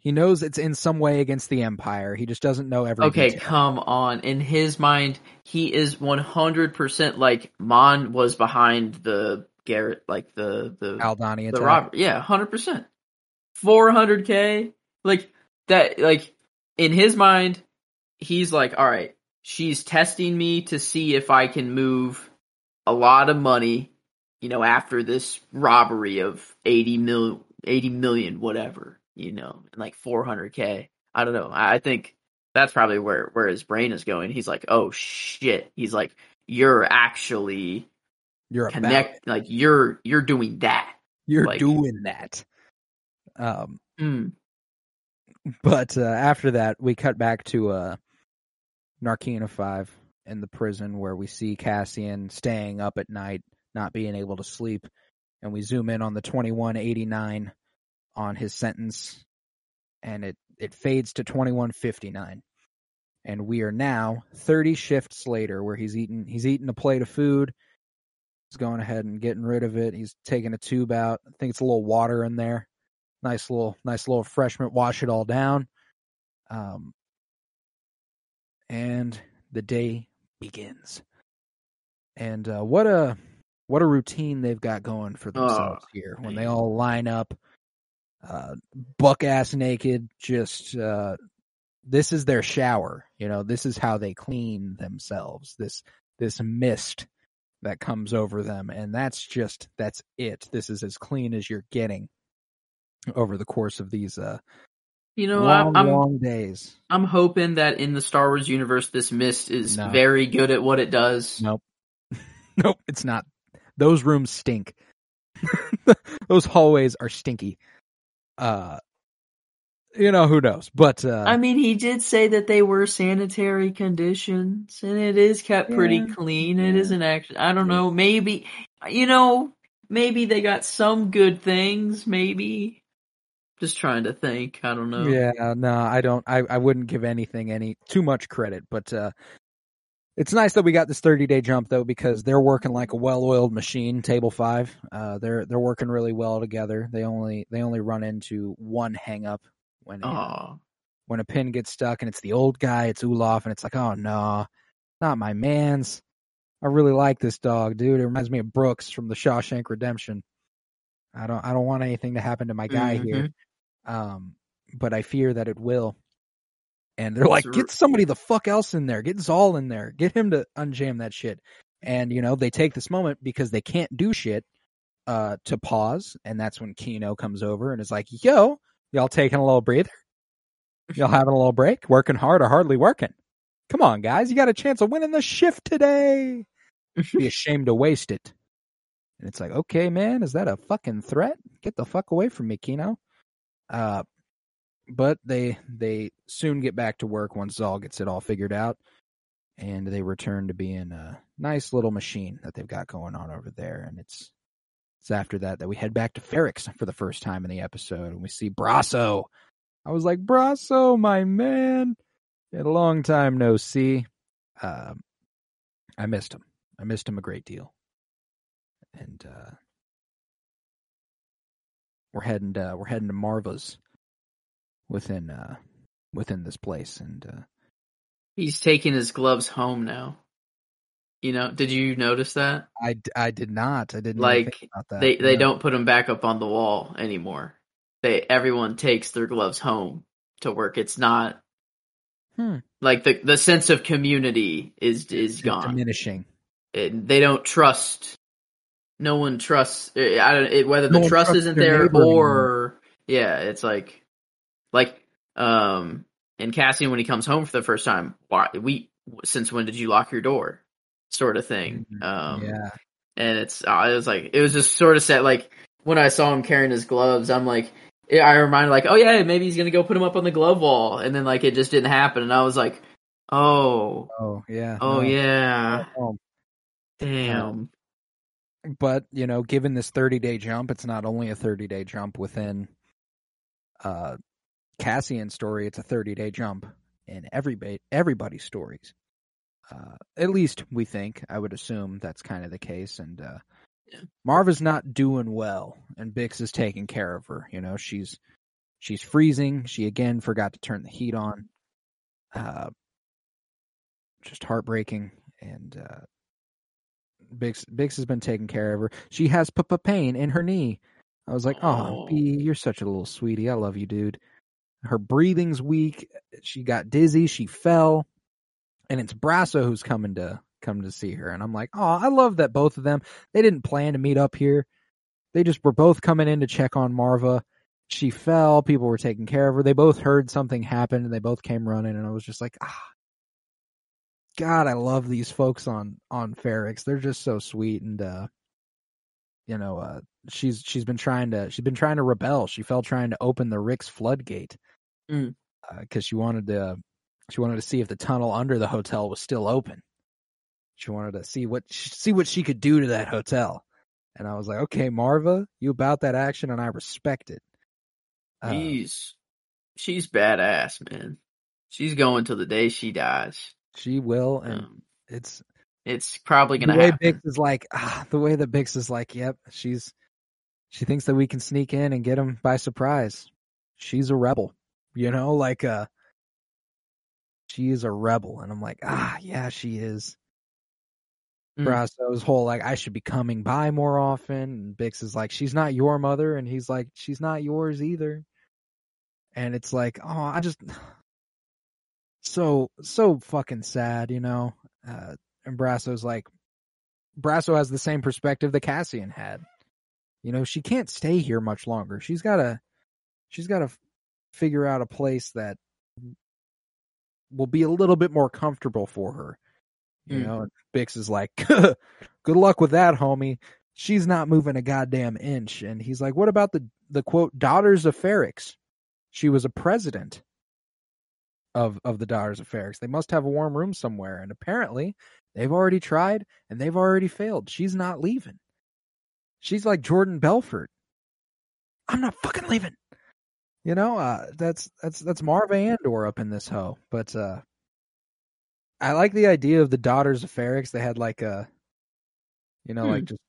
he knows it's in some way against the empire. He just doesn't know everything. Okay, detail. come on. In his mind, he is 100% like Mon was behind the Garrett, like the the Aldani the robber. Yeah, hundred percent. Four hundred k, like that. Like in his mind, he's like, all right, she's testing me to see if I can move a lot of money, you know, after this robbery of 80 mil, 80 million, whatever, you know, like 400k. I don't know. I think that's probably where, where his brain is going. He's like, oh shit. He's like, you're actually You're connect, like you're, you're doing that. You're like- doing that. Um, Mm. but uh, after that, we cut back to uh, Narkina Five in the prison where we see Cassian staying up at night, not being able to sleep, and we zoom in on the twenty one eighty nine on his sentence, and it it fades to twenty one fifty nine, and we are now thirty shifts later, where he's eating he's eating a plate of food. He's going ahead and getting rid of it. He's taking a tube out. I think it's a little water in there. Nice little nice little refreshment. Wash it all down. Um and the day begins. And uh what a what a routine they've got going for themselves here when they all line up uh buck ass naked just uh this is their shower. You know this is how they clean themselves. This this mist that comes over them. And that's just that's it. This is as clean as you're getting over the course of these uh You know, long I'm, long days. I'm hoping that in the Star Wars universe, this mist is No. very good at what it does. nope. (laughs) Nope it's not. Those rooms stink. (laughs) Those hallways are stinky. Uh you know who knows but uh I mean, he did say that they were sanitary conditions, and it is kept pretty clean. It yeah. isn't actually. I don't know. Maybe you know. Maybe they got some good things. Maybe. Just trying to think. I don't know. Yeah, no, I don't. I, I wouldn't give anything any too much credit, but uh, it's nice that we got this 30 day jump though because they're working like a well oiled machine. Table five, uh, they're they're working really well together. They only they only run into one hang up when a, Oh, when a pin gets stuck and it's the old guy, it's Ulaf, and it's like, oh no, not my man's. I really like this dog, dude. It reminds me of Brooks from the Shawshank Redemption. I don't I don't want anything to happen to my guy here. Um, but I fear that it will. And they're like, get somebody the fuck else in there. Get Zol in there. Get him to unjam that shit. And you know, they take this moment because they can't do shit uh to pause, and that's when Kino comes over and is like, Yo, y'all taking a little breather? Y'all having a little break? Working hard or hardly working? Come on, guys, you got a chance of winning the shift today. Be (laughs) ashamed to waste it. And it's like, okay, man, is that a fucking threat? Get the fuck away from me, Kino. Uh, but they they soon get back to work once Zal gets it all figured out, and they return to being a nice little machine that they've got going on over there. And it's it's after that that we head back to Ferrix for the first time in the episode, and we see Brasso. I was like, Brasso, my man. In a long time no see. Um, I missed him. I missed him a great deal. And uh, we're heading to, we're heading to Marva's within uh within this place and uh he's taking his gloves home now. You know? Did you notice that? I, I did not I didn't Like, think about that. They they Yeah. don't put them back up on the wall anymore. They everyone takes their gloves home to work. It's not Hmm. like the the sense of community is is It's gone. diminishing. It, they don't trust. No one trusts. eh, I don't. It, whether No the trust isn't there or yeah, it's like like um and Cassian when he comes home for the first time. Why we since when did you lock your door? Sort of thing. Mhm. Um, yeah. and it's uh, it was like it was just sort of set like when I saw him carrying his gloves, I'm like I reminded like oh yeah maybe he's gonna go put him up on the glove wall, and then like it just didn't happen, and I was like oh Oh yeah. oh no. yeah Um, damn but you know, given this 30 day jump, it's not only a 30 day jump within uh Cassian's story, it's a 30 day jump in everybody everybody's stories. Uh, at least we think. I would assume that's kind of the case. And uh, Yeah. Marva's not doing well, and Bix is taking care of her. You know, she's she's freezing. She again forgot to turn the heat on. Uh, just heartbreaking. And uh, Bix Bix has been taking care of her. She has p- pain in her knee. I was like, oh, Oh. B, you're such a little sweetie. I love you, dude. Her breathing's weak. She got dizzy. She fell. And it's Brasso who's coming to come to see her. And I'm like, oh, I love that both of them. They didn't plan to meet up here. They just were both coming in to check on Marva. She fell. People were taking care of her. They both heard something happen and they both came running. And I was just like, ah, God, I love these folks on on Ferrix. They're just so sweet and uh, you know, uh, she's she's been trying to she's been trying to rebel. She fell trying to open the Rick's floodgate because Mm. uh, she wanted to she wanted to see if the tunnel under the hotel was still open. She wanted to see what see what she could do to that hotel. And I was like, okay, Maarva, you about that action, and I respect it. Uh, She's she's badass, man. She's going till the day she dies. she will, and Um, it's it's probably gonna The way happen. Bix is like, ah, the way that Bix is like, yep, she's she thinks that we can sneak in and get him by surprise. She's a rebel, you know, like uh, she is a rebel, and I'm like, ah, yeah, she is. Mm. Brasso's whole like I should be coming by more often, and Bix is like, she's not your mother, and he's like, she's not yours either. And it's like, oh, I just (sighs) so so fucking sad, you know. Uh, and Brasso's like, Brasso has the same perspective that Cassian had. You know, she can't stay here much longer. She's gotta, she's gotta f- figure out a place that will be a little bit more comfortable for her. You Mm. know, and Bix is like, (laughs) good luck with that, homie. She's not moving a goddamn inch. And he's like, what about the, the quote, daughters of Ferrix? She was a president of, of the daughters of Ferrix. They must have a warm room somewhere. And apparently they've already tried and they've already failed. She's not leaving. She's like Jordan Belfort. I'm not fucking leaving. You know, uh, that's that's that's Maarva Andor up in this hoe. But uh, I like the idea of the Daughters of Ferrix. They had like a, you know, Hmm. like just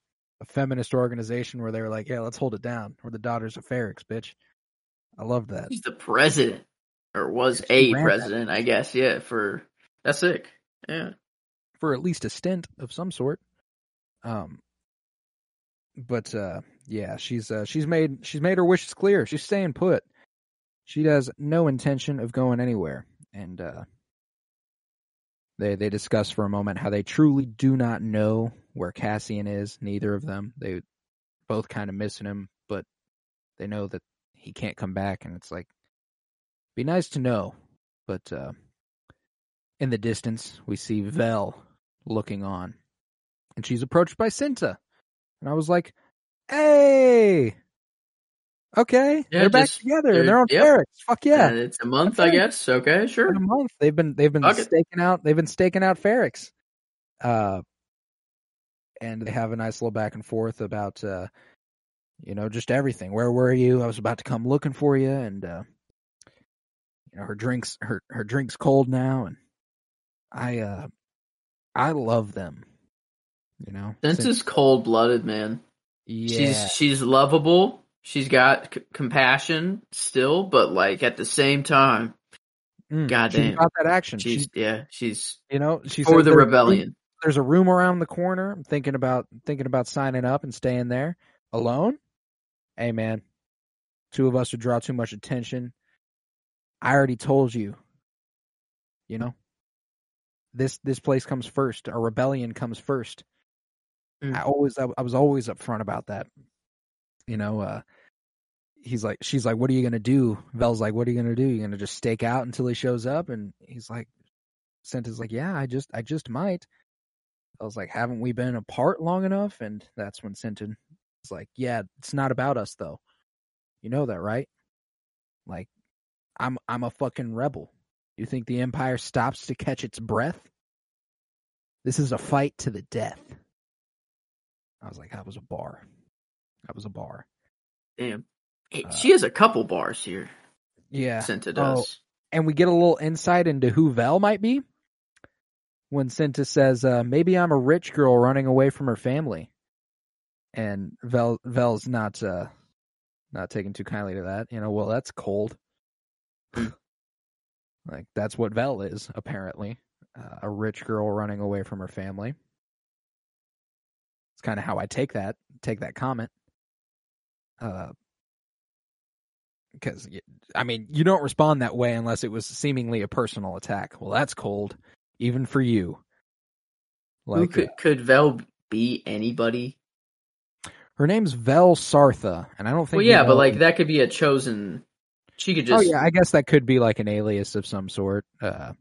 a feminist organization where they were like, yeah, let's hold it down. We're the Daughters of Ferrix, bitch. I love that. He's the president, or was a ran that president, I guess. Yeah, for that's sick. Yeah. for at least a stint of some sort. Um, but uh, yeah, she's uh, she's made she's made her wishes clear. She's staying put. She has no intention of going anywhere, and uh, they they discuss for a moment how they truly do not know where Cassian is. Neither of them. They both kind of missing him, but they know that he can't come back, and it's like be nice to know, but. uh in the distance, we see Vel looking on, and she's approached by Cinta. And I was like, "Hey, okay, Yeah, they're back together, and they're on yep. Ferrix. Fuck yeah, And it's a month, I guess. Okay, sure. in a month. They've been they've been Fuck it. staking out they've been staking out Ferrix. Uh, and they have a nice little back and forth about uh, you know, just everything. Where were you? I was about to come looking for you, and uh, you know, her drinks her her drinks cold now, and I uh, I love them. You know, Sense is cold blooded, man. yeah, She's she's lovable. She's got c- compassion still, but like at the same time, Mm, she's goddamn. about that action. she's She's yeah, she's you know she's for the rebellion. there's a room around the corner. I'm thinking about thinking about signing up and staying there alone. Hey man, two of us would draw too much attention. I already told you. You know, this this place comes first. A rebellion comes first. Mm. I always I, I was always upfront about that. You know, uh he's like she's like, What are you gonna do? Vel's like, What are you gonna do? You're gonna just stake out until he shows up? And he's like Cinta's like, Yeah, I just I just might. I was like, Haven't we been apart long enough? And that's when Senton was like, Yeah, it's not about us though. You know that, right? Like, I'm I'm a fucking rebel. You think the Empire stops to catch its breath? This is a fight to the death. I was like, that was a bar. That was a bar. Damn. Hey, Uh, she has a couple bars here. Yeah. Cinta Oh, does. and we get a little insight into who Vel might be when Cinta says, uh, maybe I'm a rich girl running away from her family. And Vel Vel's not uh not taking too kindly to that. You know, well that's cold. Mm. (sighs) like that's what Vel is, apparently. Uh, a rich girl running away from her family. It's kind of how I take that, take that comment. Uh because I mean, you don't respond that way unless it was seemingly a personal attack. Well, that's cold. even for you. Who could could Vel be anybody? her name's Vel Sartha, and I don't think. Well, yeah, but like that could be a chosen. She could just. oh yeah, I guess that could be like an alias of some sort. Uh,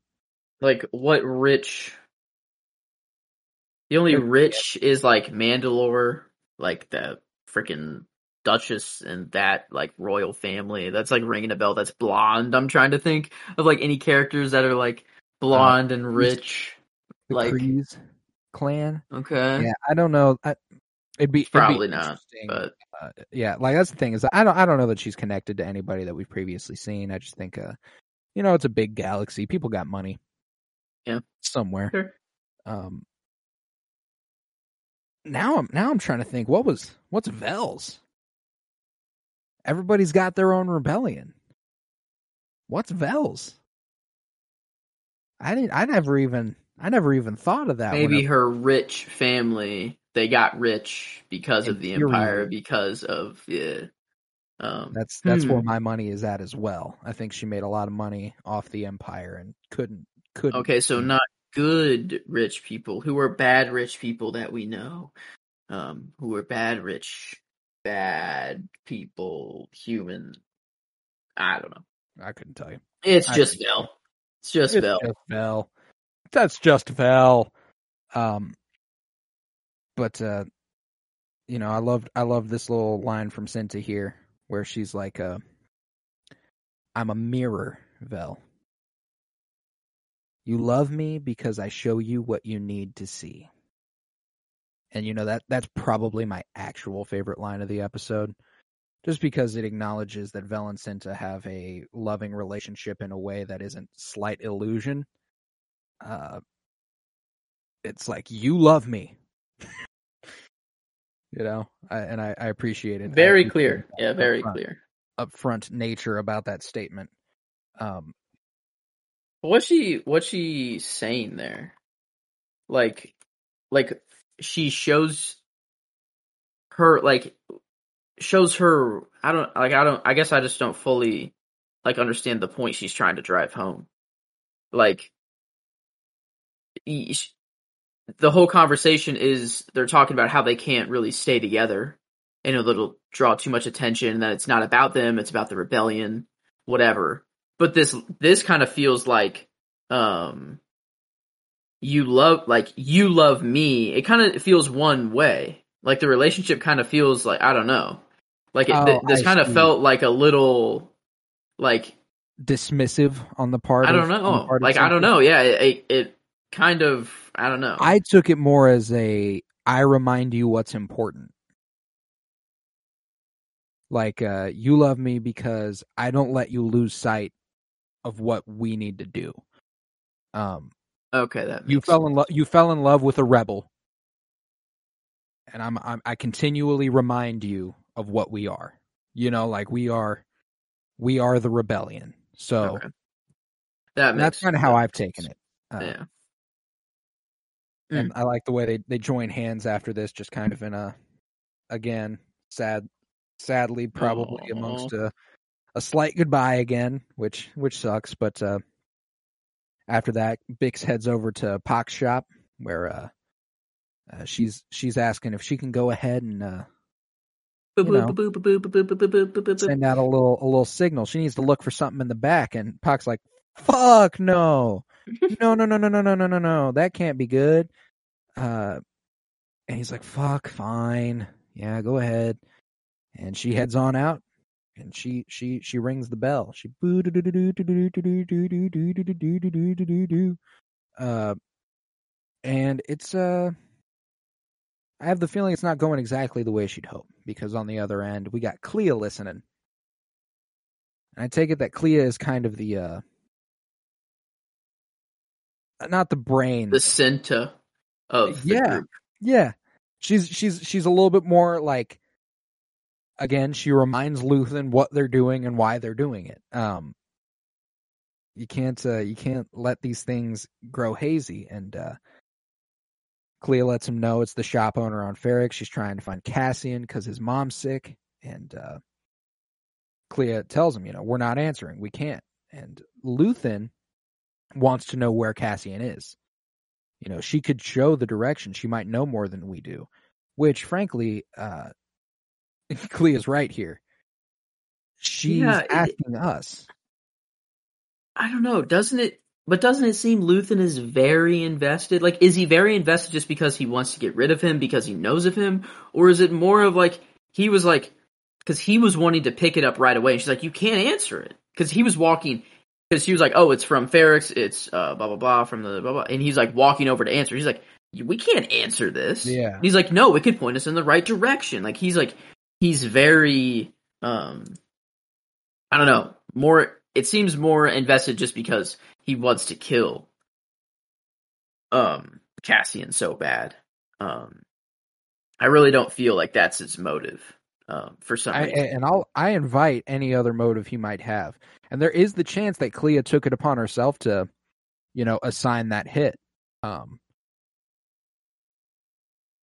like what rich. The only rich is like Mandalore, like the freaking Duchess and that like royal family. That's like ringing a bell. That's blonde. I'm trying to think of like any characters that are like blonde and rich. the Like- clan. Okay, Yeah, I don't know. I, it'd be it'd be probably not. But uh, yeah, like that's the thing is I don't I don't know that she's connected to anybody that we've previously seen. I just think uh you know it's a big galaxy. People got money. Yeah. Somewhere. Sure. Um now I'm now I'm trying to think what was what's Vel's? Everybody's got their own rebellion. What's Vel's? I didn't I never even I never even thought of that. maybe her rich family. They got rich because of the empire, because of yeah. Um, That's that's where Hmm. my money is at as well. I think she made a lot of money off the empire and couldn't couldn't. Okay, so not good rich people who are bad rich people that we know. Um, who are bad rich, bad people, human. I don't know. I couldn't tell you. It's I just Bell. It's just It's just Vel. That's just Vel. Um, but uh, you know, I loved I love this little line from Cinta here, where she's like, uh, "I'm a mirror, Vel. You love me because I show you what you need to see." And you know that that's probably my actual favorite line of the episode, just because it acknowledges that Vel and Cinta have a loving relationship in a way that isn't slight illusion. Uh, it's like you love me, (laughs) you know, I, and I, I appreciate it. Very appreciate clear. Yeah, very upfront- clear. upfront nature about that statement. Um, What's she what's she saying there? Like like she shows her like shows her I don't like I don't I guess I just don't fully like understand the point she's trying to drive home. Like the whole conversation is they're talking about how they can't really stay together and it'll draw too much attention that it's not about them, it's about the rebellion, whatever but this this kind of feels like um you love like you love me it kind of feels one way like the relationship kind of feels like i don't know like it, Oh, th- this kind of felt like a little like dismissive on the part. i don't on know of like i don't know yeah it, it, it kind of i don't know I took it more as a I remind you what's important. Like uh you love me because I don't let you lose sight of what we need to do. Um okay that you fell in love you fell in love with a rebel. And I'm, I'm I continually remind you of what we are. You know, like we are we are the rebellion. So okay. that that's kind of how I've taken it. Uh, yeah and I like the way they they join hands after this, just kind of in a again sad, sadly probably Aw. amongst a a slight goodbye again, which which sucks. But uh, after that, Bix heads over to Pac's shop where uh, uh, she's she's asking if she can go ahead and uh, send out a little a little signal. She needs to look for something in the back, and Pac's like, "Fuck no, no, no, no, no, no, no, no, no, no, that can't be good." Uh, and he's like, "Fuck, fine, yeah, go ahead." And she heads on out, and she she she rings the bell. She uh, and it's uh, I have the feeling it's not going exactly the way she'd hope because on the other end we got Kleya listening. And I take it that Kleya is kind of the uh, not the brain, the center of the yeah, group. yeah. She's she's she's a little bit more like again, she reminds Luthen what they're doing and why they're doing it. Um you can't uh you can't let these things grow hazy and uh Kleya lets him know it's the shop owner on Ferrix. She's trying to find Cassian because his mom's sick, and uh, Kleya tells him, you know, we're not answering, we can't. And Luthen wants to know where Cassian is. You know, she could show the direction. She might know more than we do, which frankly, uh, (laughs) Kleya's right here. She's Yeah, it- asking us. I don't know. Doesn't it? But doesn't it seem Luthen is very invested? Like, is he very invested just because he wants to get rid of him because he knows of him, or is it more of like he was like because he was wanting to pick it up right away? And she's like, you can't answer it because he was walking. Because she was like, "Oh, it's from Ferrix. It's uh, blah blah blah from the blah blah," and he's like walking over to answer. He's like, "We can't answer this." Yeah. And he's like, "No, it could point us in the right direction." Like he's like, he's very, um, I don't know, more. It seems more invested just because he wants to kill, um, Cassian so bad. Um, I really don't feel like that's his motive. Um, for some I, reason. and I'll I invite any other motive he might have. And there is the chance that Kleya took it upon herself to, you know, assign that hit. Um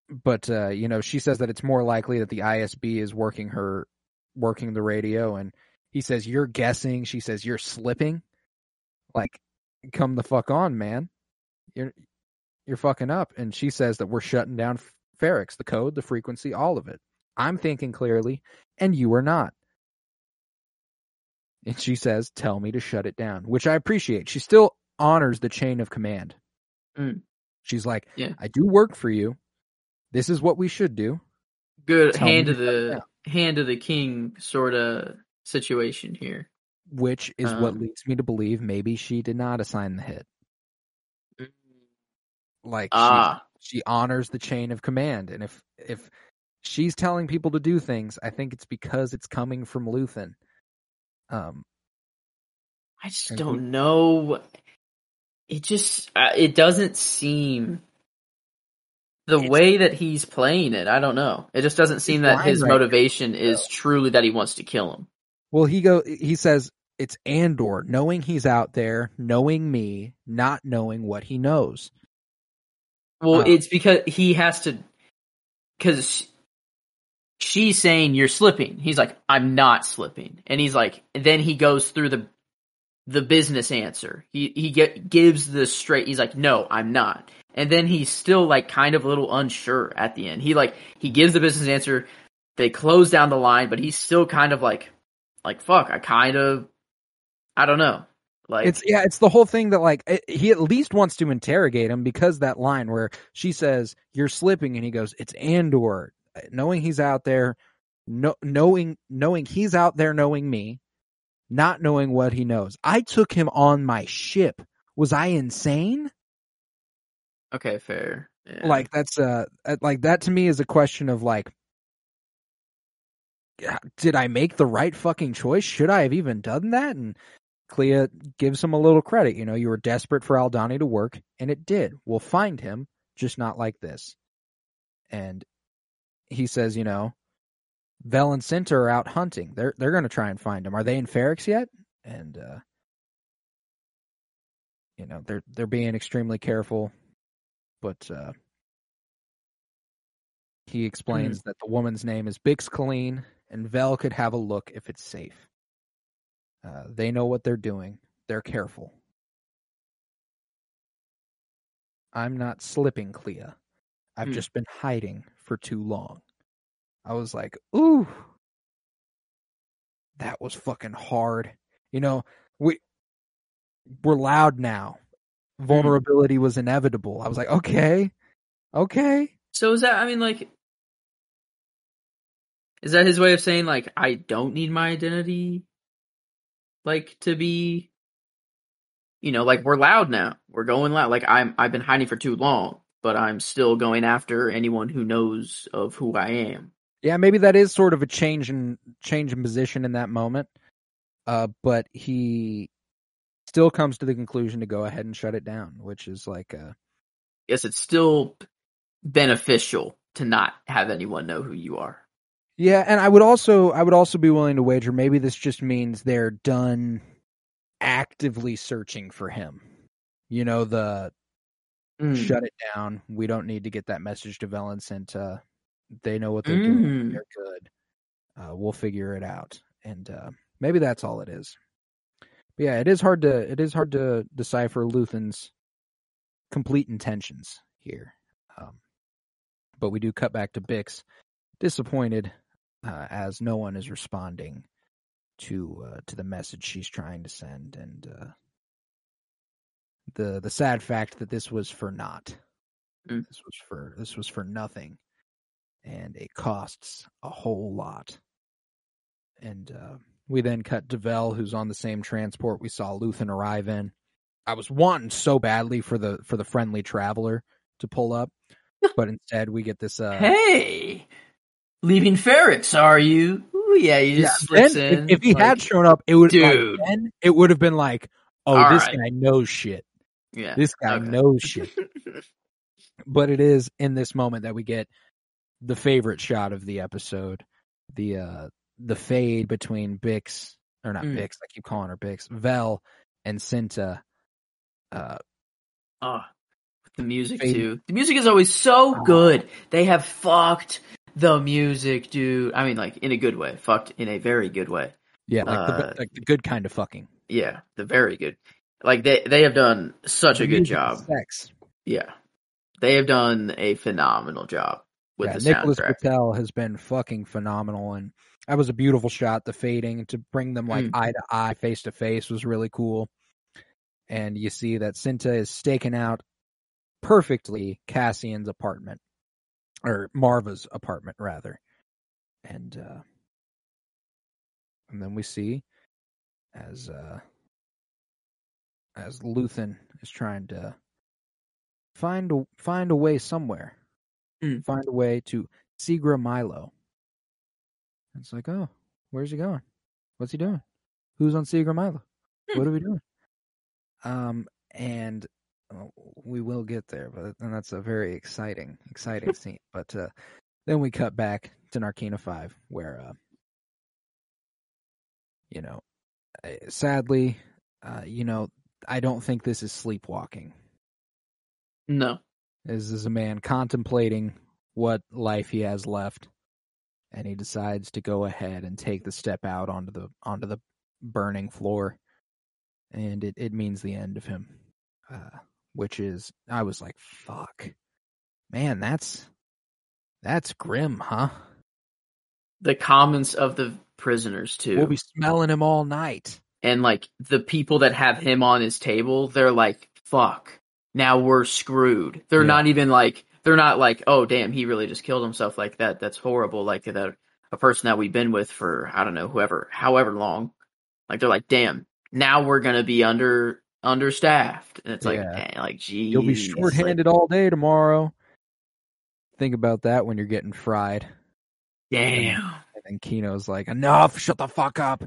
but uh, you know, she says that it's more likely that the ISB is working her working the radio and he says you're guessing, she says you're slipping. Like come the fuck on, man. You're you're fucking up and she says that we're shutting down Ferrix, the code, the frequency, all of it. I'm thinking clearly and you are not. And she says, Tell me to shut it down, which I appreciate. She still honors the chain of command. Mm. She's like, Yeah. I do work for you. This is what we should do. Good Tell hand of to shut it the hand of the king sort of situation here. Which is what Um, leads me to believe maybe she did not assign the hit. Like Ah, she, she honors the chain of command. And if if she's telling people to do things, I think it's because it's coming from Luthen. Um I just don't know. It just uh, it doesn't seem the It's- way that he's playing it. I don't know. It just doesn't seem that his right now, motivation is truly that he wants to kill him. Well, he go. He says it's Andor, knowing he's out there, knowing me, not knowing what he knows. Well, Uh. it's because he has to because she's saying you're slipping. He's like, I'm not slipping, and he's like, and then he goes through the the business answer. He he get, gives the straight. He's like, no, I'm not, and then he's still like kind of a little unsure at the end. He like he gives the business answer. They close down the line, but he's still kind of like like fuck. I kind of I don't know. Like It's yeah, it's the whole thing that like it, he at least wants to interrogate him because that line where she says you're slipping and he goes it's Andor, knowing he's out there, no, knowing knowing he's out there, knowing me, not knowing what he knows. I took him on my ship. Was I insane? Okay, fair. Yeah. like that's uh like that to me is a question of like did I make the right fucking choice? Should I have even done that? And Kleya gives him a little credit. You know, you were desperate for Aldhani to work, and it did. We'll find him, just not like this. And he says, you know, Vel and Cinta are out hunting. They're they're gonna try and find him. Are they in Ferrix yet? And uh you know, they're they're being extremely careful. But uh he explains that the woman's name is Bix Caleen, and Vel could have a look if it's safe. Uh, they know what they're doing. They're careful. I'm not slipping, Kleya. I've Hmm. just been hiding for too long. I was like, ooh, that was fucking hard. You know, we we're loud now. Vulnerability was inevitable. I was like, okay, okay. So is that? I mean, like, is that his way of saying like I don't need my identity, like to be, you know, like we're loud now. We're going loud. Like I'm, I've been hiding for too long, but I'm still going after anyone who knows of who I am. Yeah, maybe that is sort of a change in change in position in that moment. Uh, but he still comes to the conclusion to go ahead and shut it down, which is like, uh, Yes, it's still beneficial to not have anyone know who you are. yeah. And I would also, I would also be willing to wager maybe this just means they're done actively searching for him. You know, the Mm. shut it down. We don't need to get that message to Vel and Cinta. Uh, they know what they're doing. Mm. They're good. Uh, we'll figure it out. And uh, maybe that's all it is. But yeah, it is hard to it is hard to decipher Luthen's complete intentions here. Um, but we do cut back to Bix, disappointed uh, as no one is responding to uh, to the message she's trying to send, and uh, the the sad fact that this was for naught. Mm. This was for this was for nothing, and it costs a whole lot. And uh, we then cut to Vel, who's on the same transport we saw Luthen arrive in. I was wanting so badly for the for the friendly traveler to pull up, (laughs) but instead we get this. Uh, Hey, leaving Ferrix, are you? Ooh, yeah, you just then, slips if, in. if he like- had shown up, it would like, Dude. then it would have been like, oh, All this right. guy knows shit. yeah, This guy okay. knows (laughs) shit. but it is in this moment that we get the favorite shot of the episode the uh the fade between bix or not Mm. bix i keep calling her bix vel and cinta uh Oh, with the music Fade- too. The music is always so Oh. good. They have fucked the music, dude. I mean, like in a good way. Fucked in a very good way. yeah like, Uh, the, like the good kind of fucking Yeah, the very good. Like they they have done such a good job. sex Yeah, they have done a phenomenal job with yeah the nicholas soundtrack. britell has been fucking phenomenal and that was a beautiful shot the fading to bring them like Mm. eye to eye face to face was really cool and you see that cinta is staking out perfectly cassian's apartment or maarva's apartment rather and uh and then we see as uh as luthen is trying to find a find a way somewhere Mm. find a way to Segra Milo. It's like, oh, where's he going? What's he doing? Who's on Segra Milo? Hmm. What are we doing? Um, and uh, we will get there, but and that's a very exciting, exciting (laughs) scene. But uh, then we cut back to Narkina Five, where, uh, you know, uh, sadly, uh, you know, I don't think this is sleepwalking. No, This is a man contemplating what life he has left, and he decides to go ahead and take the step out onto the onto the burning floor, and it it means the end of him. Uh, which is, I was like, "Fuck, man, that's that's grim, huh?" the comments of the prisoners too. We'll be smelling him all night. and like the people that have him on his table, they're like, "Fuck, now we're screwed." They're Yeah. not even like, they're not like, "Oh, damn, he really just killed himself like that." That's horrible. Like that, a person that we've been with for I don't know, whoever, however long. Like they're like, "Damn, now we're gonna be under understaffed," and it's like, Yeah. dang, like, geez, You'll be like, shorthanded all day tomorrow. Think about that when you're getting fried. damn. And then Kino's like, enough, shut the fuck up.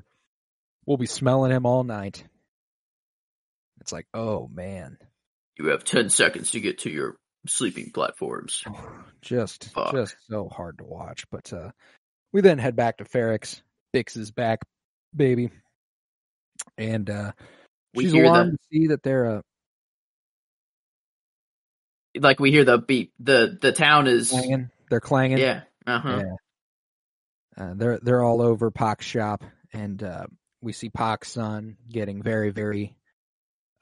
We'll be smelling him all night. It's like, oh man. You have ten seconds to get to your sleeping platforms. Just Fuck. just so hard to watch. But uh we then head back to Ferrix. Bix is back, baby. And uh We she's hear alarmed to see that they're uh like we hear the beep. The the town is clanging. They're clanging. yeah. Uh huh. Yeah. Uh, they're they're all over Pac's shop, and uh, we see Pac's son getting very very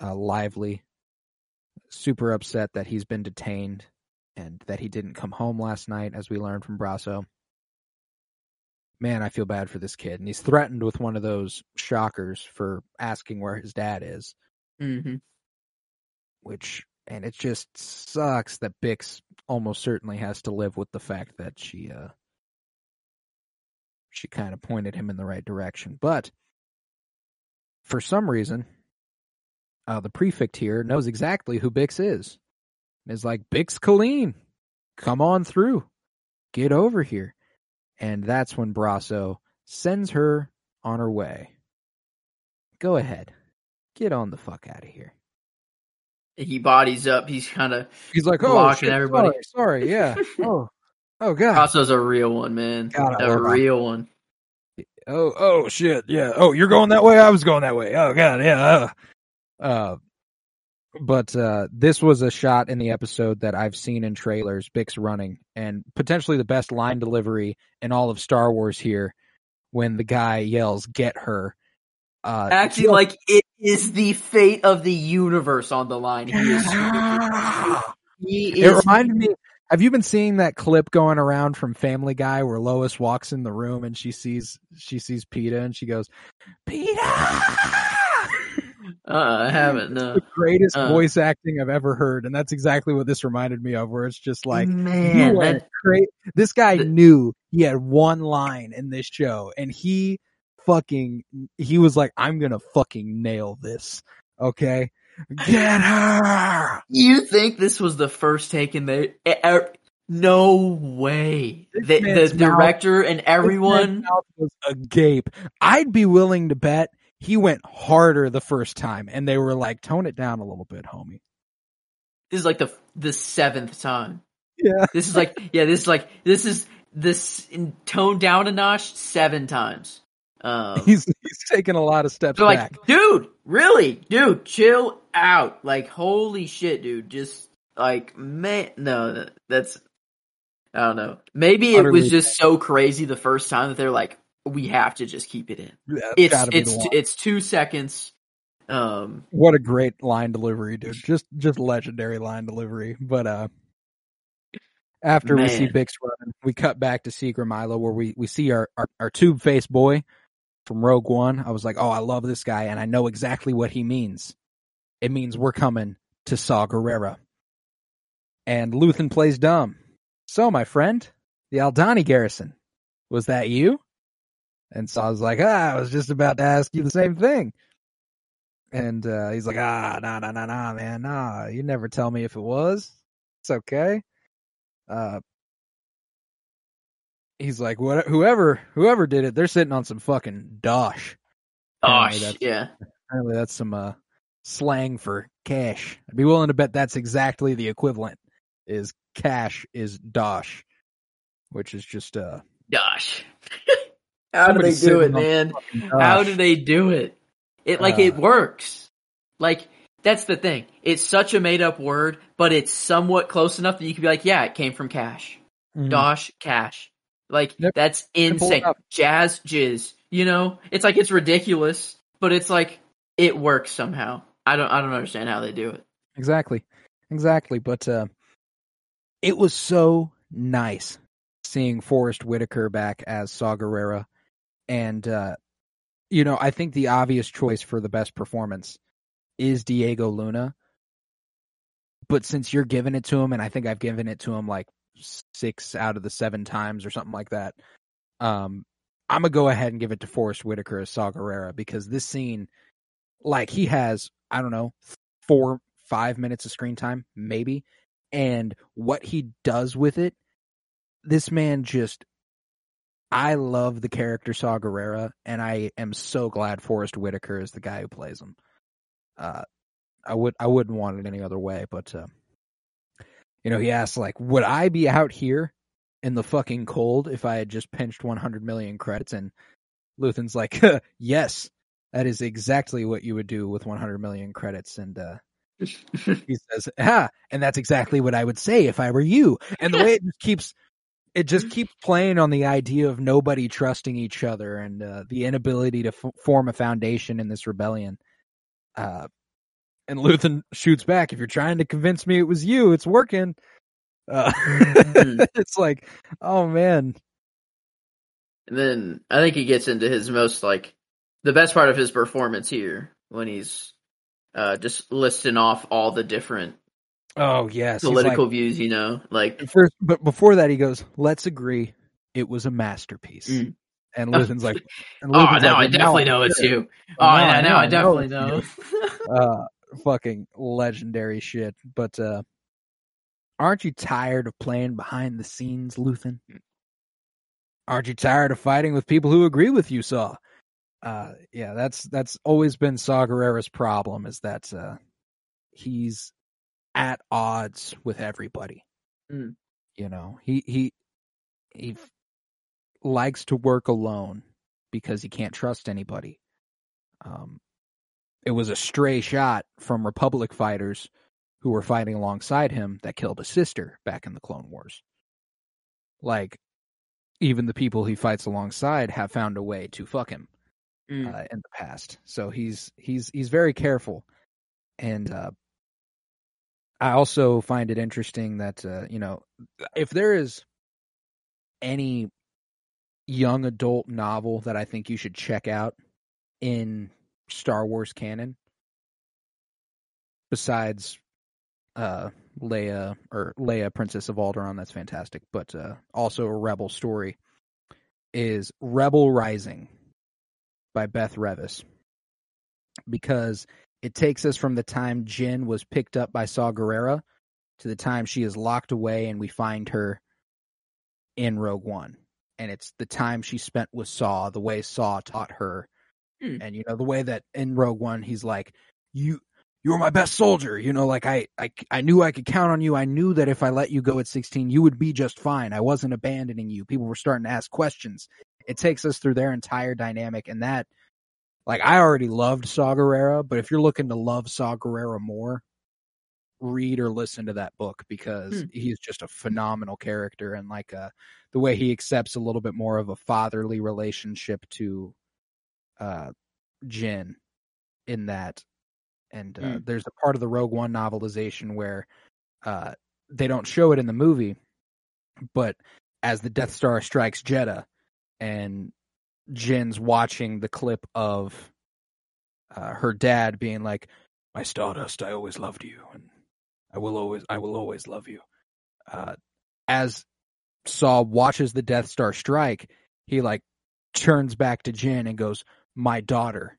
uh, lively, super upset that he's been detained and that he didn't come home last night, as we learned from Brasso. Man, I feel bad for this kid, and he's threatened with one of those shockers for asking where his dad is, Mm-hmm. which and it just sucks that Bix almost certainly has to live with the fact that she uh she kind of pointed him in the right direction. But for some reason, uh the prefect here knows exactly who Bix is. And is like, Bix Caleen, come on through. Get over here. And that's when Brasso sends her on her way. Go ahead. Get on the fuck out of here. He bodies up. He's kind of He's like, oh, Blocking shit, everybody. Sorry, sorry, yeah. (laughs) oh, oh god. Brasso's a real one, man. God, a real one. Oh, oh shit, yeah. Oh, you're going that way. I was going that way. Oh god, yeah. Uh, uh but uh this was a shot in the episode that I've seen in trailers. Bix running and potentially the best line delivery in all of Star Wars here when the guy yells, "Get her." Uh, Acting like it is the fate of the universe on the line. He is. (gasps) He It is. reminded me. Have you been seeing that clip going around from Family Guy where Lois walks in the room and she sees she sees Peta and she goes, "Peta." Uh, I haven't. No. the greatest Uh. voice acting I've ever heard, and that's exactly what this reminded me of. Where it's just like, man, you that, great. This guy The- knew he had one line in this show, and he fucking he was like, "I'm gonna fucking nail this." Okay, get her. you think this was the first take in the? No way. This The, the man's mouth- director and everyone. mouth was agape. I'd be willing to bet he went harder the first time, and they were like, "Tone it down a little bit, homie." This is like the the seventh time. Yeah, This is like yeah. This is like this is this in toned down a notch seven times. Um, (laughs) he's he's taken a lot of steps back. like, dude, really, dude, chill out. Like, holy shit, dude. Just like, man, no, that's I don't know. Maybe it Utterly was just so crazy the first time that they're like, we have to just keep it in. Yeah, It's it's one. it's two seconds. Um, What a great line delivery, dude. Just just legendary line delivery. But uh after we see Bix running, we cut back to Segra Milo where we, we see our, our, our tube face boy from Rogue One. I was like, Oh, I love this guy and I know exactly what he means. It means we're coming to Saw Gerrera. And Luthen plays dumb. So, my friend, the Aldhani garrison, was that you? And so I was like, ah, I was just about to ask you the same thing. And uh, he's like, ah, nah, nah, nah, nah, man, nah. You never tell me if it was. It's okay. Uh, he's like, what? Whoever, whoever did it, they're sitting on some fucking dosh. Apparently gosh, yeah. Apparently, that's some uh, slang for cash. I'd be willing to bet that's exactly the equivalent. Is cash is dosh, which is just uh. Gosh. (laughs) How do they do it, man? How do they do it? It like Uh. it works. Like that's the thing. It's such a made up word, but it's somewhat close enough that you could be like, yeah, it came from cash. Mhm. Dosh cash. Like Yep. that's insane. Jazz jizz. You know? It's like it's ridiculous, but it's like it works somehow. I don't I don't understand how they do it. Exactly. Exactly. But uh it was so nice seeing Forest Whitaker back as Saw Gerrera. And uh you know, I think the obvious choice for the best performance is Diego Luna. But since you're giving it to him, and I think I've given it to him like six out of the seven times or something like that, um, I'm gonna go ahead and give it to Forest Whitaker as Saw Gerrera because this scene, like he has, I don't know, four, five minutes of screen time, maybe. And what he does with it, this man just I love the character Saw Gerrera, and I am so glad Forest Whitaker is the guy who plays him. Uh I would I wouldn't want it any other way, but uh, you know, he asked like, would I be out here in the fucking cold if I had just pinched 100 million credits? And Luthen's like, (laughs) yes, that is exactly what you would do with 100 million credits. And uh, he (laughs) says, ah, and that's exactly what I would say if I were you. And the way it just keeps, it just keeps playing on the idea of nobody trusting each other and uh, the inability to f- form a foundation in this rebellion. Uh, and Luthen shoots back. If you're trying to convince me it was you, it's working. Uh, (laughs) it's like, oh man, And then I think he gets into his most like the best part of his performance here when he's uh just listing off all the different oh yes, political like- views, you know, like First, but before that, he goes, "Let's agree, it was a masterpiece." Mm. And Luthen's like, (laughs) and oh, Luthen's now like, I definitely know it's you. Oh, Well, now yeah, I know I definitely you. know. uh, fucking legendary shit. But uh, aren't you tired of playing behind the scenes, Luthen? Aren't you tired of fighting with people who agree with you, Saw? Uh, yeah, that's that's always been Saw Gerrera's problem is that uh, he's at odds with everybody. Mm. You know, he he he f- likes to work alone because he can't trust anybody. Um, it was a stray shot from Republic fighters who were fighting alongside him that killed his sister back in the Clone Wars. Like, even the people he fights alongside have found a way to fuck him. Mm. uh, in the past. So he's he's he's very careful, and uh, I also find it interesting that uh, you know if there is any young adult novel that I think you should check out in Star Wars canon, besides uh, Leia or Leia, Princess of Alderaan, that's fantastic, but uh, also a Rebel story is Rebel Rising by Beth Revis. Because it takes us from the time Jyn was picked up by Saw Gerrera to the time she is locked away and we find her in Rogue One. And it's the time she spent with Saw, the way Saw taught her. Hmm. And you know, the way that in Rogue One he's like, You you were my best soldier, you know, like I, I I knew I could count on you. I knew that if I let you go at sixteen, you would be just fine. I wasn't abandoning you. People were starting to ask questions. It takes us through their entire dynamic and that like I already loved Saw Gerrera, but if you're looking to love Saw Gerrera more, read or listen to that book because Hmm. he's just a phenomenal character and like uh the way he accepts a little bit more of a fatherly relationship to uh Jyn in that and uh, Hmm. there's a part of the Rogue One novelization where uh they don't show it in the movie but as the Death Star strikes Jedha and Jyn's watching the clip of uh, her dad being like, "My Stardust, I always loved you, and I will always, I will always love you." Uh, as Saw watches the Death Star strike, he like turns back to Jyn and goes, "My daughter,"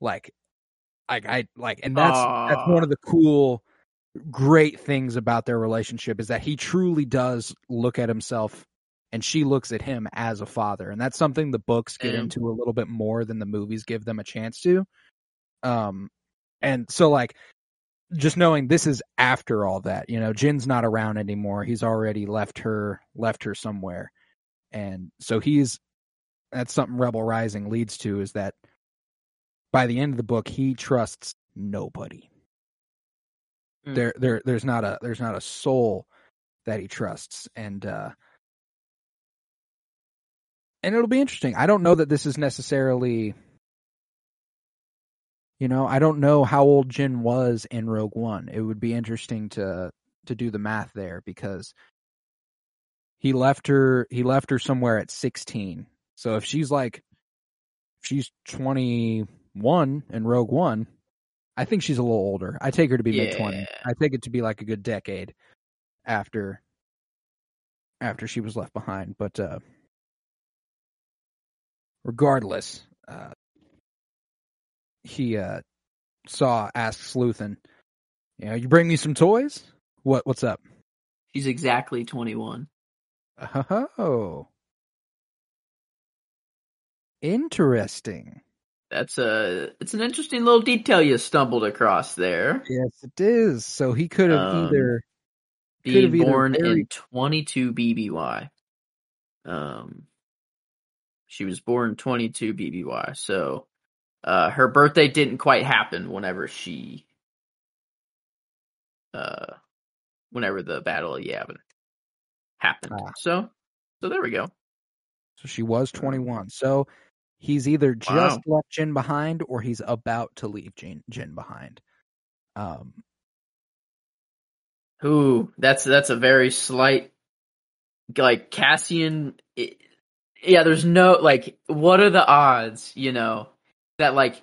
like, I, I like, and that's that's one of the cool, great things about their relationship is that he truly does look at himself and she looks at him as a father. And that's something the books get Yeah. into a little bit more than the movies give them a chance to. Um and so like just knowing this is after all that you know jyn's not around anymore. He's already left her left her somewhere. And so he's that's something rebel rising leads to is that by the end of the book he trusts nobody. Mm. there there there's not a there's not a soul that he trusts. And uh and it'll be interesting. I don't know that this is necessarily you know i don't know how old jyn was in rogue one. It would be interesting to to do the math there because he left her he left her somewhere at 16 so if she's like if she's 21 in rogue one i think she's a little older. I take her to be mid 20s Yeah. i take it to be like a good decade after after she was left behind. But uh regardless uh he uh saw asks Luthen, you know, you bring me some toys? What what's up? She's exactly 21. Oh. Interesting. That's a it's an interesting little detail you stumbled across there. Yes, it is. So he could have Um, either Being either born very- in 22 BBY. Um, she was born 22 BBY. So, uh, her birthday didn't quite happen whenever she, uh, whenever the Battle of Yavin happened. Ah. So, so there we go. so she was 21. So he's either just Wow. left Jyn behind or he's about to leave Jyn Jyn behind. Um Ooh, that's that's a very slight, like Cassian. i yeah, there's no like. What are the odds? You know that like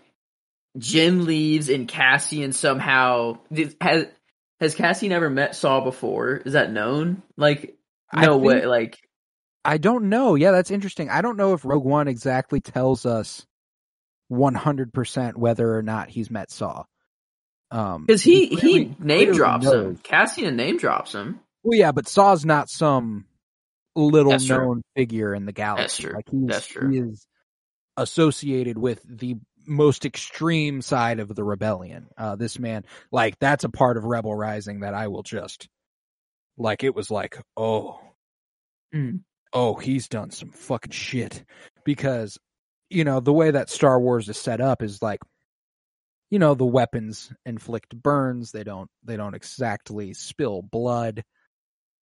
Jyn leaves and Cassian somehow has has Cassian ever met Saw before? Is that known? Like no way. Like I don't know. Yeah, that's interesting. I don't know if Rogue One exactly tells us 100% whether or not he's met Saw. Um, because he he clearly- name drops him. Cassian name drops him. Well, yeah, but Saw's not some little That's true. known figure in the galaxy. true. Like he's, That's true. He is associated with the most extreme side of the rebellion. Uh, this man, like, that's a part of Rebel Rising that I will just, like, it was like, oh, Mm. oh, he's done some fucking shit because, you know, the way that Star Wars is set up is like, you know, the weapons inflict burns. They don't, they don't exactly spill blood.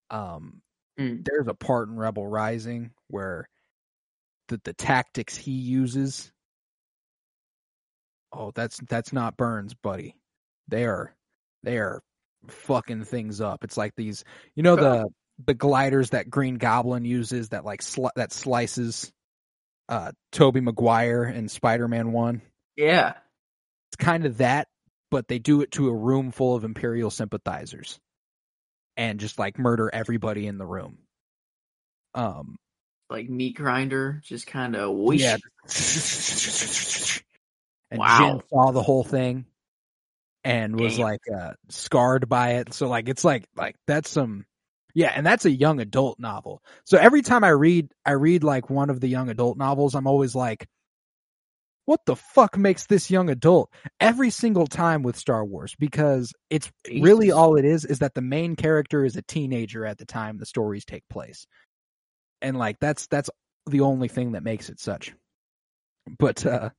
Um, Mm. there's a part in Rebel Rising where the the tactics he uses Oh, that's that's not Burns, buddy. They are they are fucking things up. It's like these, you know the the gliders that Green Goblin uses that like sli- that slices uh Tobey Maguire in Spider-Man 1. Yeah. It's kind of that, but they do it to a room full of Imperial sympathizers and just like murder everybody in the room. Um Like meat grinder, just kind of whoosh. yeah. (laughs) and Wow. Jyn saw the whole thing and was Damn. like uh scarred by it. So like it's like like that's some yeah, and that's a young adult novel. So every time I read I read like one of the young adult novels, I'm always like what the fuck makes this young adult every single time with Star Wars because it's really all it is is that the main character is a teenager at the time the stories take place. And like that's that's the only thing that makes it such. But uh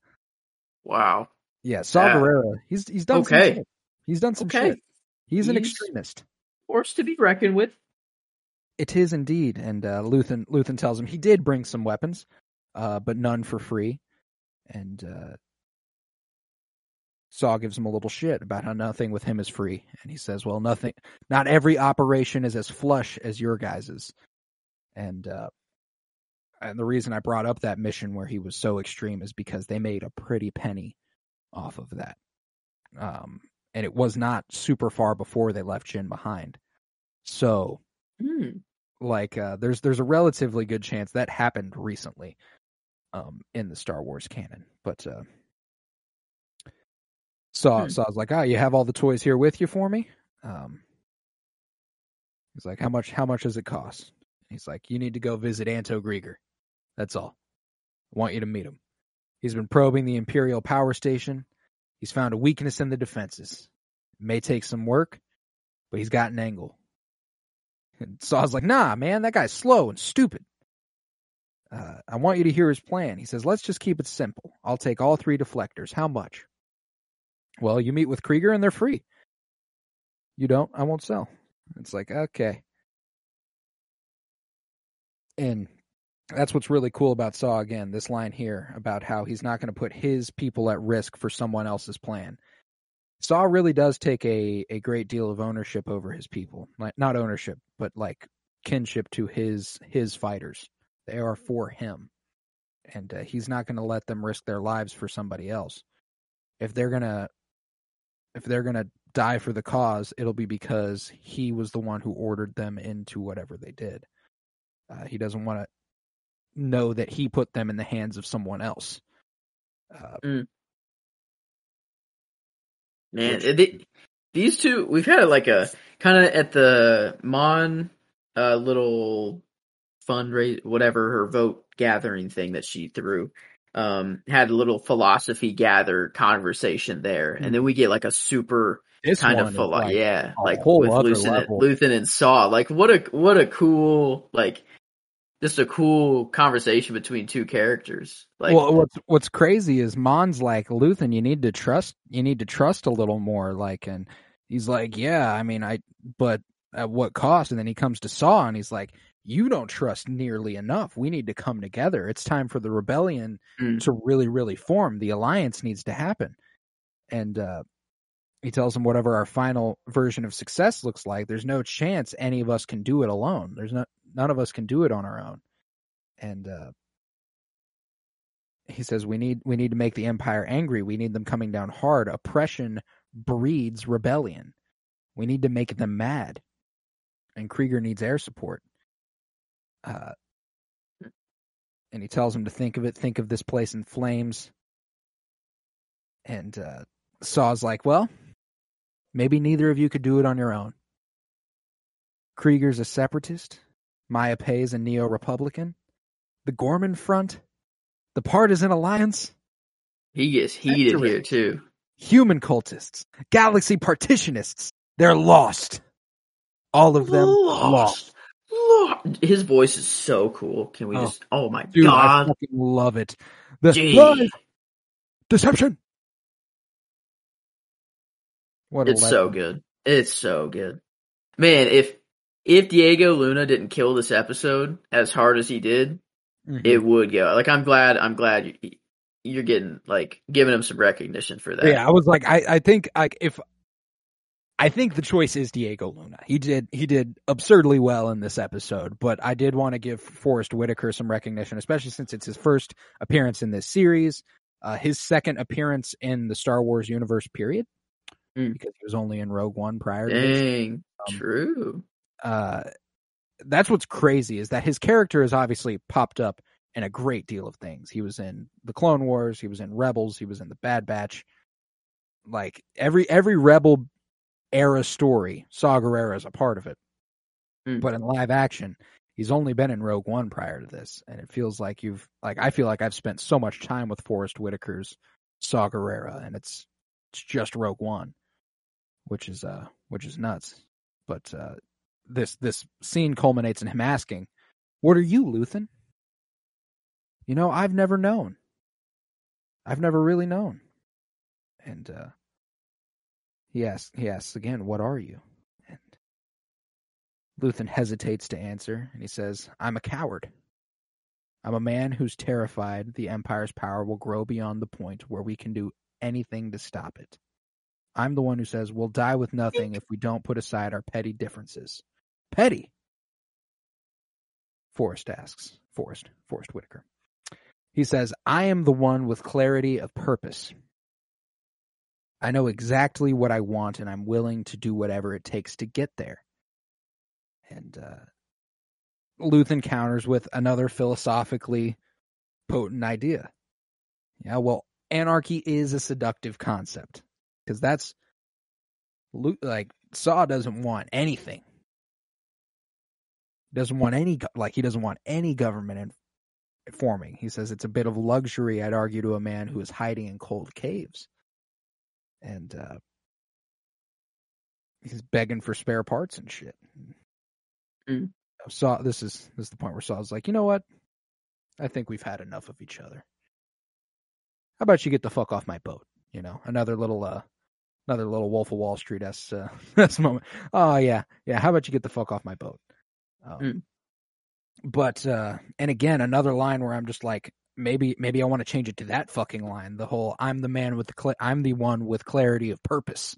Wow. yeah, Saw Yeah. Gerrera, he's he's done some Okay. shit. He's done some Okay. shit. He's an extremist. Force to be reckoned with. It is indeed, and uh, Luthen Luthen tells him he did bring some weapons, uh, but none for free. And uh, Saw gives him a little shit about how nothing with him is free, and he says, "Well, nothing, not every operation is as flush as your guys's." And uh, and the reason I brought up that mission where he was so extreme is because they made a pretty penny off of that. Um, and it was not super far before they left Jyn behind. So Hmm. like uh there's there's a relatively good chance that happened recently um in the Star Wars canon. But uh Saw Hmm. was like, "Oh, you have all the toys here with you for me?" Um He's like, "How much how much does it cost?" He's like, "You need to go visit Anto Kreegyr. That's all. I want you to meet him. He's been probing the Imperial power station. He's found a weakness in the defenses. It may take some work, but he's got an angle. (laughs) And Saw's like, nah, man, that guy's slow and stupid. Uh, I want you to hear his plan. He says, let's just keep it simple. I'll take all three deflectors. How much? Well, you meet with Kreegyr and they're free. You don't? I won't sell. It's like, okay. And that's what's really cool about Saw again, this line here about how he's not going to put his people at risk for someone else's plan. Saw really does take a, a great deal of ownership over his people. Not ownership, but like kinship to his his fighters. They are for him. And uh, he's not going to let them risk their lives for somebody else. If they're going to if they're going to die for the cause, it'll be because he was the one who ordered them into whatever they did. Uh, he doesn't want to know that he put them in the hands of someone else. Uh, Man, Which- they, these two, we've had like a kind of at the Mon uh, little fundraise, whatever her vote gathering thing that she threw. Um, had a little philosophy gather conversation there, and then we get like a super this kind of philo- like yeah, like with Luthen. Luthen and Saw. Like what a what a cool like just a cool conversation between two characters. Like well, what's what's crazy is Mon's like Luthen. You need to trust. You need to trust a little more. Like, and he's like, yeah. I mean, I. But at what cost? And then he comes to Saw, and he's like, you don't trust nearly enough. We need to come together. It's time for the rebellion Mm. to really, really form. The alliance needs to happen. And uh, he tells him whatever our final version of success looks like. There's no chance any of us can do it alone. There's no none of us can do it on our own. And uh, he says we need we need to make the empire angry. We need them coming down hard. Oppression breeds rebellion. We need to make them mad. And Kreegyr needs air support. Uh, and he tells him to think of it. Think of this place in flames. And uh, Saw's like, well, maybe neither of you could do it on your own. Kreegyr's a separatist. Maya Pei's a neo-republican. The Ghorman Front, the partisan alliance, he gets heated Accurate. here too. human cultists, galaxy partitionists. They're lost. All of them lost. Lost. His voice is so cool. Can we Oh. just? Oh my Dude, I god! fucking love it. The deception. What It's so good. It's so good, man. If if Diego Luna didn't kill this episode as hard as he did, Mhm. it would go. Like I'm glad. I'm glad you're getting like giving him some recognition for that. Yeah, I was like, I, I think like if I think the choice is Diego Luna. He did he did absurdly well in this episode, but I did want to give Forest Whitaker some recognition, especially since it's his first appearance in this series, uh, his second appearance in the Star Wars universe. Period, Mm. because he was only in Rogue One prior. to this. Dang, Um, true. uh, that's what's crazy is that his character has obviously popped up in a great deal of things. He was in the Clone Wars, he was in Rebels, he was in the Bad Batch. Like every every Rebel era story, Saw Gerrera is a part of it. Mm. But in live action, he's only been in Rogue One prior to this, and it feels like you've like I feel like I've spent so much time with Forest Whitaker's Saw Gerrera, and it's it's just Rogue One, which is uh which is nuts. But uh this this scene culminates in him asking, "What are you, Luthen?" You know, I've never known. I've never really known. And uh asks he asks again, "What are you?" And Luthen hesitates to answer, and he says, "I'm a coward. I'm a man who's terrified the Empire's power will grow beyond the point where we can do anything to stop it. I'm the one who says we'll die with nothing if we don't put aside our petty differences. Petty? Forest asks. Forest. Forest Whitaker. He says, I am the one with clarity of purpose. I know exactly what I want and I'm willing to do whatever it takes to get there. And uh, Luthen counters with another philosophically potent idea. Yeah, well, anarchy is a seductive concept because that's like Saw doesn't want anything. Doesn't want any like he doesn't want any government in, forming. He says it's a bit of luxury, I'd argue, to a man who is hiding in cold caves, and uh, he's begging for spare parts and shit. Mm. Saw this is this is the point where Saw's like, you know what? I think we've had enough of each other. How about you get the fuck off my boat? You know, another little uh another little Wolf of Wall Street s uh, (laughs) s moment. Oh yeah, yeah. How about you get the fuck off my boat? Um, Mm. But uh and again, another line where I'm just like, maybe maybe I want to change it to that fucking line. The whole I'm the man with the cl- I'm the one with clarity of purpose.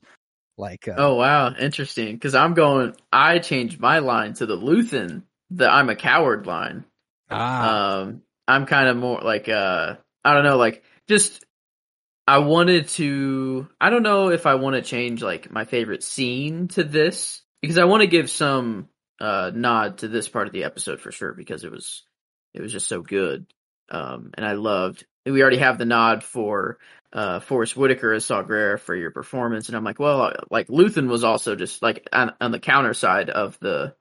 Like, uh, Oh wow, interesting. Because I'm going. I changed my line to the Luthen, the "I'm a coward" line. ah, Um, I'm kind of more like uh, I don't know, like just I wanted to. I don't know if I want to change like my favorite scene to this because I want to give some uh nod to this part of the episode for sure because it was it was just so good. Um, and I loved. We already have the nod for uh Forest Whitaker as Saw Gerrera for your performance, and I'm like, well, like Luthen was also just like on, on the counter side of the,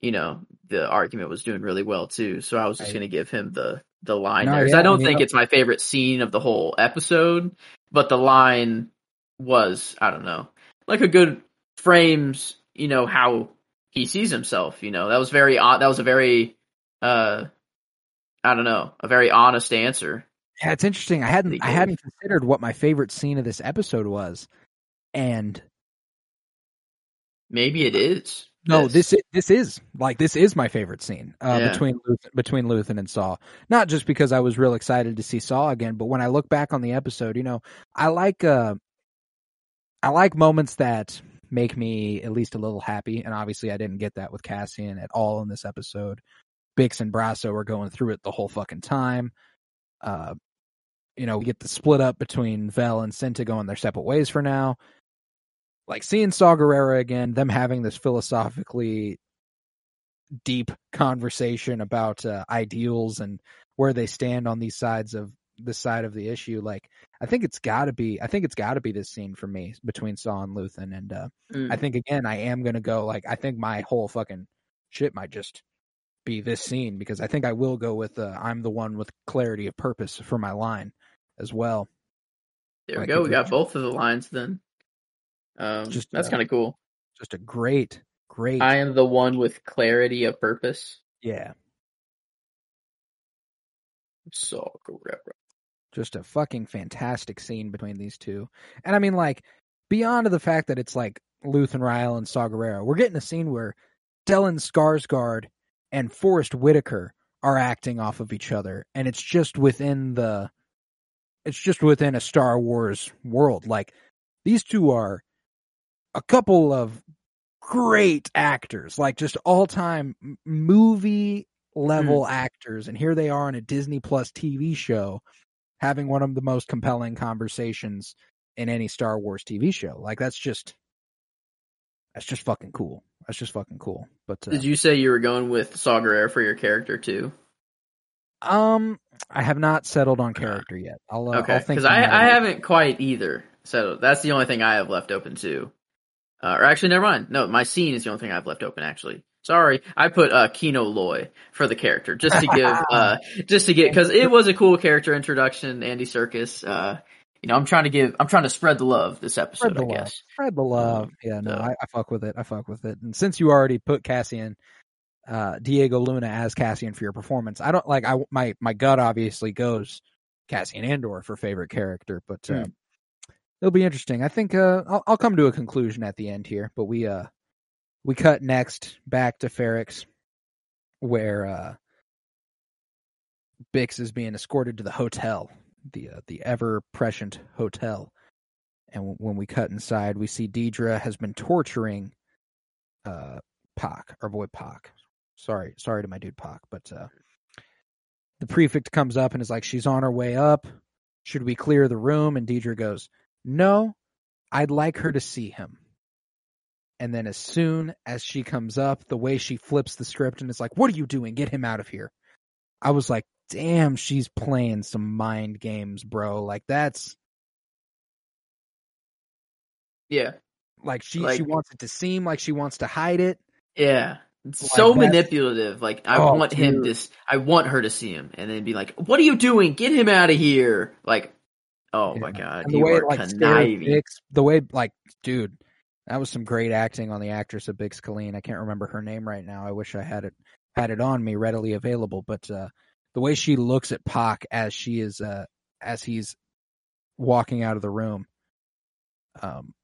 you know, the argument was doing really well too. So I was just gonna give him the the line No, there yeah, I don't I mean, think uh, it's my favorite scene of the whole episode, but the line was I don't know, like a good frames, you know, how he sees himself. You know, that was very odd. that was a very uh I don't know, a very honest answer. yeah, it's interesting. I hadn't I hadn't considered what my favorite scene of this episode was, and Maybe it is. No, this i- this is like this is my favorite scene uh, Yeah. between Luthen, between Luthen and Saw. Not just because I was real excited to see Saw again, but when I look back on the episode, you know, I like uh, I like moments that make me at least a little happy. And obviously, I didn't get that with Cassian at all in this episode. Bix and Brasso are going through it the whole fucking time. Uh, you know, we get the split up between Vel and Cinta going their separate ways for now like seeing Saw Gerrera again, them having this philosophically deep conversation about uh, ideals and where they stand on these sides of the side of the issue. Like, I think it's got to be. I think it's got to be this scene for me between Saw and Luthen, and uh, Mm. I think again, I am gonna go. Like, I think my whole fucking shit might just be this scene because I think I will go with uh, I'm the one with clarity of purpose for my line as well. There we like go. We got both of the lines then. Um, Just, that's uh, kind of cool. Just a great, great, I am the one with clarity of purpose. yeah. Saw Gerrera. just a fucking fantastic scene between these two. And I mean, like, beyond the fact that it's like Luthen Rael and Saw Gerrera, we're getting a scene where Stellan Skarsgård and Forest Whitaker are acting off of each other, and it's just within the it's just within a Star Wars world. Like these two are a couple of great actors, like just all time movie level mm. actors. And here they are in a Disney Plus TV show having one of the most compelling conversations in any Star Wars TV show. Like that's just, that's just fucking cool. That's just fucking cool. But uh, did you say you were going with Saw for your character too? Um, I have not settled on character yet. I'll uh, okay because I I haven't quite either. So that's the only thing I have left open too. Uh, or actually, never mind. No, my scene is the only thing I've left open. Actually, sorry, I put uh, Kino Loy for the character just to give, (laughs) uh, just to get because it was a cool character introduction. Andy Serkis. Uh, you know, I'm trying to give, I'm trying to spread the love this episode. I love. guess. Spread the love. Yeah, no, I, I fuck with it. I fuck with it. And since you already put Cassian, uh, Diego Luna as Cassian for your performance, I don't like. I my my gut obviously goes Cassian Andor for favorite character, but. Uh, mm it'll be interesting. I think uh, I'll, I'll come to a conclusion at the end here, but we uh we cut next back to Ferrix, where uh, Bix is being escorted to the hotel, the uh, the ever prescient hotel, and when we cut inside, we see Dedra has been torturing uh Paak, our boy Paak. Sorry, sorry to my dude Paak, but uh, the prefect comes up and is like, "She's on her way up. Should we clear the room?" And Dedra goes, no, I'd like her to see him. And then as soon as she comes up, the way she flips the script and is like, what are you doing? Get him out of here. I was like, damn, she's playing some mind games, bro. Like that's. Yeah. Like she, like, she wants it to seem like she wants to hide it. Yeah. Like so manipulative. Like I oh, want dude. him to, I want her to see him, and then be like, "What are you doing? Get him out of here!" Like Oh yeah. my god, and the way like Bix, the way like dude, that was some great acting on the actress of Bix Caleen. I can't remember her name right now. I wish I had it had it on me readily available, but uh, the way she looks at Paak as she is uh, as he's walking out of the room, um,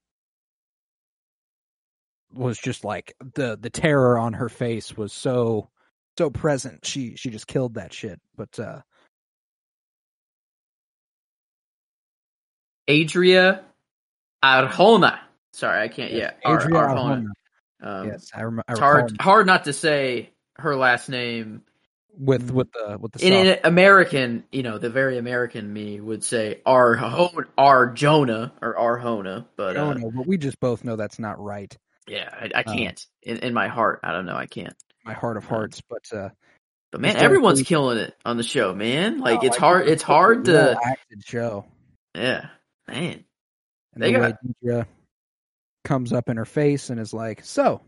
was just like the the terror on her face was so so present. She she just killed that shit. But uh, Adria Arjona. Sorry, I can't. Yeah, Adria Ar- Arjona. Um, yes, I, rem- I it's hard hard not to say her last name with with the with the in, in, American, you know, the very American me would say our our Jonah or Arjona, but uh, but we just both know that's not right. Yeah, I, I um, can't. Um, in, in my heart, I don't know. I can't. My heart of hearts, but uh, but man, everyone's killing it on the show, man. Like it's hard. It's hard to acted show. Yeah, Man, and they the got... way Dedra comes up in her face and is like, "So,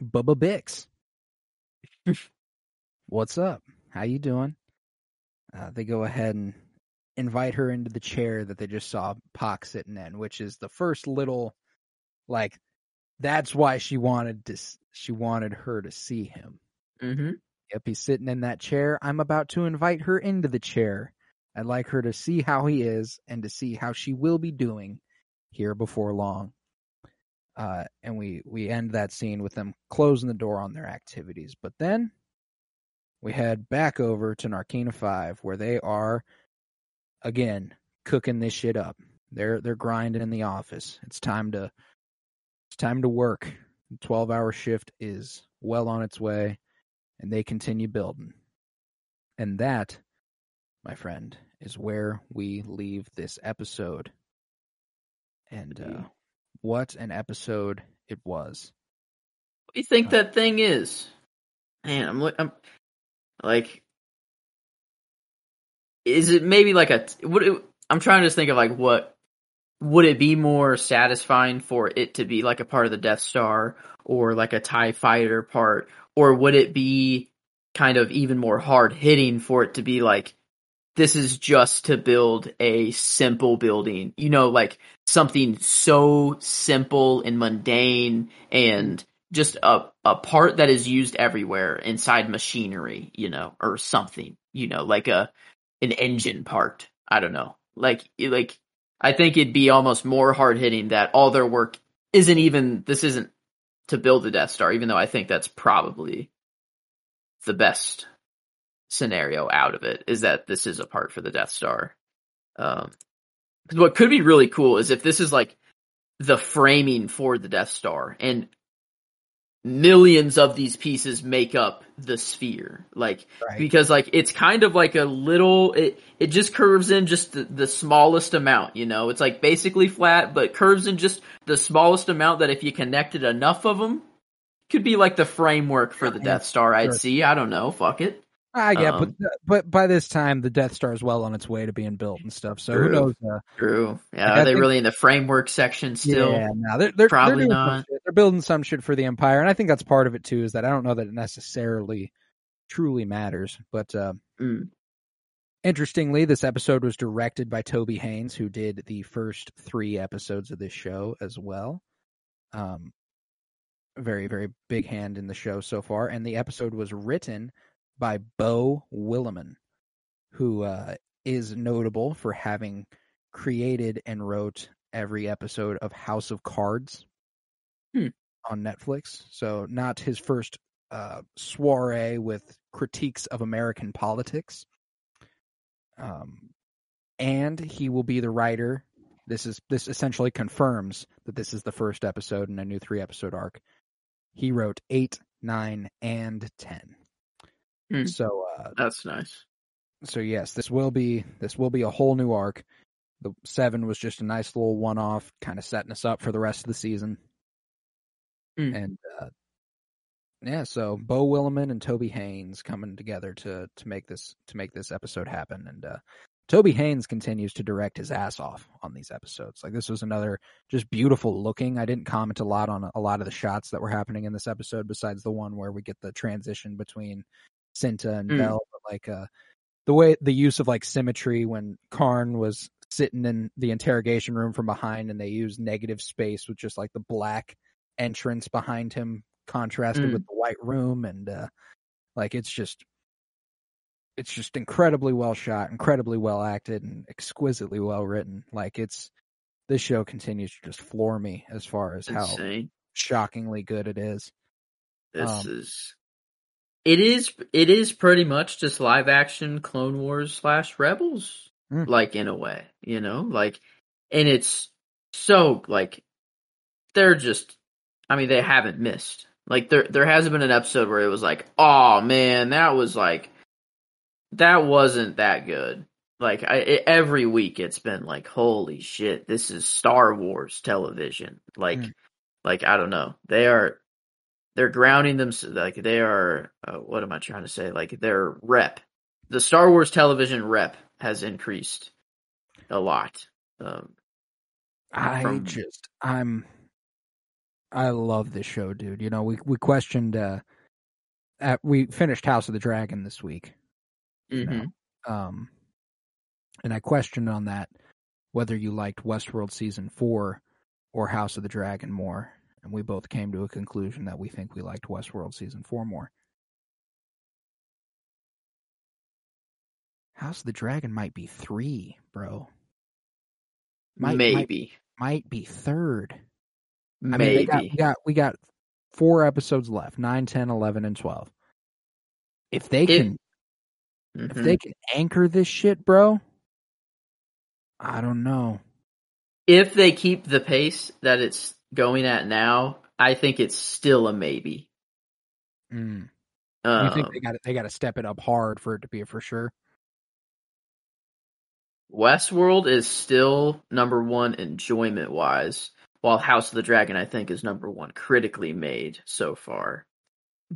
Bubba Bix, (laughs) what's up? How you doing?" Uh, they go ahead and invite her into the chair that they just saw Paak sitting in, which is the first little, like, that's why she wanted to. She wanted her to see him. Mm-hmm. Yep, he's sitting in that chair. I'm about to invite her into the chair. I'd like her to see how he is and to see how she will be doing here before long. Uh, and we, we end that scene with them closing the door on their activities. But then we head back over to Narkina 5 where they are, again, cooking this shit up. They're, they're grinding in the office. It's time to, it's time to work. The 12 hour shift is well on its way and they continue building. And that my friend, is where we leave this episode. And uh, what an episode it was. What do you think uh, that thing is? Man, I'm, I'm like, is it maybe like a what? I'm trying to think of like what would it be more satisfying for it to be like a part of the Death Star or like a Tie Fighter part, or would it be kind of even more hard hitting for it to be like this is just to build a simple building. You know, like something so simple and mundane and just a, a part that is used everywhere inside machinery, you know, or something, you know, like a, an engine part. I don't know. Like, like, I think it'd be almost more hard hitting that all their work isn't even, this isn't to build the Death Star, even though I think that's probably the best scenario out of it is that this is a part for the Death Star. Um, what could be really cool is if this is like the framing for the Death Star and millions of these pieces make up the sphere. Like, Right. because like it's kind of like a little it it just curves in just the, the smallest amount you know it's like basically flat but curves in just the smallest amount that if you connected enough of them could be like the framework for the Yeah, death star i'd sure. see i don't know fuck it I get, Um, but but by this time the Death Star is well on its way to being built and stuff. So who knows? Uh, true yeah Like, I are they think- really in the framework section still Yeah, no, they're they're Probably they're not. Building some shit for the Empire, and I think that's part of it too. Is that I don't know that it necessarily truly matters, but uh, Mm. interestingly, this episode was directed by Toby Haynes, who did the first three episodes of this show as well. Um, very very big hand in the show so far, and the episode was written by Beau Willimon, who uh, is notable for having created and wrote every episode of House of Cards Hmm. on Netflix. So not his first uh, soiree with critiques of American politics. Um, and he will be the writer. This is this essentially confirms that this is the first episode in a new three episode arc. He wrote eight, nine, and ten. Hmm. So uh, that's nice so yes, this will be this will be a whole new arc. The seven was just a nice little one off, kind of setting us up for the rest of the season. Hmm. And uh, yeah, so Beau Willimon and Toby Haynes coming together to to make this to make this episode happen. And uh, Toby Haynes continues to direct his ass off on these episodes. Like this was another just beautiful looking. I didn't comment a lot on a lot of the shots that were happening in this episode, besides the one where we get the transition between Cinta and Mm. Vel. But like uh, the way the use of like symmetry when Karn was sitting in the interrogation room from behind, and they used negative space with just like the black entrance behind him contrasted Mm. with the white room, and uh, like it's just it's just incredibly well shot, incredibly well acted, and exquisitely well written. Like it's this show continues to just floor me as far as how insane shockingly good it is. This Um, is it is it is pretty much just live action Clone Wars slash Rebels, Mm. like in a way, you know, like, and it's so like they're just, I mean, they haven't missed. Like there there hasn't been an episode where it was like, oh man, that was like that wasn't that good. Like I, it, every week it's been like, holy shit, this is Star Wars television. Like, Mm. like I don't know, they are they're grounding them like they are uh, what am i trying to say like their rep the star wars television rep has increased a lot um I from- just I'm I love this show, dude. You know, we we questioned uh at, we finished House of the Dragon this week. you know, mhm. Um and I questioned on that whether you liked Westworld season 4 or House of the Dragon more, and we both came to a conclusion that we think we liked Westworld season 4 more. House of the Dragon might be 3, bro. Might- might- maybe might be third. I mean, maybe they got, we got we got four episodes left 9, 10, 11, and 12. If they It- can if Mhm. they can anchor this shit, bro, I don't know. if they keep the pace that it's going at now i think it's still a maybe Mm. um, you think they got they got to step it up hard for it to be a for sure? westworld is still number one enjoyment wise while house of the dragon i think is number one critically made so far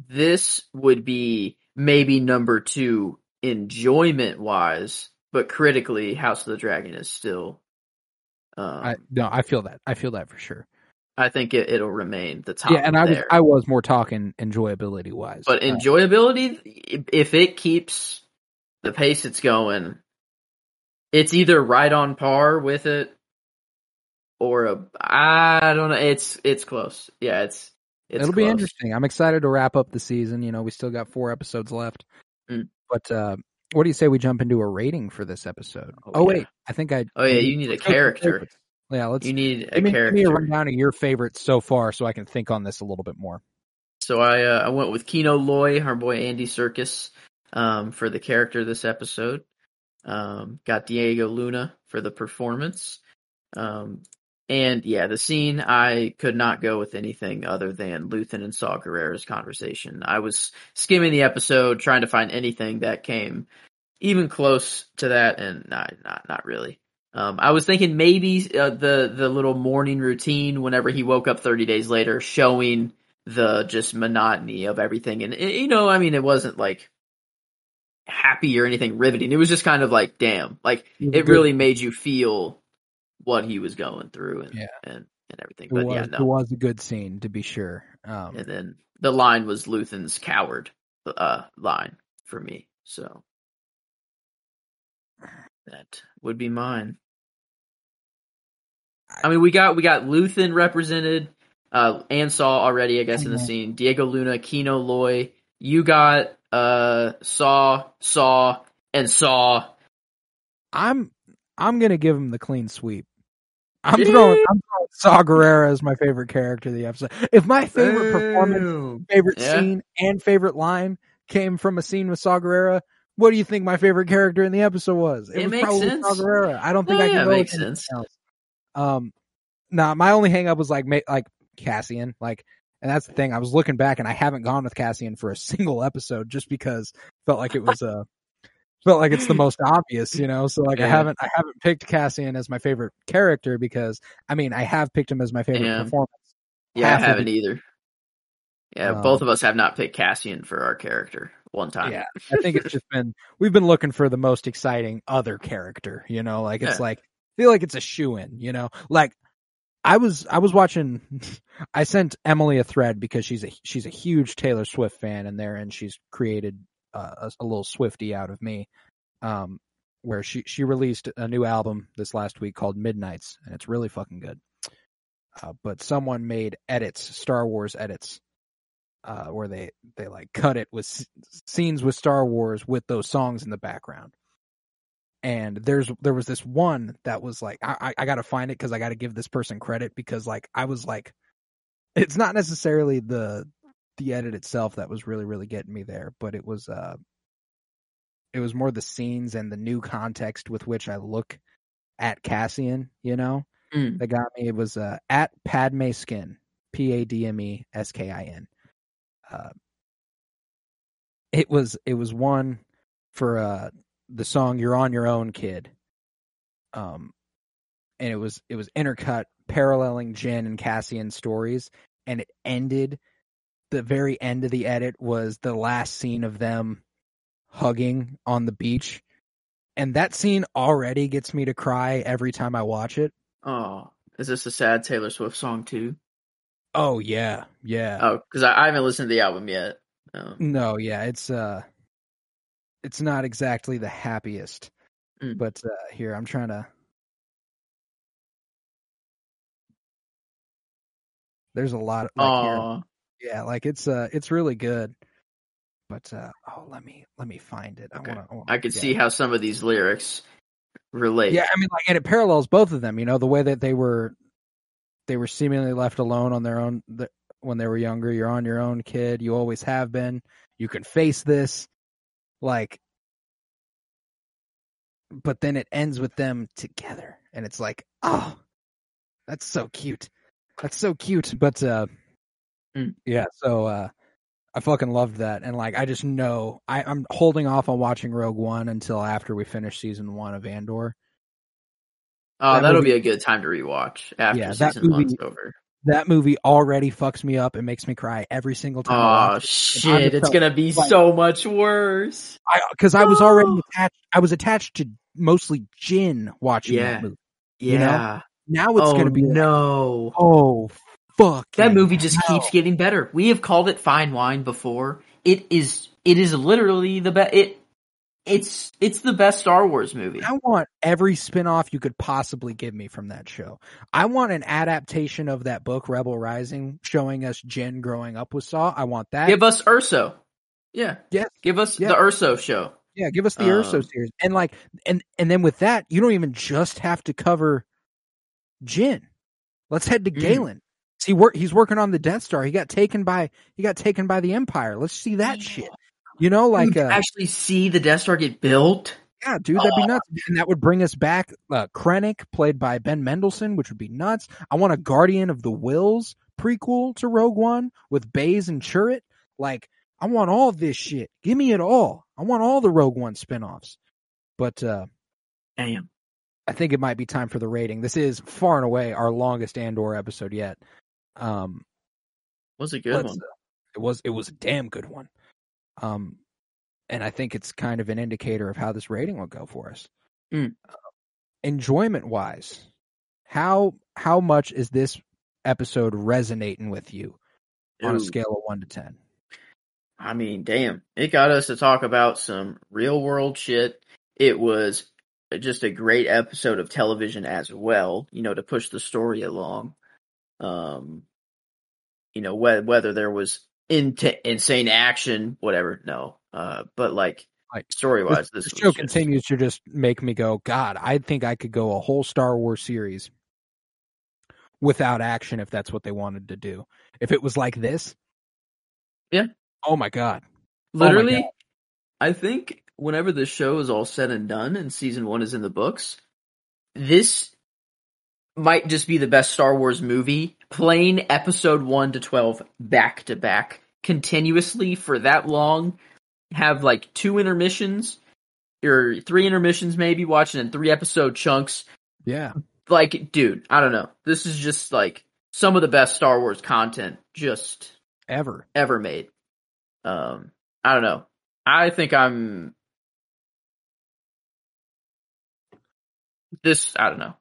this would be maybe number two enjoyment wise, but critically, House of the Dragon is still. Um, I no, I feel that. I feel that for sure. I think it, it'll remain the top. yeah, and I was there. I was more talking enjoyability wise. but Uh, enjoyability, if it keeps the pace it's going, it's either right on par with it, or a I don't know. It's it's close. Yeah, it's it's it'll be interesting. I'm excited to wrap up the season. You know, we still got four episodes left. Mm. But uh what do you say we jump into a rating for this episode? Oh, Oh, yeah. wait, I think I. Oh yeah, you need a let's go through character. Yeah, let's You need a me, give me a rundown of your favorites so far, so I can think on this a little bit more. So I uh, I went with Kino Loy, our boy Andy Serkis, um, for the character this episode. Um, got Diego Luna for the performance. Um, and yeah, the scene I could not go with anything other than Luthen and Saw Gerrera's conversation. I was skimming the episode trying to find anything that came even close to that, and not not not really. Um, I was thinking maybe uh, the the little morning routine whenever he woke up 30 days later, showing the just monotony of everything, and you know, I mean, it wasn't like happy or anything riveting. It was just kind of like, damn, like it really made you feel what he was going through and Yeah. and, and everything. It But was, yeah, it was a good scene to be sure. Um, And then the line was Luthen's coward uh line for me. So that would be mine. I mean, we got we got Luthen represented, uh, and Saw already, I guess, in the Mhm. scene. Diego Luna, Kino Loy. You got uh Saw, Saw, and Saw. I'm I'm gonna give him the clean sweep. I'm throwing I'm throwing Saw Gerrera as my favorite character of the episode. If my favorite performance, favorite Yeah. scene, and favorite line came from a scene with Saw Gerrera, what do you think my favorite character in the episode was? It was makes probably sense. Saw Gerrera. I don't think Oh, I can yeah, go it with makes sense. else. Um, nah, my only hang up was like ma- like Cassian, like, and that's the thing. I was looking back and I haven't gone with Cassian for a single episode just because felt like it was uh felt like it's the (laughs) most obvious, you know. So like I haven't I haven't picked Cassian as my favorite character because I mean I have picked him as my favorite Yeah. performance. Yeah, half I haven't either. Yeah, Um, both of us have not picked Cassian for our character one time. Yeah, I think it's just been we've been looking for the most exciting other character, you know, like it's Yeah. like I feel like it's a shoe in, you know. Like I was I was watching (laughs) I sent Emily a thread because she's a she's a huge Taylor Swift fan in there and she's created a, a little Swifty out of me. Um where she she released a new album this last week called Midnights and it's really fucking good. Uh, but someone made edits, Star Wars edits uh, where they they like cut it with s- scenes with Star Wars with those songs in the background. And there's there was this one that was like I I, I got to find it because I got to give this person credit because like I was like, it's not necessarily the the edit itself that was really really getting me there, but it was uh it was more the scenes and the new context with which I look at Cassian, you know, Mm. that got me. It was uh, at Padme Skin, P A D M E S K I N. Uh, it was it was one for uh the song "You're on Your Own, Kid." Um, and it was it was intercut paralleling Jyn and Cassian stories, and it ended. The very end of the edit was the last scene of them hugging on the beach, and that scene already gets me to cry every time I watch it. Oh, is this a sad Taylor Swift song too? Oh yeah, yeah. Oh, because I, I haven't listened to the album yet. Um, No, yeah, it's uh it's not exactly the happiest. Mm. But uh here I'm trying to There's a lot of like. Yeah, like it's uh it's really good. But uh oh, let me let me find it. Okay. I want to I could see how some of these lyrics relate. Yeah, I mean like and it parallels both of them, you know, the way that they were they were seemingly left alone on their own the, when they were younger. You're on your own, kid. You always have been. You can face this. Like but then it ends with them together and it's like, "Oh, that's so cute." That's so cute, but uh Mm. yeah, so uh I fucking loved that and like I just know I I'm holding off on watching Rogue One until after we finish season 1 of Andor. Oh, That that'll movie- be a good time to rewatch after Yeah, season one's movie- over. that movie already fucks me up. and makes me cry every single time. Oh shit! It's gonna be like- so much worse. because I, was already (gasps) attached. I was attached to mostly Jyn watching Yeah. that movie. Yeah. You know? Now it's oh gonna be like, no. oh fuck. That movie just hell. keeps getting better. We have called it fine wine before. It is. It is literally the best. It. It's. It's the best Star Wars movie. I want every spin-off you could possibly give me from that show. I want an adaptation of that book, Rebel Rising, showing us Jyn growing up with Saw. I want that. Give us Erso. Yeah. Yes. Give us Yeah. the Erso show. Yeah, give us the Erso Um, series. And like and and then with that, you don't even just have to cover Jyn. Let's head to Mm. See work he's working on the Death Star. He got taken by he got taken by the Empire. Let's see that Yeah. shit. You know, like You uh actually see the Death Star get built. Yeah, dude, that'd be Oh. nuts. And that would bring us back uh, Krennic, played by Ben Mendelsohn, which would be nuts. I want a Guardian of the Whills prequel to Rogue One with Baze and Chirrut. Like, I want all this shit. Give me it all. I want all the Rogue One spinoffs. But uh, Damn. I think it might be time for the rating. This is far and away our longest Andor episode yet. Um, Was a good one. It was it was a damn good one. Um, and I think it's kind of an indicator of how this rating will go for us. Mm. enjoyment wise, how how much is this episode resonating with you on a scale of one to ten? I mean, damn. It got us to talk about some real world shit. It was just a great episode of television as well, you know, to push the story along. Um, you know, whe- whether there was in- insane action, whatever, no. Uh, but like, story wise, this, This show just- continues to just make me go, God, I think I could go a whole Star Wars series without action if that's what they wanted to do. If it was like this, Yeah. Oh my God. my Literally, God. I think whenever this show is all said and done and season one is in the books, this might just be the best Star Wars movie, playing episode one to 12 back to back continuously for that long, have like two intermissions or three intermissions maybe watching in three episode chunks. Yeah. Like, dude, I don't know. This is just like some of the best Star Wars content just Ever. ever made. Um, I don't know. I think I'm this. I don't know.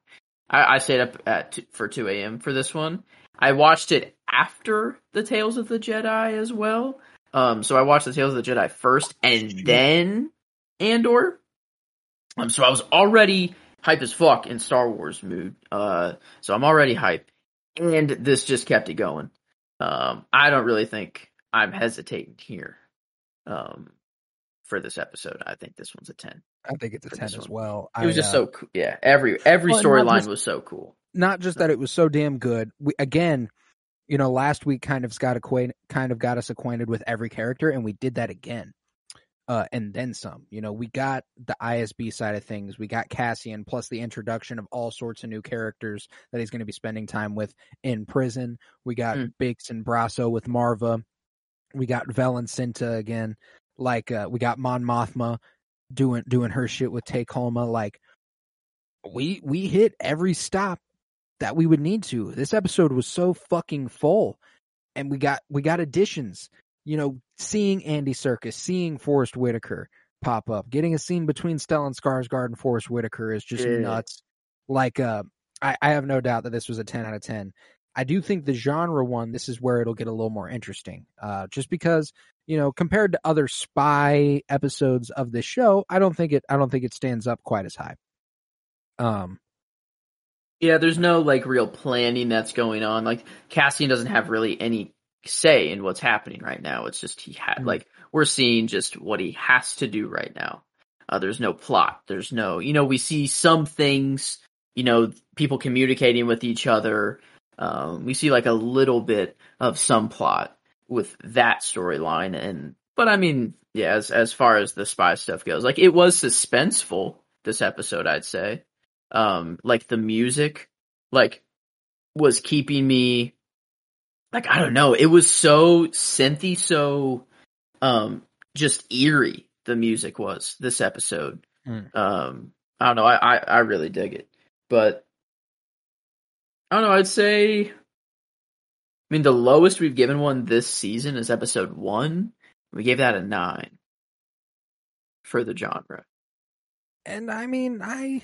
I, I stayed up at two, for two a.m. for this one. I watched it after the Tales of the Jedi as well. Um, so I watched the Tales of the Jedi first, and then Andor. Um, so I was already hype as fuck in Star Wars mood. Uh, so I'm already hype, and this just kept it going. Um, I don't really think I'm hesitating here. Um, for this episode, I think this one's a ten. I think it's a 10 this as one. well. It was I, just uh, so cool. Yeah, every every Well, storyline was so cool. not just that it was so damn good. We again, you know, last week kind of got acquainted, kind of got us acquainted with every character, and we did that again, uh, and then some. You know, we got the ISB side of things. We got Cassian, plus the introduction of all sorts of new characters that he's going to be spending time with in prison. We got Mm. Bix and Brasso with Maarva. We got Vel and Cinta again. Like uh, we got Mon Mothma doing doing her shit with Tay Kolma. Like we we hit every stop that we would need to. This episode was so fucking full, and we got we got additions. You know, seeing Andy Serkis, seeing Forest Whitaker pop up, getting a scene between Stellan Skarsgård and Forest Whitaker is just Yeah. nuts. Like, uh, I, I have no doubt that this was a ten out of ten. I do think the genre one, this is where it'll get a little more interesting. Uh, just because you know, compared to other spy episodes of this show, I don't think it I don't think it stands up quite as high. Um, Yeah, there's no like real planning that's going on. Like Cassian doesn't have really any say in what's happening right now. It's just he had Mhm. like we're seeing just what he has to do right now. Uh, there's no plot. There's no, you know, we see some things, you know, people communicating with each other. Um, we see like a little bit of some plot with that storyline, and but I mean, yeah, as as far as the spy stuff goes, like it was suspenseful this episode, I'd say. Um, like the music, like was keeping me, like I don't know, it was so synthy, so um, just eerie. The music was this episode. Mm. Um, I don't know, I, I I really dig it, but I don't know. I'd say. I mean, the lowest we've given one this season is episode one. We gave that a nine for the genre. and I mean, I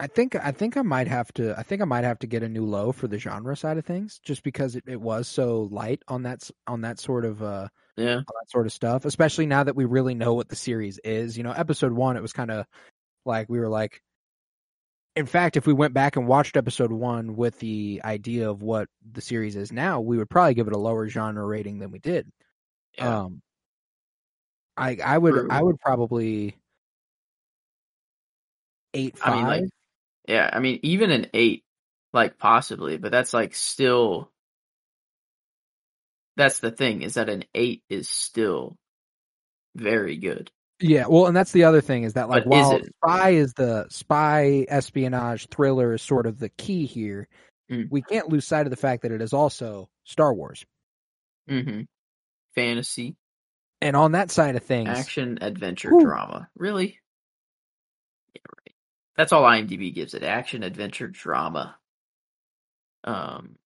I think I think I might have to I think I might have to get a new low for the genre side of things just because it, it was so light on that on that sort of uh Yeah. on that sort of stuff especially now that we really know what the series is you know episode 1 it was kind of like we were like in fact if we went back and watched episode 1 with the idea of what the series is now we would probably give it a lower genre rating than we did Yeah. um I I would True. I would probably eight I five. mean, like, yeah, I mean, even an eight, like possibly, but that's like still. That's the thing is that an eight is still very good. Yeah, well, and that's the other thing is that like But while it? spy is the spy espionage thriller is sort of the key here, Mm. we can't lose sight of the fact that it is also Star Wars. Mm-hmm. Fantasy, And on that side of things, action, adventure, drama. Really? Yeah, right. That's all IMDb gives it: action, adventure, drama. Um,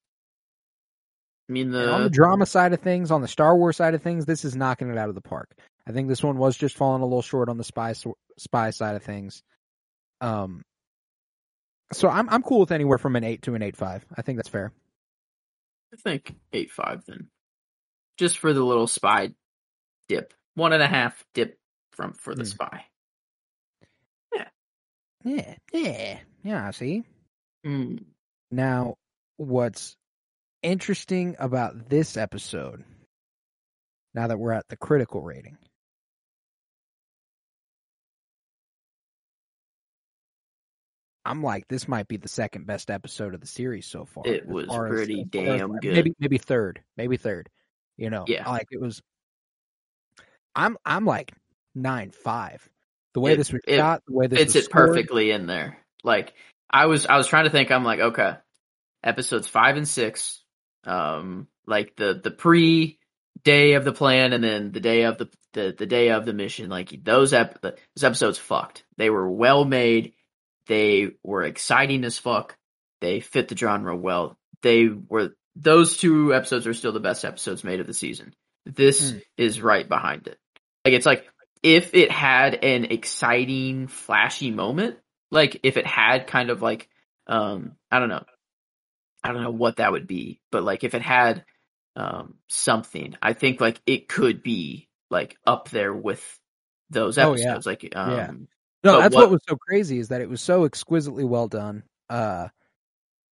I mean and on the the drama side of things, on the Star Wars side of things, this is knocking it out of the park. I think this one was just falling a little short on the spy spy side of things. Um, so I'm I'm cool with anywhere from an eight to an eight five. I think that's fair. I think eight five then, just for the little spy dip, one and a half dip from for the Hmm. spy. Yeah, yeah, yeah. Yeah. I see. Hmm. Now, what's interesting about this episode, now that we're at the critical rating, I'm like, this might be the second best episode of the series so far. It was pretty as far as- damn good. Maybe, maybe third, maybe third. You know, Yeah. like it was. I'm, I'm like nine five. The way It- this was it shot, the way this fits it scored, perfectly in there. Like I was, I was trying to think. I'm like, okay, episodes five and six, um, like the the pre day of the plan, and then the day of the the, the day of the mission. Like those ep- the, those episodes fucked. They were well made. They were exciting as fuck. They fit the genre well. They were those two episodes are still the best episodes made of the season. This Mm. is right behind it. Like it's like if it had an exciting, flashy moment, like if it had kind of like um I don't know. I don't know what that would be, but like if it had um something, I think like it could be like up there with those Oh, yeah. episodes. Like um Yeah. No, But that's what- what, was so crazy is that it was so exquisitely well done. Uh,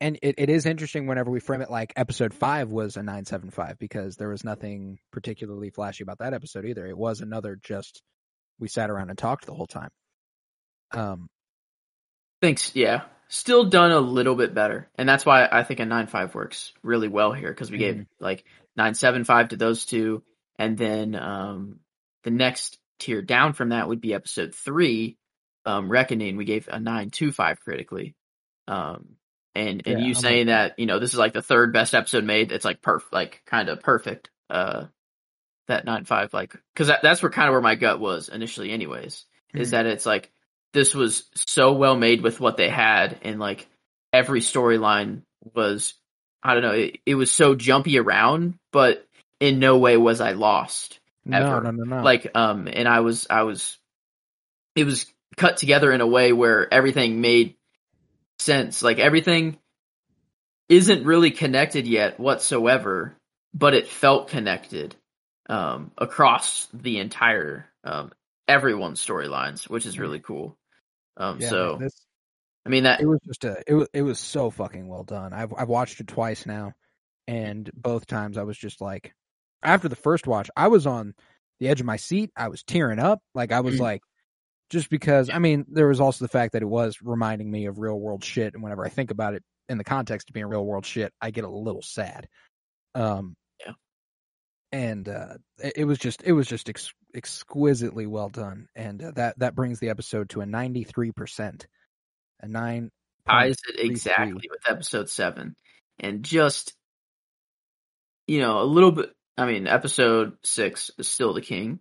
and it, it is interesting whenever we frame it like episode five was a nine seven five because there was nothing particularly flashy about that episode either. It was another just we sat around and talked the whole time. Um, thinks yeah. Still done a little bit better. And that's why I think a nine five works really well here because we Mhm. gave like nine seven five to those two, and then um the next tier down from that would be episode three, um Reckoning. We gave a nine two five critically. Um and and Yeah, you I'm saying that, you know, this is like the third best episode made, it's like perf like kind of perfect. Uh that nine five like because that, that's where kind of where my gut was initially anyways is Mhm. that it's like this was so well made with what they had and like every storyline was i don't know it, it was so jumpy around but in no way was i lost Ever. no, no, no, no. like um and i was i was it was cut together in a way where everything made sense like everything isn't really connected yet whatsoever but it felt connected um across the entire um everyone's storylines which is really cool um Yeah, so man, this, i mean that it was just a it was it was so fucking well done. I've I've watched it twice now, and both times I was just like, after the first watch, I was on the edge of my seat. I was tearing up, like I was Mhm. like, just because. I mean, there was also the fact that it was reminding me of real world shit, and whenever I think about it in the context of being real world shit, I get a little sad. Um, Yeah. and uh, it, it was just it was just ex- exquisitely well done, and uh, that that brings the episode to a ninety three percent, a nine ties it exactly with episode seven and just you know a little bit i mean episode six is still the king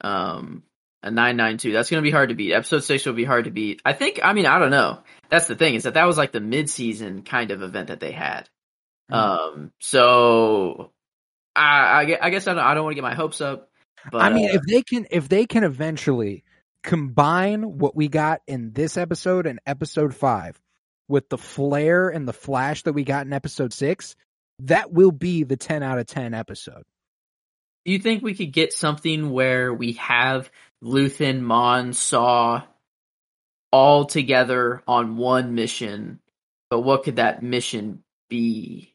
um a 992 that's going to be hard to beat. Episode six will be hard to beat. I think i mean i don't know. That's the thing is that that was like the mid-season kind of event that they had. Mhm. um so i i, I guess i don't, I don't want to get my hopes up but I mean, uh, if they can, if they can eventually combine what we got in this episode and episode five with the flare and the flash that we got in episode six, that will be the ten out of ten episode. Do you think we could get something where we have Luthen, Mon, Saw all together on one mission? But what could that mission be?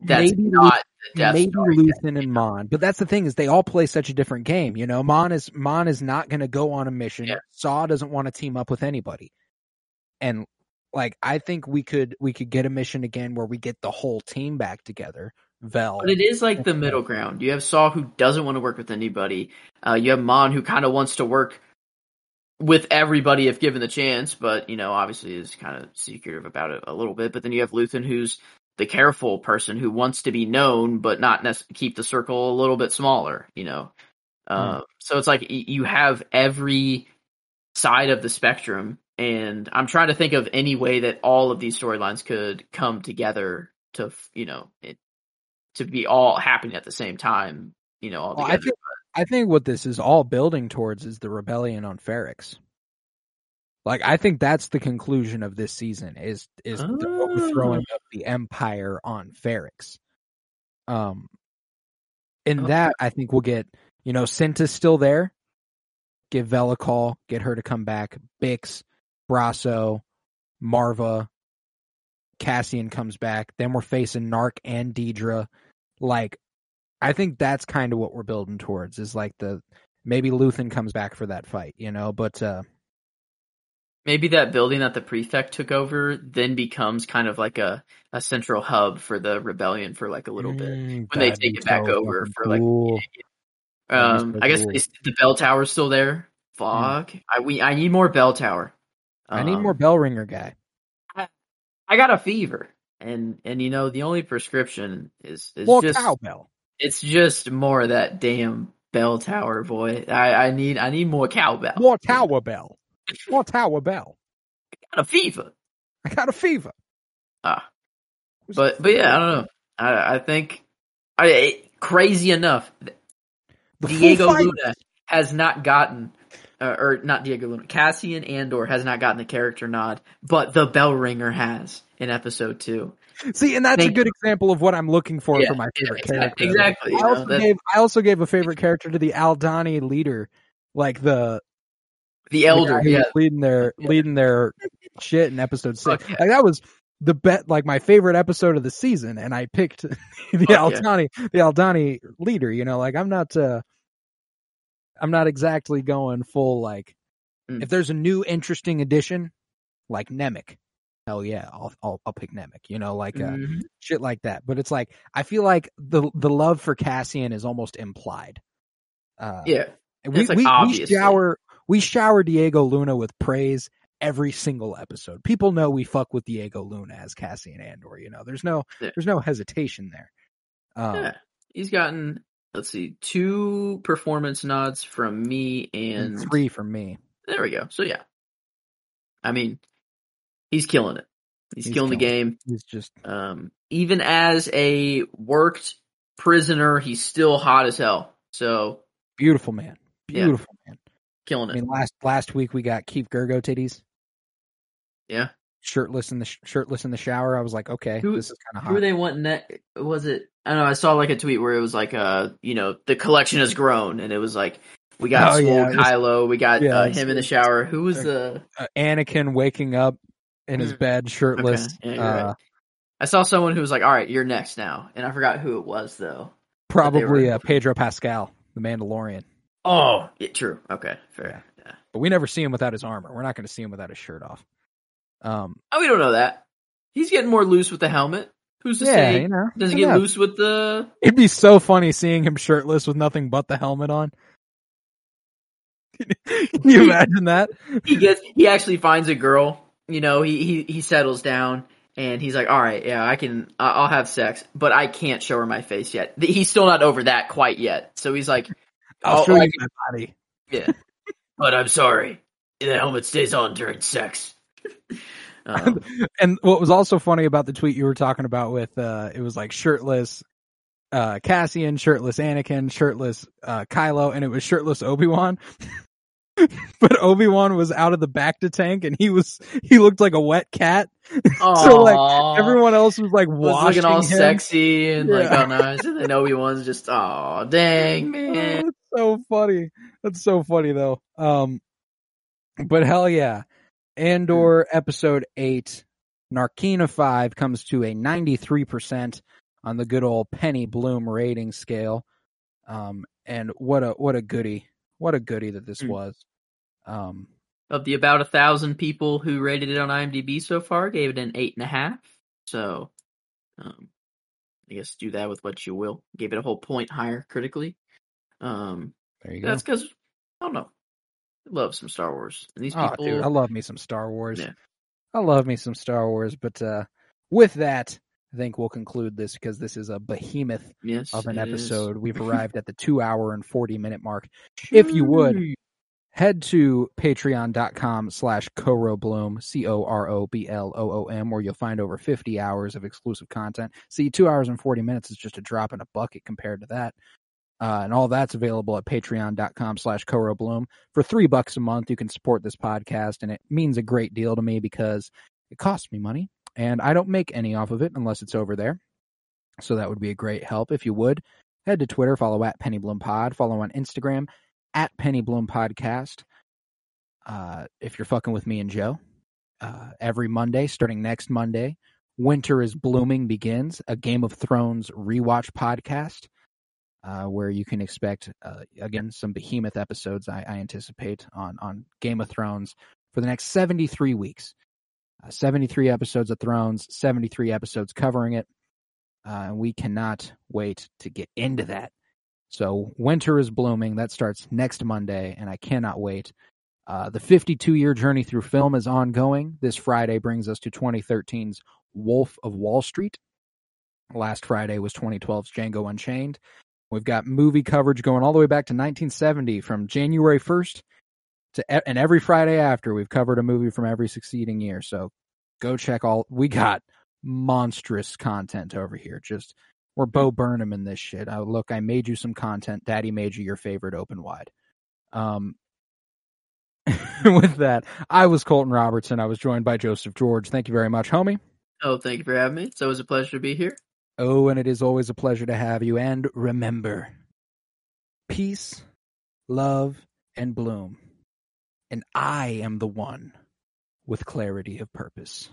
That's maybe not the Death maybe. Luthen and Mon, but that's the thing is they all play such a different game. You know, Mon is Mon is not going to go on a mission. Yeah. Saw doesn't want to team up with anybody, and like I think we could we could get a mission again where we get the whole team back together Vel. But it is like the middle ground. You have Saw who doesn't want to work with anybody. Uh, you have Mon who kind of wants to work with everybody if given the chance, but you know, obviously is kind of secretive about it a little bit. But then you have Luthen who's the careful person who wants to be known, but not keep the circle a little bit smaller. You know, uh, so it's like y- you have every side of the spectrum, and I'm trying to think of any way that all of these storylines could come together to, you know, it, to be all happening at the same time. You know, all Well, I think I think what this is all building towards is the rebellion on Ferrix. Like I think that's the conclusion of this season is is the Oh. overthrowing of the empire on Ferrix. Um in Okay. that I think we'll get, you know, Cinta's still there. Give Vel a call, get her to come back. Bix, Brasso, Maarva, Cassian comes back. Then we're facing Nark and Dedra. Like I think that's kind of what we're building towards is like the maybe Luthen comes back for that fight, you know, but uh maybe that building that the prefect took over then becomes kind of like a, a central hub for the rebellion for like a little bit. mm, When they take it back so over for like cool. That'd um so I guess cool. the bell tower's still there. Fuck. I we I need more bell tower. I need Um, more bell ringer guy. I got a fever. And and you know the only prescription is is More just cowbell. it's just more of that damn bell tower boy. I I need I need more cowbell. More tower bell. More tower bell. I got a fever. I got a fever. Ah. But but yeah, I don't know. I I think I crazy enough. The Diego Luna has not gotten, uh, or not Diego Luna, Cassian Andor has not gotten the character nod, but the bell ringer has in episode two. See, and that's a Thank good example of what I'm looking for Yeah, for my yeah, favorite exact- character. exactly, you I know, also that- gave I also gave a favorite character to the Aldhani leader, like the The the elder, who yeah, leading their (laughs) Yeah. leading their shit in episode six. Fuck yeah. Like that was the bet, like my favorite episode of the season, and I picked (laughs) the yeah. Aldhani, the Aldhani leader. You know, like I'm not, uh I'm not exactly going full like. Mm. If there's a new interesting addition, like Nemik, hell yeah, I'll I'll, I'll pick Nemik. You know, like uh, Mhm. shit like that. But it's like I feel like the the love for Cassian is almost implied. Uh, yeah, we, like, we, we shower we shower Diego Luna with praise every single episode. People know we fuck with Diego Luna as Cassian Andor. You know, there's no Yeah. there's no hesitation there. Um, yeah. He's gotten let's see, two performance nods from me and and three from me. There we go. So yeah, I mean, he's killing it. He's, He's killing the game. He's just Um, even as a worked prisoner, he's still hot as hell. So beautiful man, Yeah. beautiful man. killing it. I mean, last last week we got Keef Girgo titties. Yeah. Shirtless in the sh- shirtless in the shower. I was like, okay, Who- this is kind of hot. Who are they wanting that? Was it? I don't know. I saw like a tweet where it was like, uh, you know, the collection has grown, and it was like, we got Oh, yeah, was- Kylo, we got yeah, uh, him in the shower. Who was the? Uh, Anakin waking up in his Mm. bed shirtless. Okay, yeah, uh, right. I saw someone who was like, "All right, you're next now," and I forgot who it was though. Probably uh, Pedro Pascal, the Mandalorian. Oh, yeah, true. Okay, fair. Yeah. But we never see him without his armor. We're not going to see him without his shirt off. Um, Oh, we don't know that. He's getting more loose with the helmet. Who's to yeah, say? you know, Does he get knows? loose with the? It'd be so funny seeing him shirtless with nothing but the helmet on. (laughs) Can you imagine that? He gets. He actually finds a girl. You know, he he he settles down and he's like, "All right, yeah, I can. I'll have sex, but I can't show her my face yet. He's still not over that quite yet. So he's like, I'll Oh, show you my body. "Yeah, (laughs) but I'm sorry. The helmet stays on during sex." (laughs) Um, And what was also funny about the tweet you were talking about with uh it was like shirtless uh Cassian, shirtless Anakin, shirtless uh Kylo, and it was shirtless Obi-Wan. (laughs) (laughs) but Obi-Wan was out of the bacta tank and he was he looked like a wet cat. (laughs) So, like. Everyone else was like was washing looking all him. sexy and like Yeah. all nice, and then Obi Wan's just, oh dang (laughs) Oh, man. that's so funny. That's so funny though. Um, but hell yeah, Andor episode eight, Narkina five comes to a ninety three percent on the good old Penny Bloom rating scale. Um, and what a what a goody, what a goody that this Mm. was. Um, Of the about a thousand people who rated it on IMDb so far, gave it an eight and a half. So, um, I guess do that with what you will. Gave it a whole point higher critically. Um, There you go. that's because I don't know. I love some Star Wars, and these Oh, people. dude, I love me some Star Wars. Yeah. I love me some Star Wars. But uh, with that, I think we'll conclude this because this is a behemoth yes, of an it is. episode. We've arrived at the two hour and 40 minute mark. If you would, head to patreon.com slash corobloom c-o-r-o-b-l-o-o-m where you'll find over 50 hours of exclusive content see two hours and 40 minutes is just a drop in a bucket compared to that uh, and all that's available at patreon.com slash corobloom for three bucks a month you can support this podcast and it means a great deal to me because it costs me money and i don't make any off of it unless it's over there so that would be a great help if you would head to twitter follow at pennybloom follow on instagram at Penny Bloom Podcast. Uh, if you're fucking with me and Joe, uh, every Monday, starting next Monday, Winter is Blooming begins, a Game of Thrones rewatch podcast, uh, where you can expect uh, again some behemoth episodes. I, I anticipate on on Game of Thrones for the next 73 weeks. Uh, 73 episodes of Thrones, 73 episodes covering it. Uh, and we cannot wait to get into that. So winter is blooming. That starts next Monday, and I cannot wait. Uh, the 52 year journey through film is ongoing. This Friday brings us to 2013's Wolf of Wall Street. Last Friday was 2012's Django Unchained. We've got movie coverage going all the way back to 1970 from January 1st to and every Friday after we've covered a movie from every succeeding year. So go check all we got monstrous content over here. Just we're Bo Burnham in this shit. Oh, look, I made you some content. Daddy made you your favorite open wide. Um, (laughs) with that, I was Colton Robertson. I was joined by Joseph George. Thank you very much, homie. Oh, thank you for having me. It's always a pleasure to be here. Oh, and it is always a pleasure to have you. And remember, peace, love, and bloom. And I am the one with clarity of purpose.